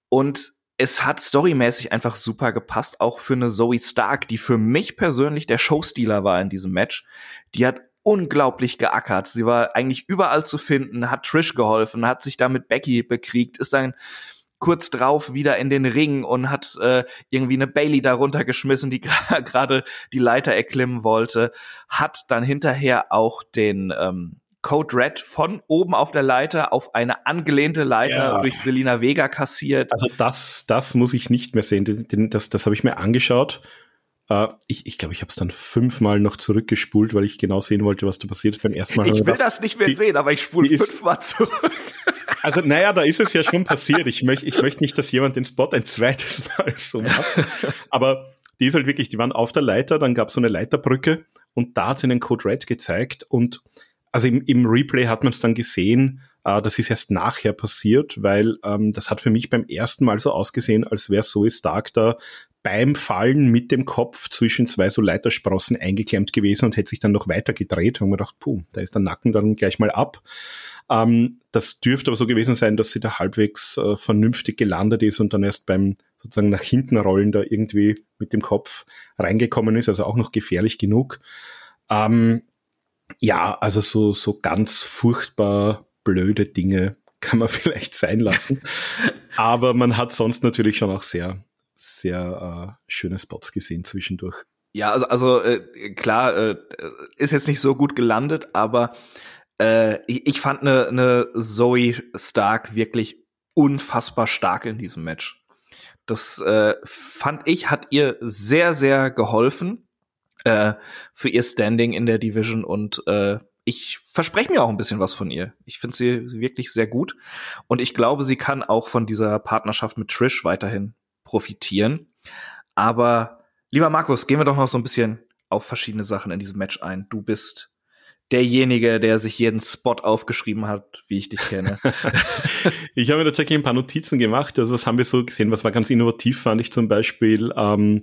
und es hat storymäßig einfach super gepasst, auch für eine Zoe Stark, die für mich persönlich der Showstealer war in diesem Match. Die hat unglaublich geackert. Sie war eigentlich überall zu finden, hat Trish geholfen, hat sich da mit Becky bekriegt, ist dann kurz drauf wieder in den Ring und hat äh, irgendwie eine Bailey darunter geschmissen, die gerade die Leiter erklimmen wollte, hat dann hinterher auch den ähm, Code Red von oben auf der Leiter auf eine angelehnte Leiter ja. durch Selina Vega kassiert. Also das, das muss ich nicht mehr sehen. Das, das habe ich mir angeschaut. Uh, ich ich glaube, ich habe es dann fünfmal noch zurückgespult, weil ich genau sehen wollte, was da passiert ist beim ersten Mal. Ich will gedacht, das nicht mehr die, sehen, aber ich spule fünfmal zurück. Also, naja, da ist es ja schon passiert. Ich möchte ich möchte nicht, dass jemand den Spot ein zweites Mal so macht. Aber die ist halt wirklich, die waren auf der Leiter, dann gab es so eine Leiterbrücke und da hat sie den Code Red gezeigt und also im, im Replay hat man es dann gesehen, äh, das ist erst nachher passiert, weil ähm, das hat für mich beim ersten Mal so ausgesehen, als wäre Zoe Stark da beim Fallen mit dem Kopf zwischen zwei so Leitersprossen eingeklemmt gewesen und hätte sich dann noch weiter gedreht. Und man gedacht, puh, da ist der Nacken dann gleich mal ab. Ähm, das dürfte aber so gewesen sein, dass sie da halbwegs äh, vernünftig gelandet ist und dann erst beim sozusagen nach hinten rollen da irgendwie mit dem Kopf reingekommen ist, also auch noch gefährlich genug. Ähm, ja, also so, so ganz furchtbar blöde Dinge kann man vielleicht sein lassen. Aber man hat sonst natürlich schon auch sehr, sehr äh, schöne Spots gesehen zwischendurch. Ja, also, also äh, klar, äh, ist jetzt nicht so gut gelandet, aber äh, ich, ich fand eine ne Zoe Stark wirklich unfassbar stark in diesem Match. Das äh, fand ich, hat ihr sehr, sehr geholfen äh, für ihr Standing in der Division und ich verspreche mir auch ein bisschen was von ihr. Ich finde sie wirklich sehr gut und ich glaube, sie kann auch von dieser Partnerschaft mit Trish weiterhin profitieren. Aber lieber Markus, gehen wir doch noch so ein bisschen auf verschiedene Sachen in diesem Match ein. Du bist derjenige, der sich jeden Spot aufgeschrieben hat, wie ich dich kenne. ich habe mir tatsächlich ein paar Notizen gemacht. Also was haben wir so gesehen? Was war ganz innovativ, fand ich zum Beispiel. Ähm,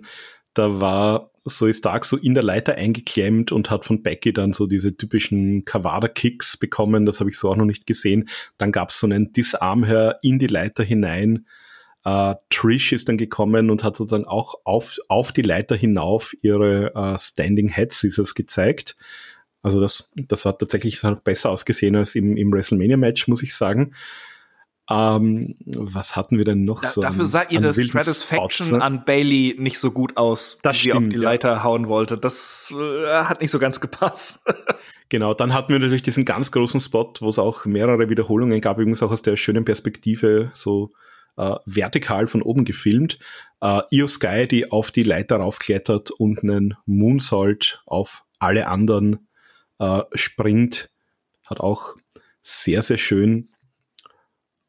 da war so Stark so in der Leiter eingeklemmt und hat von Becky dann so diese typischen Kavada-Kicks bekommen. Das habe ich so auch noch nicht gesehen. Dann gab es so einen Disarm in die Leiter hinein. Uh, Trish ist dann gekommen und hat sozusagen auch auf, auf die Leiter hinauf ihre uh, Standing Head Scissors gezeigt. Also das, das hat tatsächlich noch besser ausgesehen als im, im WrestleMania-Match, muss ich sagen. Ähm, was hatten wir denn noch da, so? Dafür sah ihre Stratisfaction ne? an Bailey nicht so gut aus, das wie sie auf die Leiter ja. hauen wollte. Das äh, hat nicht so ganz gepasst. Genau, dann hatten wir natürlich diesen ganz großen Spot, wo es auch mehrere Wiederholungen gab, übrigens auch aus der schönen Perspektive, so äh, vertikal von oben gefilmt. Äh, Io Sky, die auf die Leiter raufklettert und einen Moonsault auf alle anderen äh, springt, hat auch sehr, sehr schön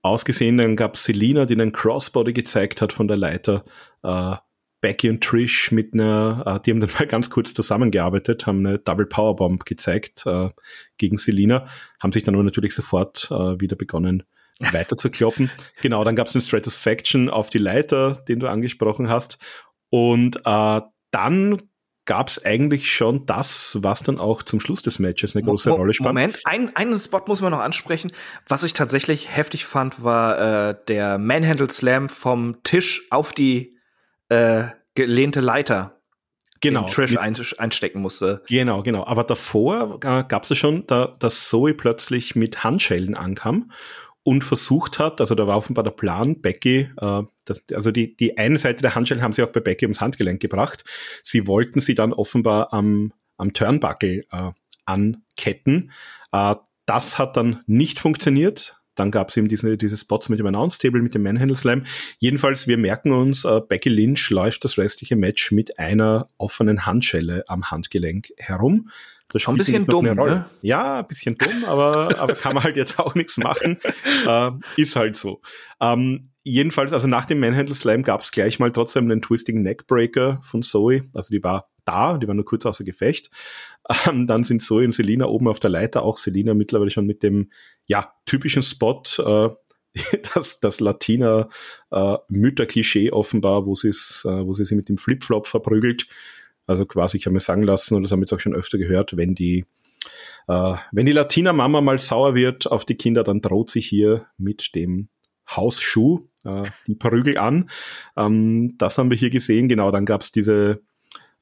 ausgesehen. Dann gab es Selina, die einen Crossbody gezeigt hat von der Leiter. Äh, Becky und Trish mit einer, äh, die haben dann mal ganz kurz zusammengearbeitet, haben eine Double Powerbomb gezeigt äh, gegen Selina, haben sich dann aber natürlich sofort äh, wieder begonnen weiter zu kloppen. genau, dann gab es den Stratisfaction auf die Leiter, den du angesprochen hast. Und äh, dann gab es eigentlich schon das, was dann auch zum Schluss des Matches eine große Mo Rolle spielt. Moment, ein, einen Spot muss man noch ansprechen. Was ich tatsächlich heftig fand, war äh, der Manhandle Slam vom Tisch auf die äh, gelehnte Leiter. Genau. Den Trish ein, einstecken musste. Genau, genau. Aber davor äh, gab es ja schon, da, dass Zoe plötzlich mit Handschellen ankam und versucht hat, also da war offenbar der Plan, Becky, äh, das, also die, die eine Seite der Handschellen haben sie auch bei Becky ums Handgelenk gebracht. Sie wollten sie dann offenbar am, am Turnbuckle äh, anketten. Äh, das hat dann nicht funktioniert. Dann gab es eben diese, diese Spots mit dem Announce Table, mit dem Manhandle Slam. Jedenfalls, wir merken uns, äh, Becky Lynch läuft das restliche Match mit einer offenen Handschelle am Handgelenk herum. Das Schon ein bisschen dumm, ne? Ja, ein bisschen dumm, aber, aber kann man halt jetzt auch nichts machen. Äh, ist halt so. Ähm, jedenfalls, also nach dem Manhandle Slam gab es gleich mal trotzdem einen Twisting Neckbreaker von Zoe. Also die war da, die war nur kurz außer Gefecht. Ähm, dann sind Zoe und Selina oben auf der Leiter, auch Selina mittlerweile schon mit dem ja typischen Spot, äh, das, das Latina äh, offenbar, wo, äh, wo sie sie mit dem Flipflop verprügelt. Also quasi, ich habe mir sagen lassen, und das haben wir jetzt auch schon öfter gehört, wenn die, äh, wenn die Latina-Mama mal sauer wird auf die Kinder, dann droht sie hier mit dem Hausschuh. Äh, die Prügel an. Ähm, das haben wir hier gesehen. Genau, dann gab's diese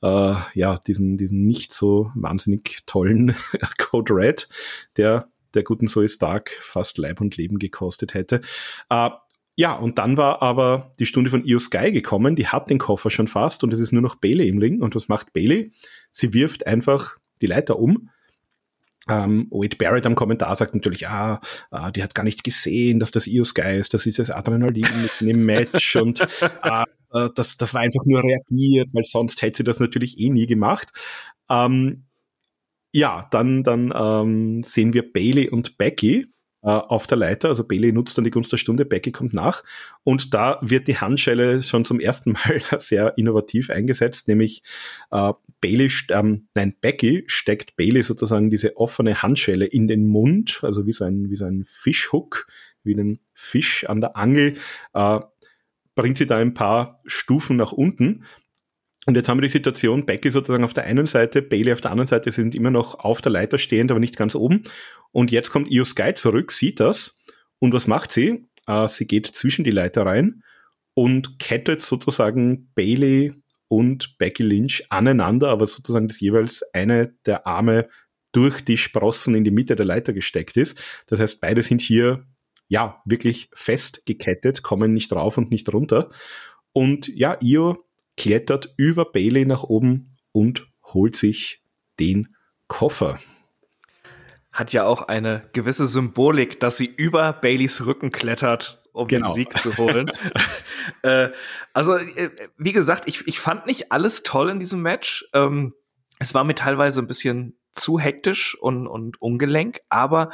äh, ja, diesen, diesen nicht so wahnsinnig tollen Code Red, der der guten Zoe Stark fast Leib und Leben gekostet hätte. Äh, ja, und dann war aber die Stunde von Io Sky gekommen, die hat den Koffer schon fast und es ist nur noch Bailey im Ring. Und was macht Bailey? Sie wirft einfach die Leiter um. Ähm, Wade Barrett am Kommentar sagt natürlich, ah, ah, die hat gar nicht gesehen, dass das Io Sky ist, das ist das Adrenalin mitten im Match und ah, äh, das, das war einfach nur reagiert, weil sonst hätte sie das natürlich eh nie gemacht. Ähm, ja, dann, dann ähm, sehen wir Bailey und Becky auf der Leiter. Also Bailey nutzt dann die Gunst der Stunde, Becky kommt nach. Und da wird die Handschelle schon zum ersten Mal sehr innovativ eingesetzt, nämlich äh, Bailey, ähm, nein, Becky steckt Bailey sozusagen diese offene Handschelle in den Mund, also wie so ein, wie so ein Fischhook, wie ein Fisch an der Angel, äh, bringt sie da ein paar Stufen nach unten. Und jetzt haben wir die Situation, Becky sozusagen auf der einen Seite, Bailey auf der anderen Seite sind immer noch auf der Leiter stehend, aber nicht ganz oben. Und jetzt kommt Io Sky zurück, sieht das. Und was macht sie? Äh, sie geht zwischen die Leiter rein und kettet sozusagen Bailey und Becky Lynch aneinander, aber sozusagen das jeweils eine der Arme durch die Sprossen in die Mitte der Leiter gesteckt ist. Das heißt, beide sind hier ja, wirklich fest gekettet, kommen nicht rauf und nicht runter. Und ja, Io klettert über Bailey nach oben und holt sich den Koffer. Hat ja auch eine gewisse Symbolik, dass sie über Baileys Rücken klettert, um genau. den Sieg zu holen. äh, also, äh, wie gesagt, ich, ich fand nicht alles toll in diesem Match. Ähm, es war mir teilweise ein bisschen zu hektisch und, und ungelenk, aber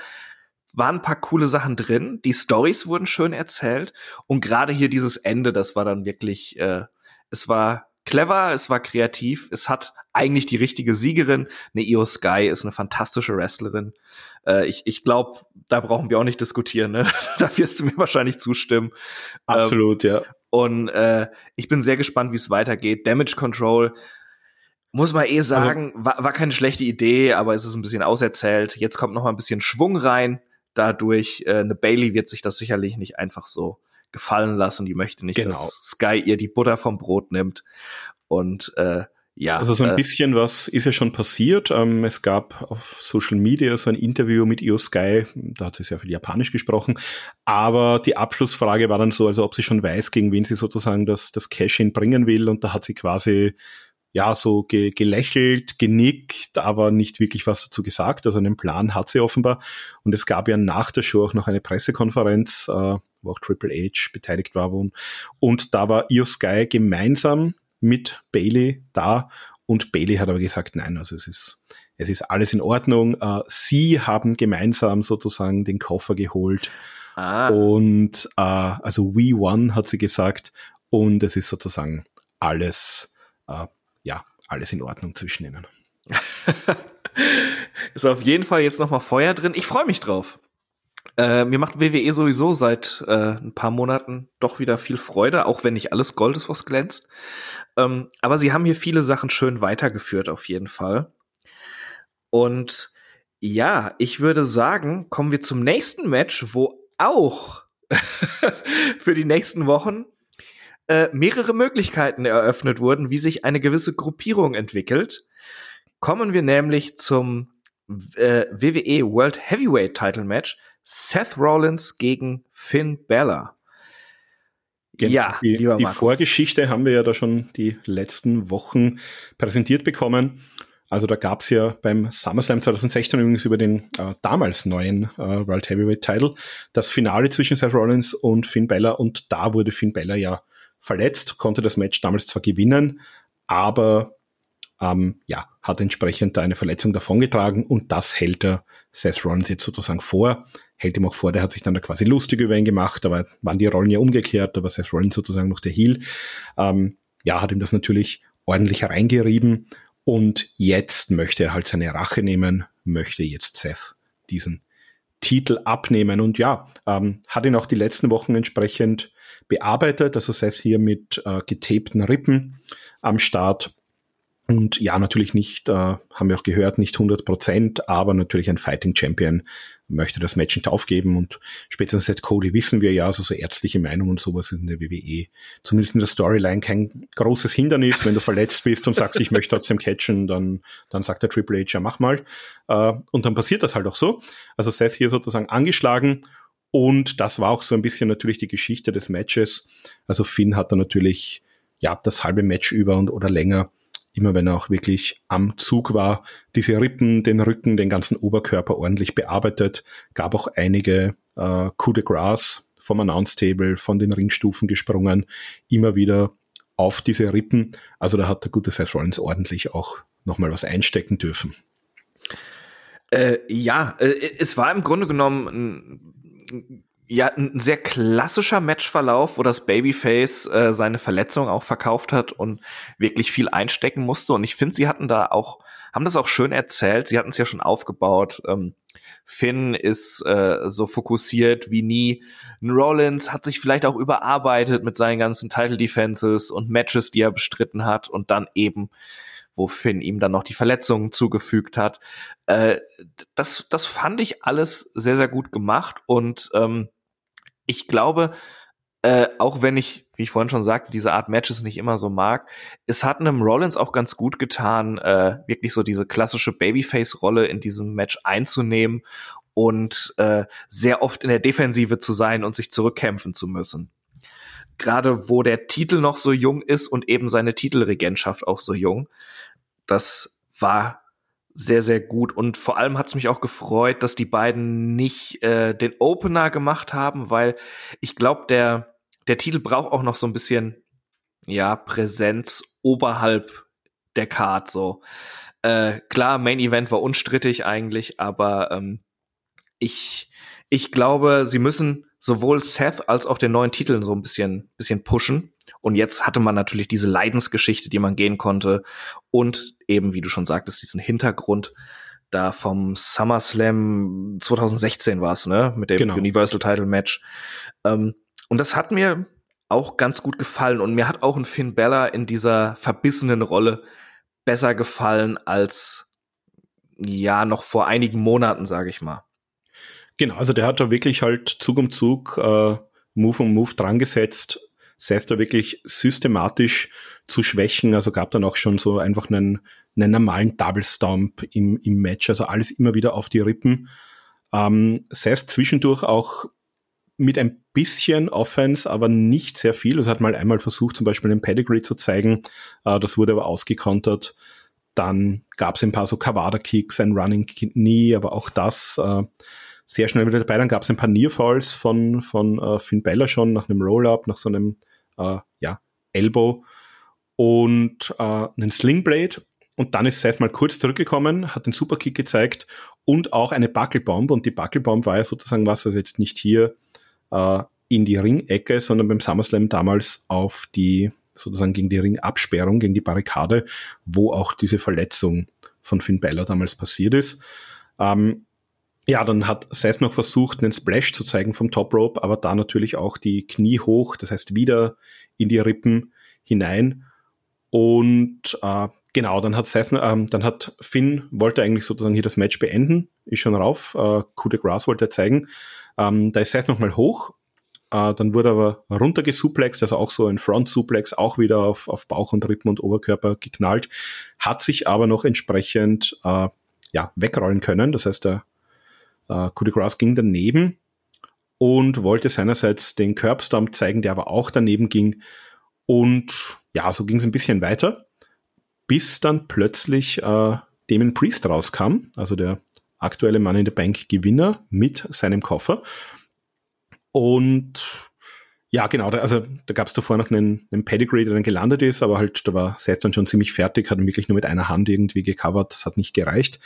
waren ein paar coole Sachen drin. Die Stories wurden schön erzählt. Und gerade hier dieses Ende, das war dann wirklich, äh, es war clever, es war kreativ, es hat eigentlich die richtige Siegerin. Eine Io Sky ist eine fantastische Wrestlerin. Äh, ich ich glaube, da brauchen wir auch nicht diskutieren. Ne? da wirst du mir wahrscheinlich zustimmen. Absolut, ähm, ja. Und äh, ich bin sehr gespannt, wie es weitergeht. Damage Control muss man eh also sagen, also, war, war keine schlechte Idee, aber es ist ein bisschen auserzählt. Jetzt kommt noch mal ein bisschen Schwung rein dadurch. Äh, eine Bailey wird sich das sicherlich nicht einfach so gefallen lassen. Die möchte nicht, genau. dass Sky ihr die Butter vom Brot nimmt. Und äh, ja. Also so ein äh, bisschen was ist ja schon passiert. Ähm, es gab auf Social Media so ein Interview mit Io Sky, da hat sie sehr viel Japanisch gesprochen, aber die Abschlussfrage war dann so, also ob sie schon weiß, gegen wen sie sozusagen das, das Cash-In bringen will und da hat sie quasi ja, so ge gelächelt, genickt, aber nicht wirklich was dazu gesagt. Also einen Plan hat sie offenbar. Und es gab ja nach der Show auch noch eine Pressekonferenz, äh, wo auch Triple H beteiligt war. Und da war Io Sky gemeinsam mit Bailey da. Und Bailey hat aber gesagt, nein, also es ist, es ist alles in Ordnung. Äh, sie haben gemeinsam sozusagen den Koffer geholt. Ah. Und äh, also We Won hat sie gesagt. Und es ist sozusagen alles äh, ja, alles in Ordnung zwischen ihnen. ist auf jeden Fall jetzt noch mal Feuer drin. Ich freue mich drauf. Äh, mir macht WWE sowieso seit äh, ein paar Monaten doch wieder viel Freude, auch wenn nicht alles Gold ist, was glänzt. Ähm, aber sie haben hier viele Sachen schön weitergeführt, auf jeden Fall. Und ja, ich würde sagen, kommen wir zum nächsten Match, wo auch für die nächsten Wochen äh, mehrere Möglichkeiten eröffnet wurden, wie sich eine gewisse Gruppierung entwickelt. Kommen wir nämlich zum äh, WWE World Heavyweight Title Match Seth Rollins gegen Finn Bella. Genau. Ja, die, die Vorgeschichte haben wir ja da schon die letzten Wochen präsentiert bekommen. Also da gab's ja beim SummerSlam 2016 übrigens über den äh, damals neuen äh, World Heavyweight Title das Finale zwischen Seth Rollins und Finn Bella und da wurde Finn Bella ja verletzt, konnte das Match damals zwar gewinnen, aber ähm, ja, hat entsprechend da eine Verletzung davongetragen und das hält er Seth Rollins jetzt sozusagen vor, hält ihm auch vor, der hat sich dann da quasi lustig über ihn gemacht, aber waren die Rollen ja umgekehrt, da war Seth Rollins sozusagen noch der Heel. Ähm, ja, hat ihm das natürlich ordentlich hereingerieben und jetzt möchte er halt seine Rache nehmen, möchte jetzt Seth diesen Titel abnehmen und ja, ähm, hat ihn auch die letzten Wochen entsprechend bearbeitet. Also Seth hier mit äh, getapten Rippen am Start. Und ja, natürlich nicht, äh, haben wir auch gehört, nicht 100 Prozent, aber natürlich ein Fighting Champion möchte das Match nicht aufgeben und spätestens seit Cody wissen wir ja, also so ärztliche Meinung und sowas in der WWE, zumindest in der Storyline kein großes Hindernis. Wenn du verletzt bist und sagst, ich möchte trotzdem catchen, dann, dann sagt der Triple H, ja mach mal. Äh, und dann passiert das halt auch so. Also Seth hier sozusagen angeschlagen und das war auch so ein bisschen natürlich die Geschichte des Matches. Also Finn hat da natürlich ja das halbe Match über und oder länger immer wenn er auch wirklich am Zug war, diese Rippen, den Rücken, den ganzen Oberkörper ordentlich bearbeitet. Gab auch einige äh, Coup de Grace vom Announce Table, von den Ringstufen gesprungen, immer wieder auf diese Rippen. Also da hat der gute Seth Rollins ordentlich auch nochmal was einstecken dürfen. Äh, ja, äh, es war im Grunde genommen ein ja, ein sehr klassischer Matchverlauf, wo das Babyface äh, seine Verletzung auch verkauft hat und wirklich viel einstecken musste. Und ich finde, sie hatten da auch, haben das auch schön erzählt. Sie hatten es ja schon aufgebaut. Ähm, Finn ist äh, so fokussiert wie nie. Rollins hat sich vielleicht auch überarbeitet mit seinen ganzen Title Defenses und Matches, die er bestritten hat und dann eben wo Finn ihm dann noch die Verletzungen zugefügt hat. Äh, das, das fand ich alles sehr, sehr gut gemacht und ähm, ich glaube, äh, auch wenn ich, wie ich vorhin schon sagte, diese Art Matches nicht immer so mag, es hat einem Rollins auch ganz gut getan, äh, wirklich so diese klassische Babyface-Rolle in diesem Match einzunehmen und äh, sehr oft in der Defensive zu sein und sich zurückkämpfen zu müssen. Gerade wo der Titel noch so jung ist und eben seine Titelregentschaft auch so jung, das war sehr, sehr gut. Und vor allem hat es mich auch gefreut, dass die beiden nicht äh, den Opener gemacht haben, weil ich glaube, der, der Titel braucht auch noch so ein bisschen, ja, Präsenz oberhalb der Card. So. Äh, klar, Main Event war unstrittig eigentlich, aber ähm, ich, ich glaube, sie müssen sowohl Seth als auch den neuen Titel so ein bisschen, bisschen pushen. Und jetzt hatte man natürlich diese Leidensgeschichte, die man gehen konnte und eben, wie du schon sagtest, diesen Hintergrund da vom SummerSlam 2016 war es, ne, mit dem genau. Universal Title Match. Ähm, und das hat mir auch ganz gut gefallen und mir hat auch ein Finn Bella in dieser verbissenen Rolle besser gefallen als ja noch vor einigen Monaten, sage ich mal. Genau, also der hat da wirklich halt Zug um Zug äh, Move um Move dran gesetzt, Seth da wirklich systematisch zu schwächen. Also gab dann auch schon so einfach einen, einen normalen Double Stomp im, im Match. Also alles immer wieder auf die Rippen. Ähm, Seth zwischendurch auch mit ein bisschen Offense, aber nicht sehr viel. Es hat mal einmal versucht, zum Beispiel einen Pedigree zu zeigen. Äh, das wurde aber ausgekontert. Dann gab es ein paar so Kawada-Kicks, ein Running Knee, aber auch das äh, sehr schnell wieder dabei. Dann gab es ein paar Nearfalls von, von äh, Finn Bella schon nach einem Roll-Up, nach so einem äh, ja, Elbow und äh, einen Slingblade. Und dann ist Seth mal kurz zurückgekommen, hat den Superkick gezeigt und auch eine Buckelbomb. Und die Buckelbomb war ja sozusagen was, also jetzt nicht hier äh, in die Ringecke, sondern beim SummerSlam damals auf die, sozusagen gegen die Ringabsperrung, gegen die Barrikade, wo auch diese Verletzung von Finn Balor damals passiert ist. Ähm, ja, dann hat Seth noch versucht, einen Splash zu zeigen vom Top Rope, aber da natürlich auch die Knie hoch, das heißt wieder in die Rippen hinein. Und äh, genau, dann hat Seth, ähm, dann hat Finn wollte eigentlich sozusagen hier das Match beenden, ist schon rauf. Äh, Coup de Grace wollte er zeigen. Ähm, da ist Seth nochmal hoch. Äh, dann wurde aber runtergesuplext, also auch so ein Front-Suplex, auch wieder auf, auf Bauch und Rippen und Oberkörper geknallt, hat sich aber noch entsprechend äh, ja, wegrollen können. Das heißt, der äh, Coup de Grace ging daneben und wollte seinerseits den Curbstomp zeigen, der aber auch daneben ging. Und ja, so ging es ein bisschen weiter, bis dann plötzlich äh, Damon Priest rauskam, also der aktuelle Mann in der Bank Gewinner mit seinem Koffer. Und ja, genau, da, also da gab es davor noch einen, einen Pedigree, der dann gelandet ist, aber halt, da war Seth dann schon ziemlich fertig, hat ihn wirklich nur mit einer Hand irgendwie gecovert, das hat nicht gereicht.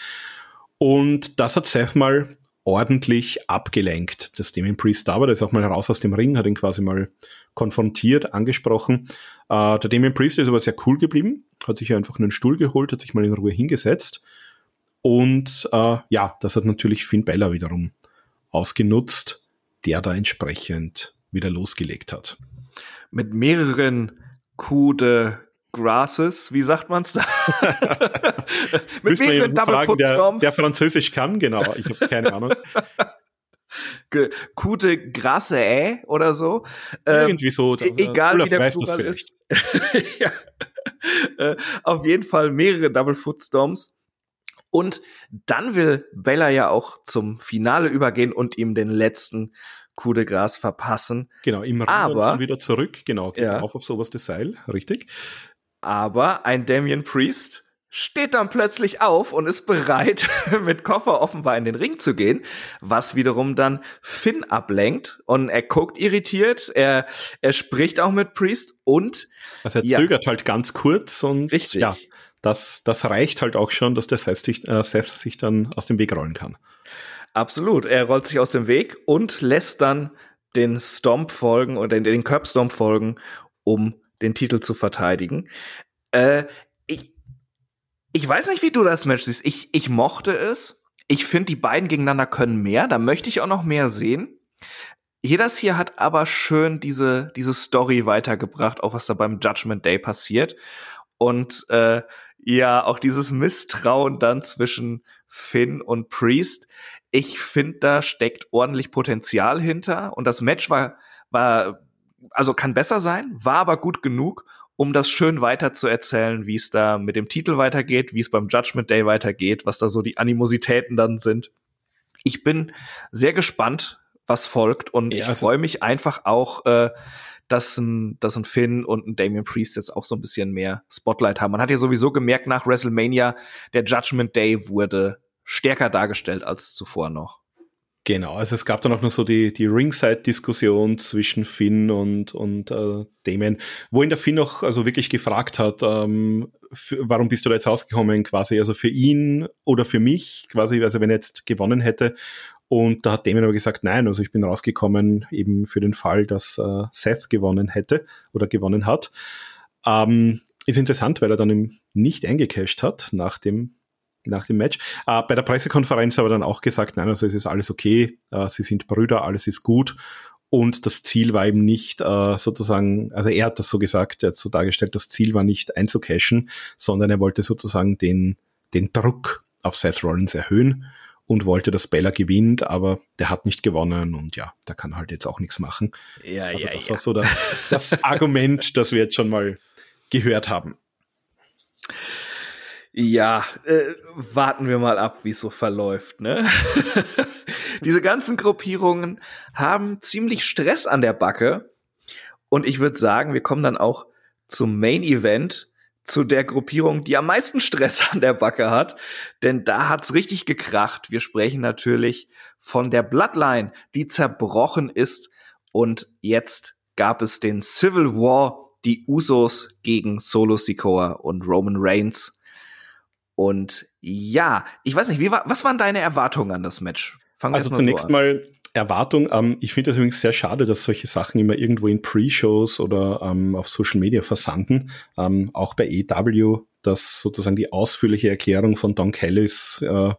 Und das hat Seth mal ordentlich abgelenkt. Das Damien Priest da war, der ist auch mal raus aus dem Ring, hat ihn quasi mal konfrontiert, angesprochen. Äh, der Damien Priest ist aber sehr cool geblieben, hat sich einfach einen Stuhl geholt, hat sich mal in Ruhe hingesetzt. Und äh, ja, das hat natürlich Finn Bella wiederum ausgenutzt, der da entsprechend wieder losgelegt hat. Mit mehreren Coup de Grasses, wie sagt man's da? Mit mehreren Double fragen, der, der Französisch kann, genau. Ich habe keine Ahnung. Gute Grasse äh, oder so. Ähm, Irgendwie so. E egal wie der Plural ist. ja. äh, auf jeden Fall mehrere Double Footstorms. Und dann will Bella ja auch zum Finale übergehen und ihm den letzten Coup de Gras verpassen. Genau, im aber wieder zurück, genau, geht ja. auf auf sowas das Seil, richtig. Aber ein Damien Priest steht dann plötzlich auf und ist bereit, mit Koffer offenbar in den Ring zu gehen, was wiederum dann Finn ablenkt und er guckt irritiert, er, er spricht auch mit Priest und also er ja, zögert halt ganz kurz und richtig. ja, das, das reicht halt auch schon, dass der Seth sich, äh, Seth sich dann aus dem Weg rollen kann. Absolut, er rollt sich aus dem Weg und lässt dann den Stomp folgen oder den, den Curb Stomp folgen, um den Titel zu verteidigen. Äh, ich, ich weiß nicht, wie du das Match siehst. Ich, ich mochte es. Ich finde, die beiden gegeneinander können mehr. Da möchte ich auch noch mehr sehen. Das hier hat aber schön diese, diese Story weitergebracht, auch was da beim Judgment Day passiert. Und äh, ja, auch dieses Misstrauen dann zwischen Finn und Priest. Ich finde, da steckt ordentlich Potenzial hinter. Und das Match war, war also kann besser sein, war aber gut genug, um das schön weiter zu erzählen, wie es da mit dem Titel weitergeht, wie es beim Judgment Day weitergeht, was da so die Animositäten dann sind. Ich bin sehr gespannt, was folgt und ja, ich also freue mich einfach auch, äh, dass ein, dass ein Finn und ein Damien Priest jetzt auch so ein bisschen mehr Spotlight haben. Man hat ja sowieso gemerkt nach WrestleMania, der Judgment Day wurde stärker dargestellt als zuvor noch. Genau, also es gab dann auch noch so die, die Ringside-Diskussion zwischen Finn und, und äh, Damien, wo ihn der Finn auch also wirklich gefragt hat, ähm, für, warum bist du da jetzt rausgekommen, quasi, also für ihn oder für mich, quasi, also wenn er jetzt gewonnen hätte. Und da hat Damien aber gesagt, nein, also ich bin rausgekommen eben für den Fall, dass äh, Seth gewonnen hätte oder gewonnen hat. Ähm, ist interessant, weil er dann eben nicht eingecashed hat nach dem nach dem Match. Äh, bei der Pressekonferenz aber dann auch gesagt, nein, also es ist alles okay, äh, sie sind Brüder, alles ist gut. Und das Ziel war eben nicht äh, sozusagen, also er hat das so gesagt, er hat so dargestellt, das Ziel war nicht einzucashen, sondern er wollte sozusagen den, den Druck auf Seth Rollins erhöhen und wollte, dass Bella gewinnt, aber der hat nicht gewonnen und ja, der kann halt jetzt auch nichts machen. Ja, also ja, das ja. war so das, das Argument, das wir jetzt schon mal gehört haben. Ja, äh, warten wir mal ab, wie es so verläuft. Ne? Diese ganzen Gruppierungen haben ziemlich Stress an der Backe. Und ich würde sagen, wir kommen dann auch zum Main Event, zu der Gruppierung, die am meisten Stress an der Backe hat. Denn da hat's richtig gekracht. Wir sprechen natürlich von der Bloodline, die zerbrochen ist. Und jetzt gab es den Civil War, die Usos gegen Solo Sikoa und Roman Reigns. Und ja, ich weiß nicht, wie war, was waren deine Erwartungen an das Match? Fangen also zunächst so mal Erwartung. Ähm, ich finde es übrigens sehr schade, dass solche Sachen immer irgendwo in Pre-Shows oder ähm, auf Social Media versanden. Ähm, auch bei EW, dass sozusagen die ausführliche Erklärung von Don Kellis, äh,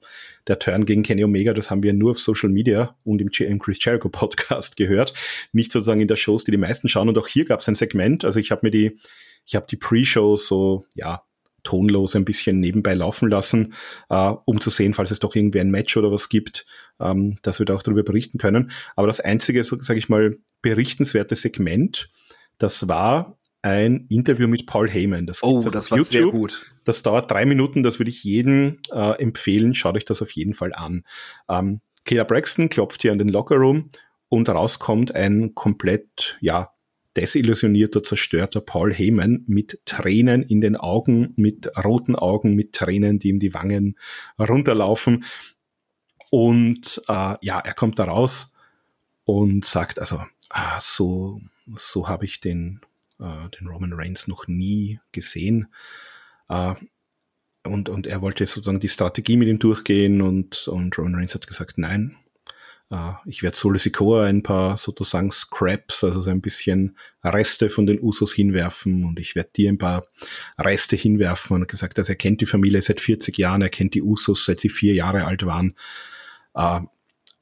der Turn gegen Kenny Omega, das haben wir nur auf Social Media und im, im Chris Jericho Podcast gehört, nicht sozusagen in der Shows, die die meisten schauen. Und auch hier gab es ein Segment. Also ich habe mir die, ich habe die Pre-Show so ja tonlos ein bisschen nebenbei laufen lassen, äh, um zu sehen, falls es doch irgendwie ein Match oder was gibt, ähm, dass wir da auch darüber berichten können. Aber das einzige, so, sage ich mal, berichtenswerte Segment, das war ein Interview mit Paul Heyman. Das oh, das war YouTube. sehr gut. Das dauert drei Minuten, das würde ich jedem äh, empfehlen. Schaut euch das auf jeden Fall an. Ähm, Kayla Braxton klopft hier an den Lockerroom und rauskommt ein komplett, ja, desillusionierter, zerstörter Paul Heyman mit Tränen in den Augen, mit roten Augen, mit Tränen, die ihm die Wangen runterlaufen. Und äh, ja, er kommt da raus und sagt, also ah, so, so habe ich den, äh, den Roman Reigns noch nie gesehen. Äh, und, und er wollte sozusagen die Strategie mit ihm durchgehen und, und Roman Reigns hat gesagt, nein, ich werde Sikoa ein paar sozusagen Scraps, also so ein bisschen Reste von den Usos hinwerfen und ich werde dir ein paar Reste hinwerfen. Und gesagt, also er kennt die Familie seit 40 Jahren, er kennt die Usos, seit sie vier Jahre alt waren. Äh,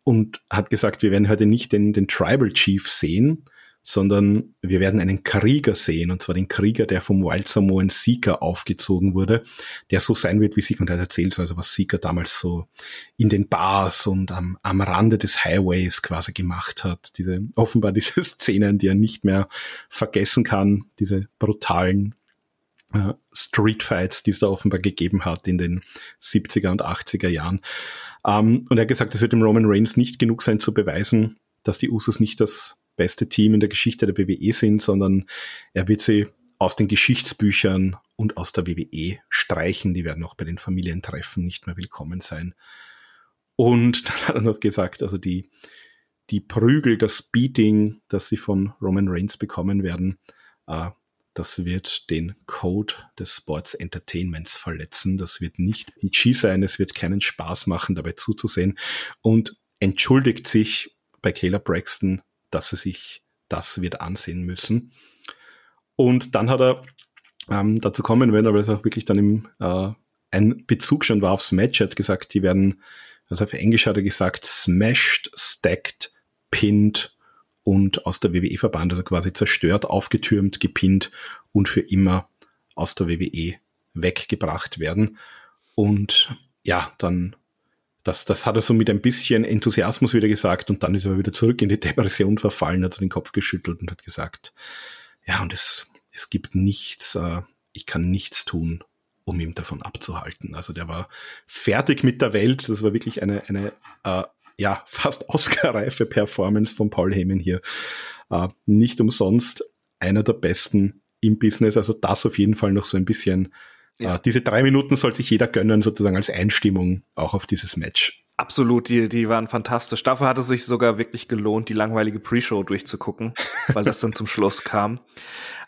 und hat gesagt, wir werden heute nicht den, den Tribal Chief sehen, sondern wir werden einen Krieger sehen, und zwar den Krieger, der vom Wild Samoan Seeker aufgezogen wurde, der so sein wird wie Seeker, und er erzählt also, was Seeker damals so in den Bars und am, am Rande des Highways quasi gemacht hat. Diese, offenbar diese Szenen, die er nicht mehr vergessen kann, diese brutalen äh, Streetfights, die es da offenbar gegeben hat in den 70er und 80er Jahren. Ähm, und er hat gesagt, es wird dem Roman Reigns nicht genug sein zu beweisen, dass die Usos nicht das beste Team in der Geschichte der WWE sind, sondern er wird sie aus den Geschichtsbüchern und aus der WWE streichen. Die werden auch bei den Familientreffen nicht mehr willkommen sein. Und dann hat er noch gesagt, also die, die Prügel, das Beating, das sie von Roman Reigns bekommen werden, äh, das wird den Code des Sports Entertainments verletzen. Das wird nicht PG sein. Es wird keinen Spaß machen, dabei zuzusehen. Und entschuldigt sich bei Kayla Braxton dass er sich das wird ansehen müssen. Und dann hat er ähm, dazu kommen, wenn aber es auch wirklich dann im äh, ein Bezug schon war aufs Match, er hat gesagt, die werden, also auf Englisch hat er gesagt, smashed, stacked, pinned und aus der WWE verbannt, also quasi zerstört, aufgetürmt, gepinnt und für immer aus der WWE weggebracht werden. Und ja, dann das, das hat er so mit ein bisschen Enthusiasmus wieder gesagt und dann ist er wieder zurück in die Depression verfallen, hat so den Kopf geschüttelt und hat gesagt, ja, und es, es gibt nichts, äh, ich kann nichts tun, um ihm davon abzuhalten. Also der war fertig mit der Welt. Das war wirklich eine, eine äh, ja, fast Oscar-reife Performance von Paul Heyman hier. Äh, nicht umsonst einer der besten im Business. Also das auf jeden Fall noch so ein bisschen ja. Äh, diese drei Minuten sollte sich jeder gönnen, sozusagen als Einstimmung auch auf dieses Match. Absolut, die, die waren fantastisch. Dafür hat es sich sogar wirklich gelohnt, die langweilige Pre-Show durchzugucken, weil das dann zum Schluss kam.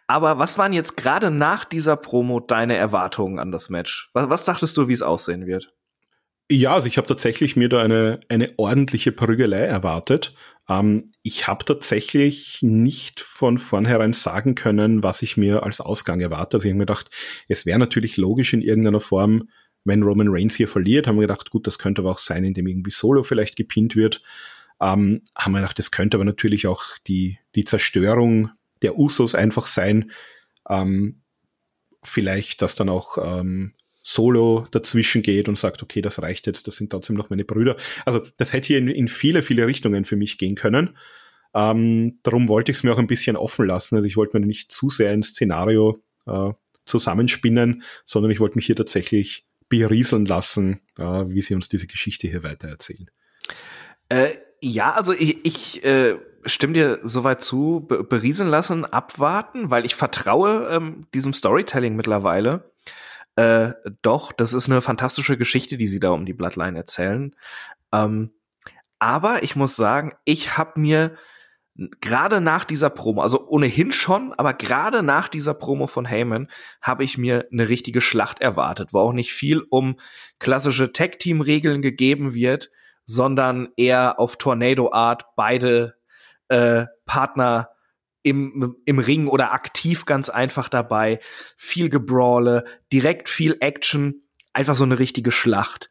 Aber was waren jetzt gerade nach dieser Promo deine Erwartungen an das Match? Was, was dachtest du, wie es aussehen wird? Ja, also ich habe tatsächlich mir da eine, eine ordentliche Prügelei erwartet. Ähm, ich habe tatsächlich nicht von vornherein sagen können, was ich mir als Ausgang erwarte. Also ich habe mir gedacht, es wäre natürlich logisch in irgendeiner Form, wenn Roman Reigns hier verliert, haben wir gedacht, gut, das könnte aber auch sein, indem irgendwie Solo vielleicht gepinnt wird. Ähm, haben wir gedacht, das könnte aber natürlich auch die, die Zerstörung der Usos einfach sein. Ähm, vielleicht, dass dann auch ähm, Solo dazwischen geht und sagt, okay, das reicht jetzt, das sind trotzdem noch meine Brüder. Also das hätte hier in, in viele, viele Richtungen für mich gehen können. Ähm, darum wollte ich es mir auch ein bisschen offen lassen. Also ich wollte mir nicht zu sehr ein Szenario äh, zusammenspinnen, sondern ich wollte mich hier tatsächlich berieseln lassen, äh, wie sie uns diese Geschichte hier weitererzählen. Äh, ja, also ich, ich äh, stimme dir soweit zu, berieseln lassen, abwarten, weil ich vertraue ähm, diesem Storytelling mittlerweile. Äh, doch, das ist eine fantastische Geschichte, die sie da um die Bloodline erzählen. Ähm, aber ich muss sagen, ich habe mir gerade nach dieser Promo, also ohnehin schon, aber gerade nach dieser Promo von Heyman habe ich mir eine richtige Schlacht erwartet, wo auch nicht viel um klassische Tag-Team-Regeln gegeben wird, sondern eher auf Tornado-Art beide äh, Partner im, im Ring oder aktiv ganz einfach dabei. Viel Gebrawle, direkt viel Action, einfach so eine richtige Schlacht.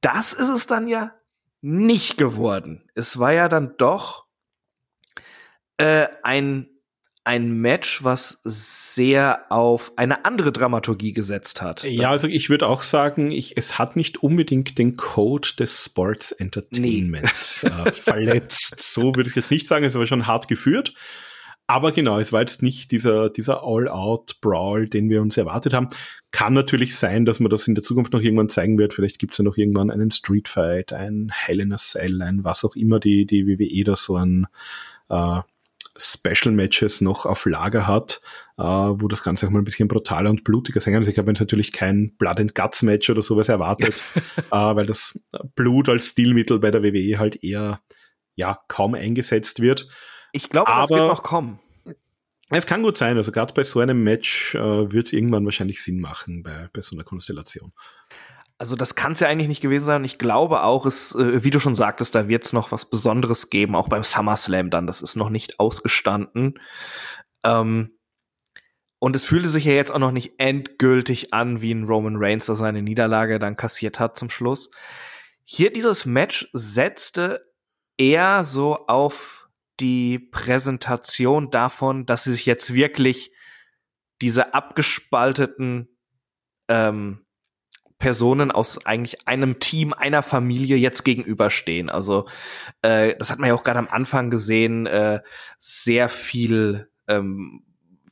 Das ist es dann ja nicht geworden. Es war ja dann doch äh, ein ein Match, was sehr auf eine andere Dramaturgie gesetzt hat. Ja, also ich würde auch sagen, ich, es hat nicht unbedingt den Code des Sports Entertainment nee. äh, verletzt. So würde ich jetzt nicht sagen, es war schon hart geführt. Aber genau, es war jetzt nicht dieser, dieser All-Out-Brawl, den wir uns erwartet haben. Kann natürlich sein, dass man das in der Zukunft noch irgendwann zeigen wird. Vielleicht gibt es ja noch irgendwann einen Street Fight, ein Hell in a Cell, ein was auch immer die, die WWE da so ein äh, Special Matches noch auf Lager hat, äh, wo das Ganze auch mal ein bisschen brutaler und blutiger sein kann. Also ich habe jetzt natürlich kein Blood and Guts Match oder sowas erwartet, äh, weil das Blut als Stilmittel bei der WWE halt eher ja kaum eingesetzt wird. Ich glaube, das wird noch kommen. Es kann gut sein. Also gerade bei so einem Match äh, wird es irgendwann wahrscheinlich Sinn machen bei, bei so einer Konstellation. Also das kann es ja eigentlich nicht gewesen sein. Ich glaube auch, es, äh, wie du schon sagtest, da wird es noch was Besonderes geben, auch beim SummerSlam dann. Das ist noch nicht ausgestanden. Ähm, und es fühlte sich ja jetzt auch noch nicht endgültig an, wie ein Roman Reigns, der seine Niederlage dann kassiert hat zum Schluss. Hier dieses Match setzte eher so auf die Präsentation davon, dass sie sich jetzt wirklich diese abgespalteten ähm, Personen aus eigentlich einem Team, einer Familie jetzt gegenüberstehen. Also äh, das hat man ja auch gerade am Anfang gesehen, äh, sehr viel ähm,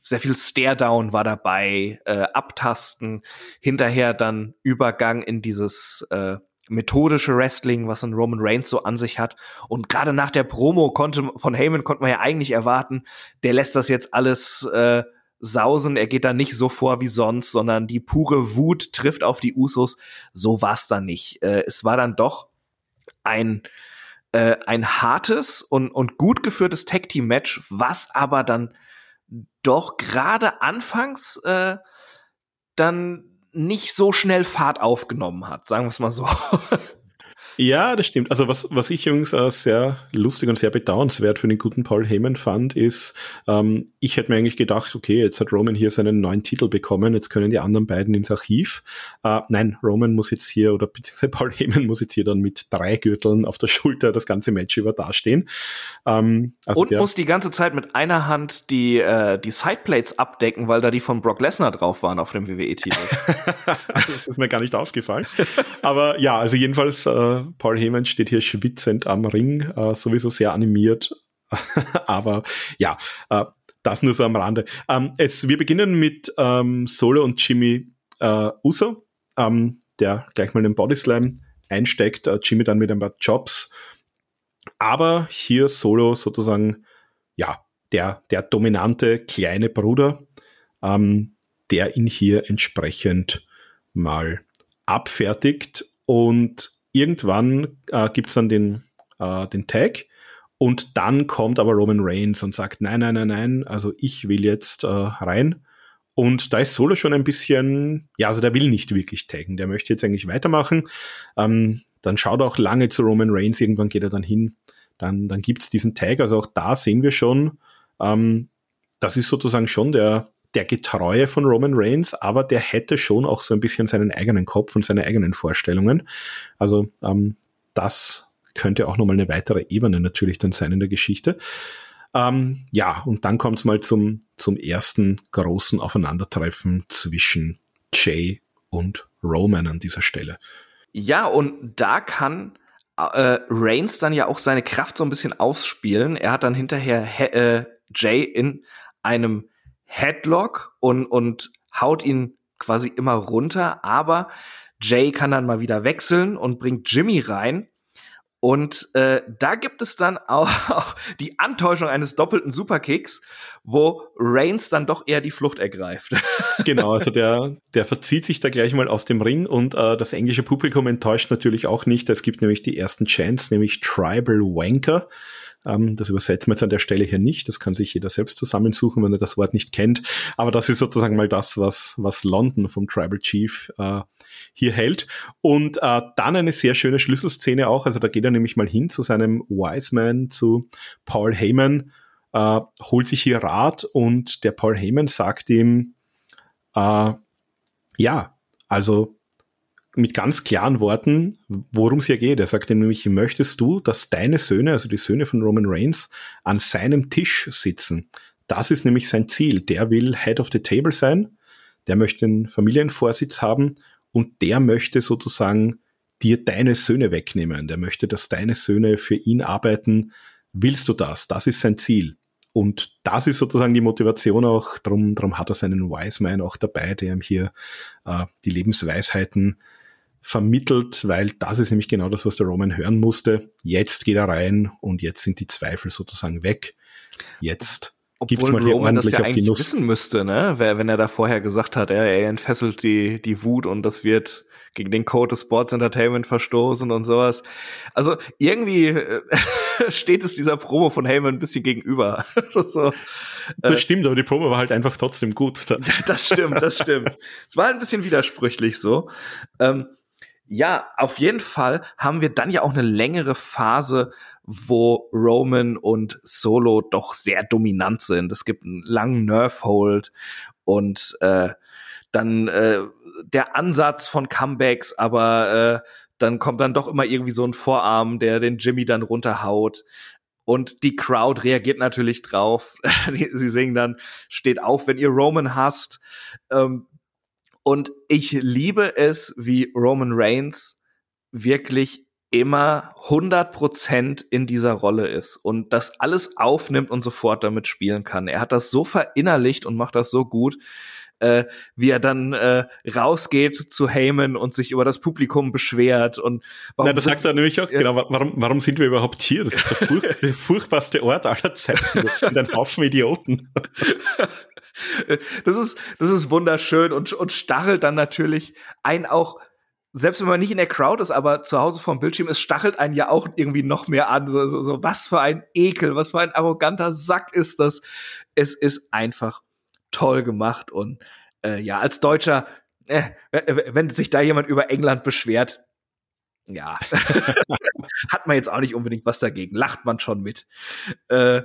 sehr viel Stare-Down war dabei, äh, Abtasten, hinterher dann Übergang in dieses äh, methodische Wrestling, was ein Roman Reigns so an sich hat. Und gerade nach der Promo konnte von Heyman konnte man ja eigentlich erwarten, der lässt das jetzt alles äh, sausen, er geht da nicht so vor wie sonst, sondern die pure Wut trifft auf die Usos. So war's dann nicht. Äh, es war dann doch ein äh, ein hartes und, und gut geführtes Tag Team Match, was aber dann doch gerade anfangs äh, dann nicht so schnell Fahrt aufgenommen hat, sagen wir es mal so. Ja, das stimmt. Also was, was ich übrigens äh, sehr lustig und sehr bedauernswert für den guten Paul Heyman fand, ist, ähm, ich hätte mir eigentlich gedacht, okay, jetzt hat Roman hier seinen neuen Titel bekommen, jetzt können die anderen beiden ins Archiv. Äh, nein, Roman muss jetzt hier, oder beziehungsweise Paul Heyman muss jetzt hier dann mit drei Gürteln auf der Schulter das ganze Match über dastehen. Ähm, also und der, muss die ganze Zeit mit einer Hand die, äh, die Sideplates abdecken, weil da die von Brock Lesnar drauf waren auf dem WWE-Titel. das ist mir gar nicht aufgefallen. Aber ja, also jedenfalls äh, Paul Heyman steht hier schwitzend am Ring, äh, sowieso sehr animiert. Aber ja, äh, das nur so am Rande. Ähm, es, wir beginnen mit ähm, Solo und Jimmy äh, Uso, ähm, der gleich mal den Bodyslam einsteckt. Äh, Jimmy dann mit ein paar Jobs. Aber hier Solo sozusagen, ja, der, der dominante kleine Bruder, ähm, der ihn hier entsprechend mal abfertigt und irgendwann äh, gibt es dann den, äh, den Tag und dann kommt aber Roman Reigns und sagt, nein, nein, nein, nein, also ich will jetzt äh, rein. Und da ist Solo schon ein bisschen, ja, also der will nicht wirklich taggen, der möchte jetzt eigentlich weitermachen. Ähm, dann schaut er auch lange zu Roman Reigns, irgendwann geht er dann hin, dann, dann gibt's diesen Tag. Also auch da sehen wir schon, ähm, das ist sozusagen schon der, der Getreue von Roman Reigns, aber der hätte schon auch so ein bisschen seinen eigenen Kopf und seine eigenen Vorstellungen. Also ähm, das könnte auch nochmal eine weitere Ebene natürlich dann sein in der Geschichte. Ähm, ja, und dann kommt es mal zum, zum ersten großen Aufeinandertreffen zwischen Jay und Roman an dieser Stelle. Ja, und da kann äh, Reigns dann ja auch seine Kraft so ein bisschen ausspielen. Er hat dann hinterher äh, Jay in einem Headlock und, und haut ihn quasi immer runter, aber Jay kann dann mal wieder wechseln und bringt Jimmy rein. Und äh, da gibt es dann auch die Antäuschung eines doppelten Superkicks, wo Reigns dann doch eher die Flucht ergreift. Genau, also der, der verzieht sich da gleich mal aus dem Ring und äh, das englische Publikum enttäuscht natürlich auch nicht. Es gibt nämlich die ersten Chants, nämlich Tribal Wanker. Ähm, das übersetzen wir jetzt an der Stelle hier nicht. Das kann sich jeder selbst zusammensuchen, wenn er das Wort nicht kennt. Aber das ist sozusagen mal das, was, was London vom Tribal Chief äh, hier hält. Und äh, dann eine sehr schöne Schlüsselszene auch. Also da geht er nämlich mal hin zu seinem Wiseman, zu Paul Heyman, äh, holt sich hier Rat und der Paul Heyman sagt ihm, äh, ja, also mit ganz klaren Worten, worum es hier geht. Er sagt nämlich, möchtest du, dass deine Söhne, also die Söhne von Roman Reigns, an seinem Tisch sitzen? Das ist nämlich sein Ziel. Der will Head of the Table sein, der möchte einen Familienvorsitz haben und der möchte sozusagen dir deine Söhne wegnehmen. Der möchte, dass deine Söhne für ihn arbeiten. Willst du das? Das ist sein Ziel. Und das ist sozusagen die Motivation auch, darum, darum hat er seinen Wise Man auch dabei, der ihm hier äh, die Lebensweisheiten vermittelt, weil das ist nämlich genau das, was der Roman hören musste. Jetzt geht er rein und jetzt sind die Zweifel sozusagen weg. Jetzt Obwohl gibt's mal Roman das ja eigentlich Genuss. wissen müsste, ne? Wenn er da vorher gesagt hat, er, er entfesselt die, die Wut und das wird gegen den Code des Sports Entertainment verstoßen und sowas. Also irgendwie äh, steht es dieser Promo von Heyman ein bisschen gegenüber. so, das äh, stimmt, aber die Promo war halt einfach trotzdem gut. das stimmt, das stimmt. es war ein bisschen widersprüchlich so. Ähm, ja, auf jeden Fall haben wir dann ja auch eine längere Phase, wo Roman und Solo doch sehr dominant sind. Es gibt einen langen Nerf-Hold und äh, dann äh, der Ansatz von Comebacks, aber äh, dann kommt dann doch immer irgendwie so ein Vorarm, der den Jimmy dann runterhaut. Und die Crowd reagiert natürlich drauf. Sie singen dann, steht auf, wenn ihr Roman hasst. Ähm, und ich liebe es, wie Roman Reigns wirklich immer 100% in dieser Rolle ist und das alles aufnimmt und sofort damit spielen kann. Er hat das so verinnerlicht und macht das so gut äh, wie er dann äh, rausgeht zu Heyman und sich über das Publikum beschwert und warum Na, das sagt er nämlich auch, genau, warum, warum sind wir überhaupt hier? Das ist der, furch der furchtbarste Ort aller Zeiten. Das sind ein Haufen Idioten. das ist, das ist wunderschön und, und stachelt dann natürlich ein auch selbst wenn man nicht in der Crowd ist, aber zu Hause vom Bildschirm ist, stachelt einen ja auch irgendwie noch mehr an. So, so, so, was für ein Ekel, was für ein arroganter Sack ist das. Es ist einfach toll gemacht und äh, ja, als Deutscher, äh, wenn sich da jemand über England beschwert, ja, hat man jetzt auch nicht unbedingt was dagegen, lacht man schon mit. Äh,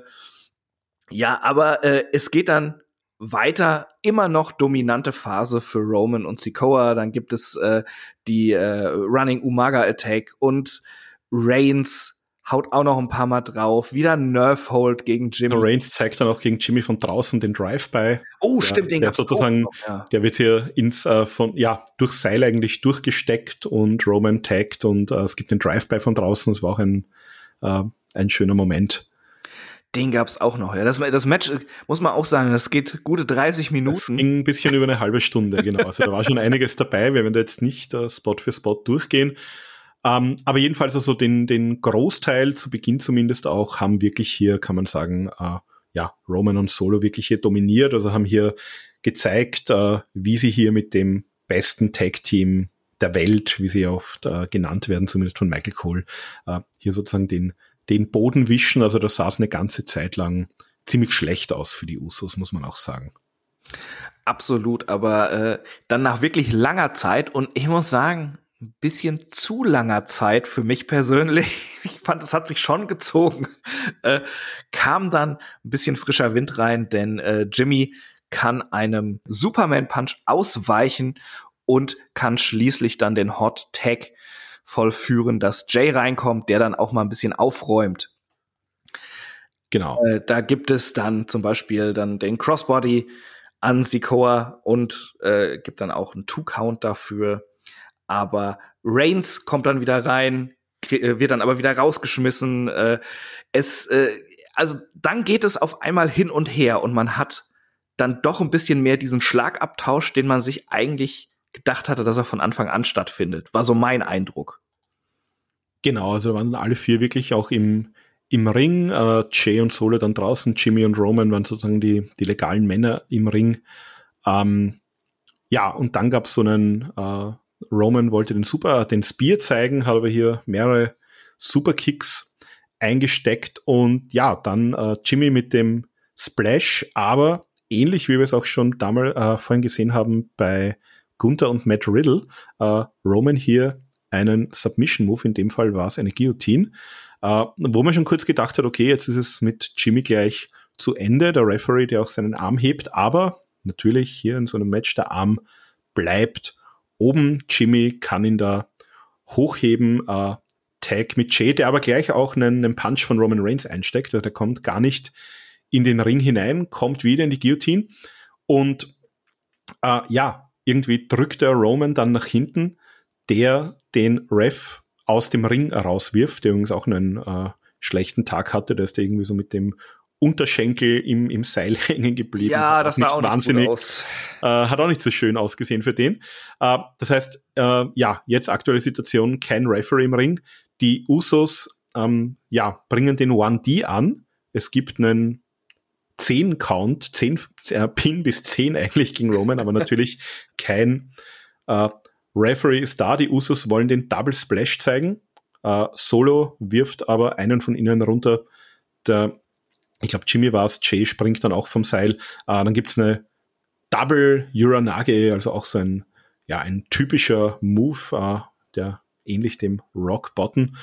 ja, aber äh, es geht dann weiter, immer noch dominante Phase für Roman und Sikoa. Dann gibt es äh, die äh, Running Umaga Attack und Reigns haut auch noch ein paar Mal drauf. Wieder Nerf Hold gegen Jimmy. So Reigns zeigt dann auch gegen Jimmy von draußen den Drive-By. Oh, der, stimmt, den der sozusagen, noch, ja. der wird hier ins äh, von ja durch Seil eigentlich durchgesteckt und Roman taggt und äh, es gibt den Drive-By von draußen. Das war auch ein äh, ein schöner Moment. Den gab's auch noch. Ja, das, das Match muss man auch sagen, das geht gute 30 Minuten. Das ging ein bisschen über eine halbe Stunde, genau. Also da war schon einiges dabei. Wir werden da jetzt nicht äh, Spot für Spot durchgehen. Ähm, aber jedenfalls also den, den Großteil, zu Beginn zumindest auch, haben wirklich hier, kann man sagen, äh, ja, Roman und Solo wirklich hier dominiert. Also haben hier gezeigt, äh, wie sie hier mit dem besten Tag-Team der Welt, wie sie oft äh, genannt werden, zumindest von Michael Cole, äh, hier sozusagen den, den Boden wischen. Also das sah es eine ganze Zeit lang ziemlich schlecht aus für die Usos, muss man auch sagen. Absolut, aber äh, dann nach wirklich langer Zeit und ich muss sagen, ein bisschen zu langer Zeit für mich persönlich. Ich fand, es hat sich schon gezogen. Äh, kam dann ein bisschen frischer Wind rein, denn äh, Jimmy kann einem Superman Punch ausweichen und kann schließlich dann den Hot Tag vollführen, dass Jay reinkommt, der dann auch mal ein bisschen aufräumt. Genau. Äh, da gibt es dann zum Beispiel dann den Crossbody an Sikoa und äh, gibt dann auch einen Two-Count dafür aber Reigns kommt dann wieder rein, äh, wird dann aber wieder rausgeschmissen. Äh, es, äh, also dann geht es auf einmal hin und her und man hat dann doch ein bisschen mehr diesen Schlagabtausch, den man sich eigentlich gedacht hatte, dass er von Anfang an stattfindet. War so mein Eindruck. Genau, also waren alle vier wirklich auch im, im Ring. Äh, Jay und Solo dann draußen, Jimmy und Roman waren sozusagen die, die legalen Männer im Ring. Ähm, ja, und dann gab es so einen äh, Roman wollte den Super, den Spear zeigen, hat aber hier mehrere Superkicks eingesteckt und ja, dann äh, Jimmy mit dem Splash, aber ähnlich wie wir es auch schon damals äh, vorhin gesehen haben bei Gunther und Matt Riddle, äh, Roman hier einen Submission Move, in dem Fall war es eine Guillotine, äh, wo man schon kurz gedacht hat, okay, jetzt ist es mit Jimmy gleich zu Ende, der Referee, der auch seinen Arm hebt, aber natürlich hier in so einem Match der Arm bleibt oben. Jimmy kann ihn da hochheben. Äh, Tag mit Jay, der aber gleich auch einen, einen Punch von Roman Reigns einsteckt. Also der kommt gar nicht in den Ring hinein, kommt wieder in die Guillotine und äh, ja, irgendwie drückt der Roman dann nach hinten, der den Ref aus dem Ring rauswirft, der übrigens auch einen äh, schlechten Tag hatte, der ist irgendwie so mit dem Unterschenkel im, im Seil hängen geblieben. Ja, das sah auch wahnsinnig, aus. Äh, hat auch nicht so schön ausgesehen für den. Äh, das heißt, äh, ja, jetzt aktuelle Situation, kein Referee im Ring. Die Usos ähm, ja, bringen den 1D an. Es gibt einen 10 Count, 10 äh, Pin bis 10 eigentlich gegen Roman, aber natürlich kein äh, Referee ist da. Die Usos wollen den Double Splash zeigen. Äh, Solo wirft aber einen von ihnen runter. Der ich glaube Jimmy war es, Jay springt dann auch vom Seil. Äh, dann gibt's eine Double Uranage, also auch so ein, ja, ein typischer Move, äh, der ähnlich dem Rock Bottom.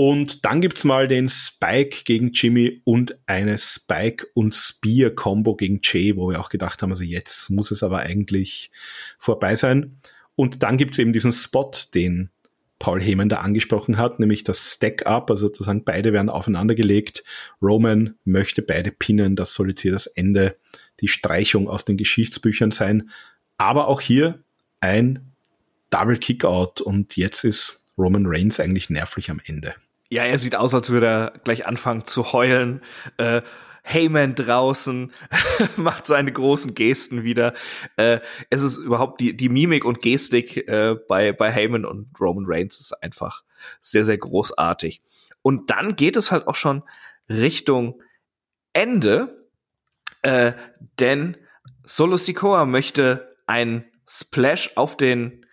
Und dann gibt's mal den Spike gegen Jimmy und eine Spike und Spear Combo gegen Jay, wo wir auch gedacht haben, also jetzt muss es aber eigentlich vorbei sein. Und dann gibt's eben diesen Spot, den Paul Heyman da angesprochen hat, nämlich das Stack-Up, also sozusagen beide werden aufeinander gelegt. Roman möchte beide pinnen, das soll jetzt hier das Ende, die Streichung aus den Geschichtsbüchern sein. Aber auch hier ein Double Kickout und jetzt ist Roman Reigns eigentlich nervlich am Ende. Ja, er sieht aus, als würde er gleich anfangen zu heulen. Äh, Heyman draußen macht seine großen Gesten wieder. Äh, es ist überhaupt die, die Mimik und Gestik äh, bei, bei Heyman und Roman Reigns ist einfach sehr, sehr großartig. Und dann geht es halt auch schon Richtung Ende, äh, denn Solo Sikoa möchte ein Splash auf den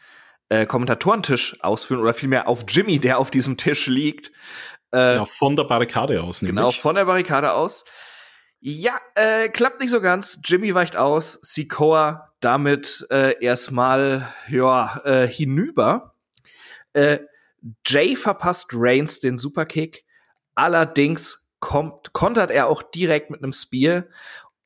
äh, Kommentatorentisch ausführen oder vielmehr auf Jimmy, der auf diesem Tisch liegt. Äh, genau, von der Barrikade aus. Nämlich. Genau, von der Barrikade aus. Ja, äh, klappt nicht so ganz. Jimmy weicht aus, Sikoa damit äh, erstmal ja, äh, hinüber. Äh, Jay verpasst Reigns den Superkick. Allerdings kommt, kontert er auch direkt mit einem Spear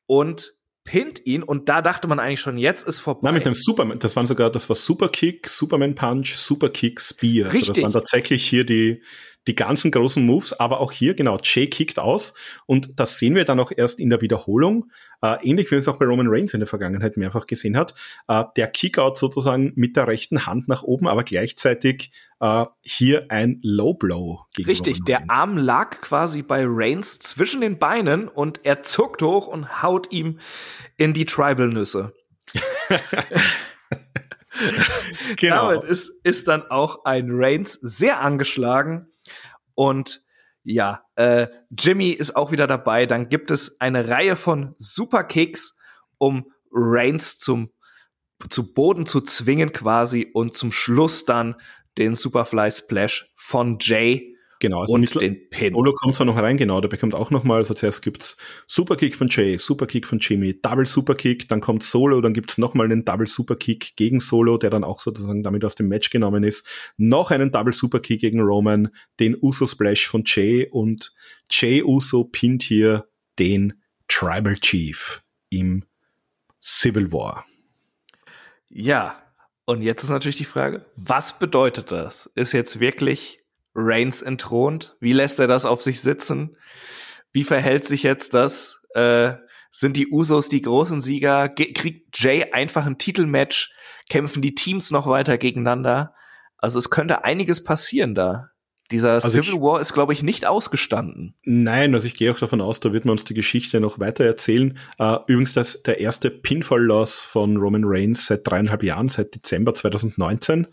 und pinnt ihn und da dachte man eigentlich schon, jetzt ist vorbei. Nein, mit dem Superman, das waren sogar, das war Superkick, Superman Punch, Superkick, Spear. Richtig. Also das waren tatsächlich hier die, die ganzen großen Moves, aber auch hier, genau, Jay kickt aus und das sehen wir dann auch erst in der Wiederholung, äh, ähnlich wie wir es auch bei Roman Reigns in der Vergangenheit mehrfach gesehen hat, äh, der Kickout sozusagen mit der rechten Hand nach oben, aber gleichzeitig äh, hier ein Low Blow gegen Richtig, Roman der Reigns. Arm lag quasi bei Reigns zwischen den Beinen und er zuckt hoch und haut ihm in die Tribal-Nüsse. genau. Damit ist, ist dann auch ein Reigns sehr angeschlagen und ja, äh, Jimmy ist auch wieder dabei. Dann gibt es eine Reihe von Superkicks, um Reigns zum zu Boden zu zwingen quasi und zum Schluss dann den Superfly Splash von Jay Genau, also und den Pin. Olo kommt zwar noch rein, genau, der bekommt auch noch mal, also zuerst gibt's Superkick von Jay, Superkick von Jimmy, Double Superkick, dann kommt Solo, dann gibt's noch mal einen Double Superkick gegen Solo, der dann auch sozusagen damit aus dem Match genommen ist, noch einen Double Superkick gegen Roman, den Uso Splash von Jay und Jay Uso pinnt hier den Tribal Chief im Civil War. Ja, und jetzt ist natürlich die Frage, was bedeutet das? Ist jetzt wirklich Reigns entthront? Wie lässt er das auf sich sitzen? Wie verhält sich jetzt das? Äh, sind die Usos die großen Sieger? Ge kriegt Jay einfach ein Titelmatch? Kämpfen die Teams noch weiter gegeneinander? Also es könnte einiges passieren da. Dieser also Civil ich, War ist, glaube ich, nicht ausgestanden. Nein, also ich gehe auch davon aus, da wird man uns die Geschichte noch weiter erzählen. Uh, übrigens, das der erste Pinfall-Loss von Roman Reigns seit dreieinhalb Jahren, seit Dezember 2019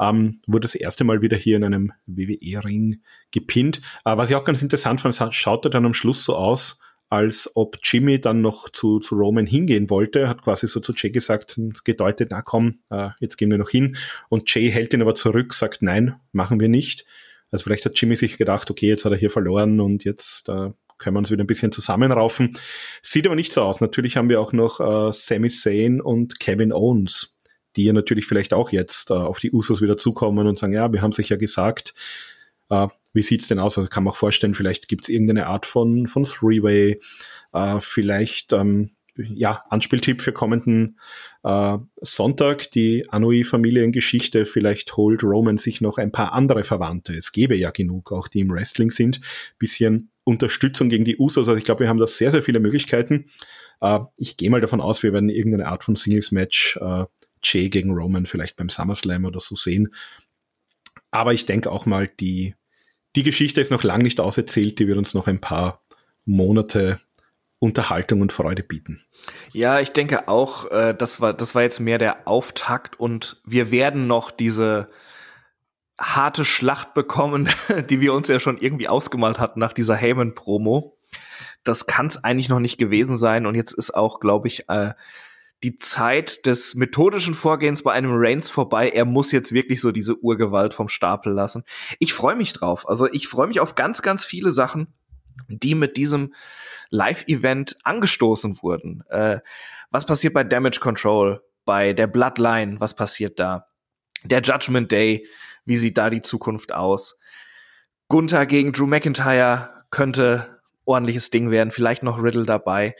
ähm, wurde das erste Mal wieder hier in einem WWE-Ring gepinnt. Äh, was ich auch ganz interessant fand, schaute dann am Schluss so aus, als ob Jimmy dann noch zu, zu Roman hingehen wollte, hat quasi so zu Jay gesagt, gedeutet, na komm, äh, jetzt gehen wir noch hin. Und Jay hält ihn aber zurück, sagt, nein, machen wir nicht. Also vielleicht hat Jimmy sich gedacht, okay, jetzt hat er hier verloren und jetzt äh, können wir uns wieder ein bisschen zusammenraufen. Sieht aber nicht so aus. Natürlich haben wir auch noch äh, Sami Zayn und Kevin Owens, die ja natürlich vielleicht auch jetzt äh, auf die Usos wieder zukommen und sagen, ja, wir haben sich ja gesagt, äh, wie sieht's denn aus? Also kann man auch vorstellen, vielleicht gibt's irgendeine Art von, von Three-Way, äh, vielleicht, ähm, ja, Anspieltipp für kommenden äh, Sonntag, die Anui-Familiengeschichte, vielleicht holt Roman sich noch ein paar andere Verwandte. Es gäbe ja genug, auch die im Wrestling sind. Bisschen Unterstützung gegen die Usos. Also ich glaube, wir haben da sehr, sehr viele Möglichkeiten. Äh, ich gehe mal davon aus, wir werden irgendeine Art von Singles-Match äh, Jay gegen Roman vielleicht beim SummerSlam oder so sehen. Aber ich denke auch mal, die, die Geschichte ist noch lang nicht auserzählt, die wird uns noch ein paar Monate Unterhaltung und Freude bieten. Ja, ich denke auch, äh, das war, das war jetzt mehr der Auftakt und wir werden noch diese harte Schlacht bekommen, die wir uns ja schon irgendwie ausgemalt hatten nach dieser Heyman-Promo. Das kann es eigentlich noch nicht gewesen sein und jetzt ist auch, glaube ich, äh, die Zeit des methodischen Vorgehens bei einem Reigns vorbei. Er muss jetzt wirklich so diese Urgewalt vom Stapel lassen. Ich freue mich drauf. Also ich freue mich auf ganz, ganz viele Sachen, die mit diesem Live-Event angestoßen wurden. Äh, was passiert bei Damage Control? Bei der Bloodline? Was passiert da? Der Judgment Day? Wie sieht da die Zukunft aus? Gunther gegen Drew McIntyre könnte ordentliches Ding werden. Vielleicht noch Riddle dabei.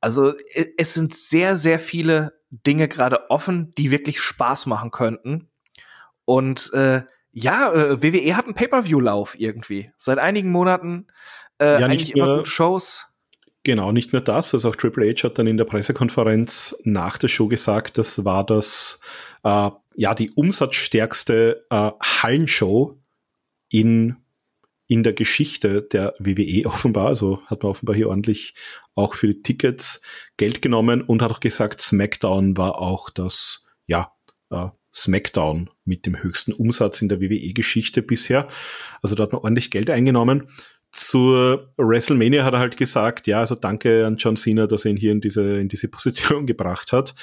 Also es sind sehr, sehr viele Dinge gerade offen, die wirklich Spaß machen könnten. Und äh, ja, äh, WWE hat einen Pay-per-View-Lauf irgendwie. Seit einigen Monaten äh, ja, eigentlich immer gute Shows. Genau, nicht nur das, also auch Triple H hat dann in der Pressekonferenz nach der Show gesagt, das war das äh, ja die umsatzstärkste äh, Hallenshow in in der Geschichte der WWE offenbar. Also hat man offenbar hier ordentlich auch für die Tickets Geld genommen und hat auch gesagt, SmackDown war auch das, ja, äh, SmackDown mit dem höchsten Umsatz in der WWE-Geschichte bisher. Also da hat man ordentlich Geld eingenommen. Zur WrestleMania hat er halt gesagt, ja, also danke an John Cena, dass er ihn hier in diese, in diese Position gebracht hat.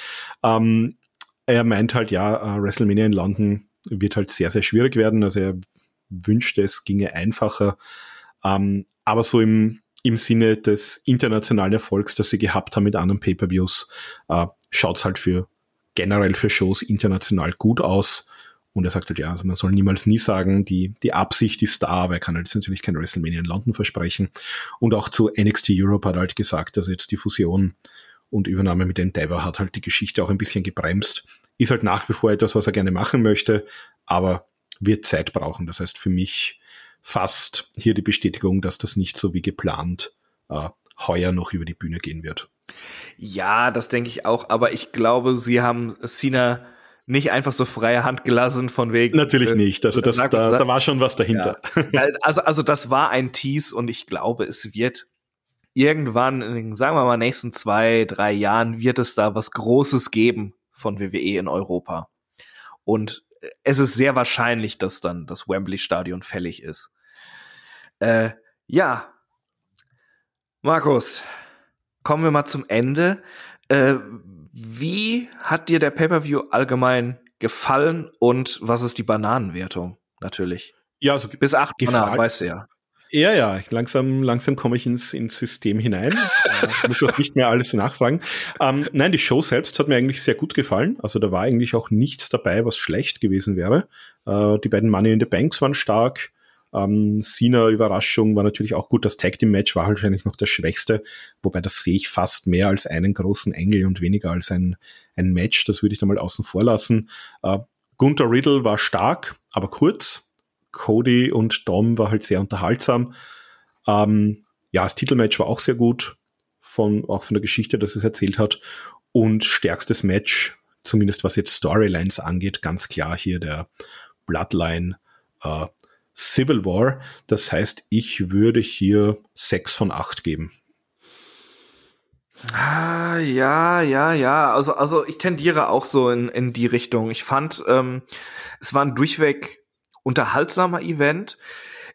Ähm, er meint halt, ja, äh, WrestleMania in London wird halt sehr, sehr schwierig werden. Also er wünschte, es ginge einfacher. Ähm, aber so im, im Sinne des internationalen Erfolgs, das sie gehabt haben mit anderen Pay-per-Views, äh, schaut's halt für generell für Shows international gut aus. Und er sagt halt, ja, also man soll niemals nie sagen, die, die Absicht ist da, aber er kann halt jetzt natürlich kein WrestleMania in London versprechen. Und auch zu NXT Europe hat er halt gesagt, dass jetzt die Fusion und Übernahme mit Endeavor hat halt die Geschichte auch ein bisschen gebremst. Ist halt nach wie vor etwas, was er gerne machen möchte, aber wird Zeit brauchen. Das heißt für mich fast hier die Bestätigung, dass das nicht so wie geplant äh, heuer noch über die Bühne gehen wird. Ja, das denke ich auch, aber ich glaube, sie haben Cena nicht einfach so freie Hand gelassen von wegen. Natürlich äh, nicht. Also das, da, da war schon was dahinter. Ja. Also, also das war ein Tease und ich glaube, es wird irgendwann, in, sagen wir mal, nächsten zwei, drei Jahren wird es da was Großes geben von WWE in Europa. Und es ist sehr wahrscheinlich, dass dann das Wembley-Stadion fällig ist. Äh, ja, Markus, kommen wir mal zum Ende. Äh, wie hat dir der Pay-per-View allgemein gefallen und was ist die Bananenwertung natürlich? Ja, also bis acht Bananen, weißt du ja. Ja, ja, langsam, langsam komme ich ins, ins System hinein. äh, muss auch nicht mehr alles nachfragen. Ähm, nein, die Show selbst hat mir eigentlich sehr gut gefallen. Also da war eigentlich auch nichts dabei, was schlecht gewesen wäre. Äh, die beiden Money in the Banks waren stark. Ähm, Cena Überraschung war natürlich auch gut. Das Tag Team Match war halt wahrscheinlich noch das Schwächste, wobei das sehe ich fast mehr als einen großen Engel und weniger als ein, ein Match. Das würde ich da mal außen vor lassen. Äh, Gunther Riddle war stark, aber kurz. Cody und Dom war halt sehr unterhaltsam. Ähm, ja, das Titelmatch war auch sehr gut, von, auch von der Geschichte, dass es erzählt hat. Und stärkstes Match, zumindest was jetzt Storylines angeht, ganz klar hier der Bloodline äh, Civil War. Das heißt, ich würde hier sechs von acht geben. Ah, ja, ja, ja. Also, also ich tendiere auch so in, in die Richtung. Ich fand, ähm, es war ein durchweg unterhaltsamer Event.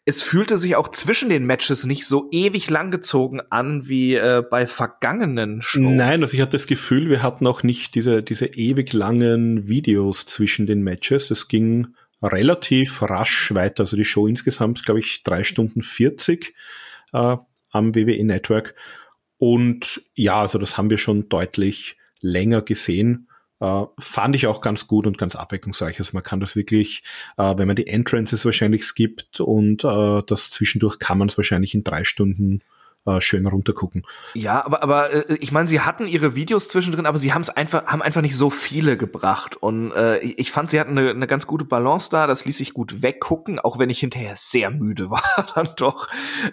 Es fühlte sich auch zwischen den Matches nicht so ewig langgezogen an wie äh, bei vergangenen Shows. Nein, also ich hatte das Gefühl, wir hatten auch nicht diese, diese ewig langen Videos zwischen den Matches. Es ging relativ rasch weiter. Also die Show insgesamt, glaube ich, drei Stunden 40 äh, am WWE Network. Und ja, also das haben wir schon deutlich länger gesehen. Äh, fand ich auch ganz gut und ganz abwechslungsreich. Also man kann das wirklich, äh, wenn man die Entrances wahrscheinlich skippt und äh, das zwischendurch kann man es wahrscheinlich in drei Stunden schön runtergucken. Ja, aber aber ich meine, sie hatten ihre Videos zwischendrin, aber sie haben es einfach haben einfach nicht so viele gebracht und äh, ich fand, sie hatten eine, eine ganz gute Balance da. Das ließ sich gut weggucken, auch wenn ich hinterher sehr müde war dann doch.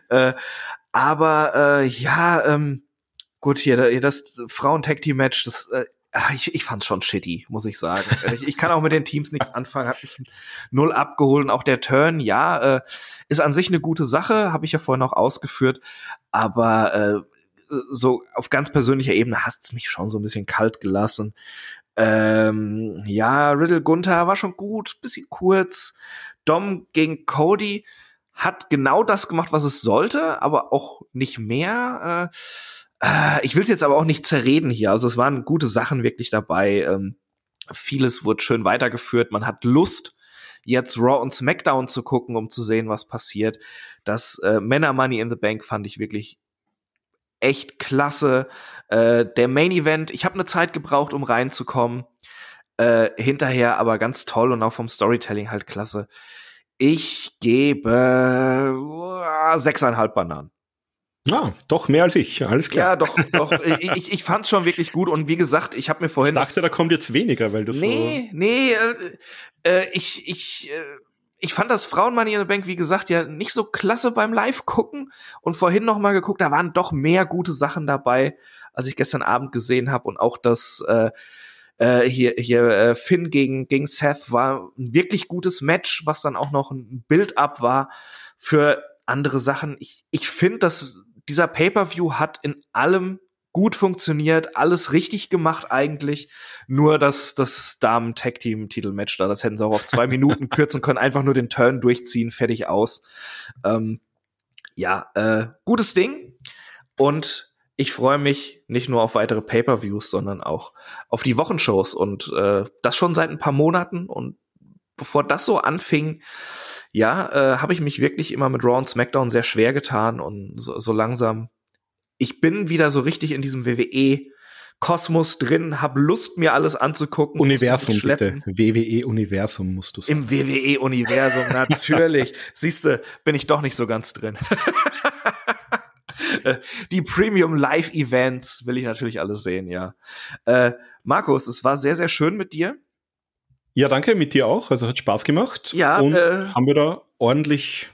Äh, aber äh, ja, ähm, gut hier das Frauen-Tag-Team-Match, das äh, ich, ich fand's schon shitty, muss ich sagen. ich, ich kann auch mit den Teams nichts anfangen, hat mich null abgeholt. Und auch der Turn, ja, äh, ist an sich eine gute Sache, habe ich ja vorhin auch ausgeführt. Aber äh, so auf ganz persönlicher Ebene hat's mich schon so ein bisschen kalt gelassen. Ähm, ja, Riddle Gunther war schon gut, bisschen kurz. Dom gegen Cody hat genau das gemacht, was es sollte, aber auch nicht mehr. Äh, äh, ich will es jetzt aber auch nicht zerreden hier. Also es waren gute Sachen wirklich dabei. Ähm, vieles wurde schön weitergeführt. Man hat Lust, jetzt Raw und SmackDown zu gucken, um zu sehen, was passiert. Das äh, Männer Money in the Bank fand ich wirklich echt klasse. Äh, der Main Event, ich habe eine Zeit gebraucht, um reinzukommen. Äh, hinterher aber ganz toll und auch vom Storytelling halt klasse. Ich gebe sechseinhalb Bananen. Ah, doch mehr als ich, alles klar. Ja, doch, doch. ich, ich fand's schon wirklich gut und wie gesagt, ich habe mir vorhin. Ich dachte, da kommt jetzt weniger, weil du nee, so. Nee, nee, äh, äh, ich, ich, äh, ich fand das Frauenmoney in the Bank, wie gesagt, ja nicht so klasse beim Live-Gucken. Und vorhin noch mal geguckt, da waren doch mehr gute Sachen dabei, als ich gestern Abend gesehen habe. Und auch das äh, äh, hier, hier äh, Finn gegen, gegen Seth war ein wirklich gutes Match, was dann auch noch ein Build-up war für andere Sachen. Ich, ich finde, dass dieser Pay-per-View hat in allem gut funktioniert, alles richtig gemacht eigentlich. Nur das, das Damen-Tag-Team-Titelmatch da, das hätten sie auch auf zwei Minuten kürzen können, einfach nur den Turn durchziehen, fertig aus. Ähm, ja, äh, gutes Ding. Und ich freue mich nicht nur auf weitere Pay-per-Views, sondern auch auf die Wochenshows und äh, das schon seit ein paar Monaten. Und bevor das so anfing, ja, äh, habe ich mich wirklich immer mit Raw und SmackDown sehr schwer getan und so, so langsam ich bin wieder so richtig in diesem WWE Kosmos drin, hab Lust mir alles anzugucken. Universum bitte. WWE Universum musst du sagen. Im WWE Universum natürlich. Siehste, bin ich doch nicht so ganz drin. Die Premium Live Events will ich natürlich alles sehen, ja. Äh, Markus, es war sehr sehr schön mit dir. Ja, danke, mit dir auch. Also hat Spaß gemacht. Ja. Und äh, haben wir da ordentlich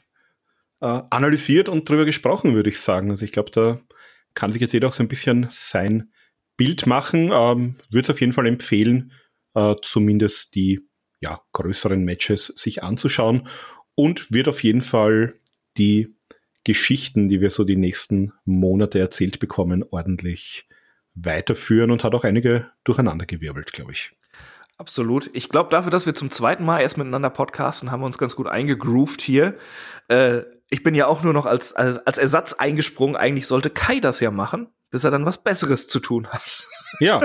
äh, analysiert und drüber gesprochen, würde ich sagen. Also ich glaube, da kann sich jetzt jeder auch so ein bisschen sein Bild machen. Ähm, Würde es auf jeden Fall empfehlen, äh, zumindest die ja, größeren Matches sich anzuschauen und wird auf jeden Fall die Geschichten, die wir so die nächsten Monate erzählt bekommen, ordentlich weiterführen und hat auch einige durcheinandergewirbelt, glaube ich. Absolut. Ich glaube, dafür, dass wir zum zweiten Mal erst miteinander podcasten, haben wir uns ganz gut eingegroovt hier. Äh, ich bin ja auch nur noch als, als, als Ersatz eingesprungen. Eigentlich sollte Kai das ja machen, bis er dann was Besseres zu tun hat. Ja,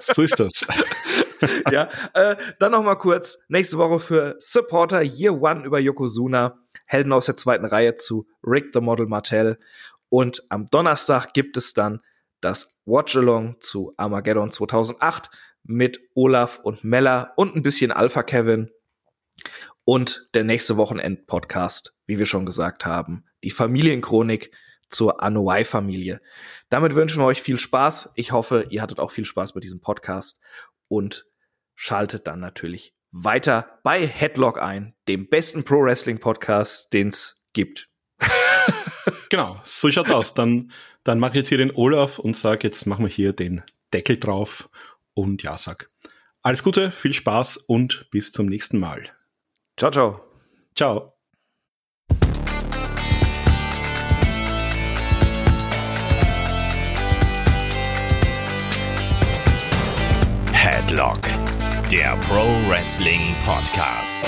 so ist das. ja, äh, dann noch mal kurz. Nächste Woche für Supporter Year One über Yokozuna. Helden aus der zweiten Reihe zu Rick the Model Martell. Und am Donnerstag gibt es dann das Watch-Along zu Armageddon 2008 mit Olaf und Mella und ein bisschen Alpha Kevin. Und der nächste Wochenend-Podcast, wie wir schon gesagt haben, die Familienchronik zur Anuai-Familie. Damit wünschen wir euch viel Spaß. Ich hoffe, ihr hattet auch viel Spaß bei diesem Podcast und schaltet dann natürlich weiter bei Headlock ein, dem besten Pro Wrestling Podcast, den es gibt. genau, so schaut aus. Dann, dann mache ich jetzt hier den Olaf und sage, jetzt machen wir hier den Deckel drauf und ja, sag alles Gute, viel Spaß und bis zum nächsten Mal. Ciao, ciao. Ciao. Headlock, der Pro Wrestling Podcast.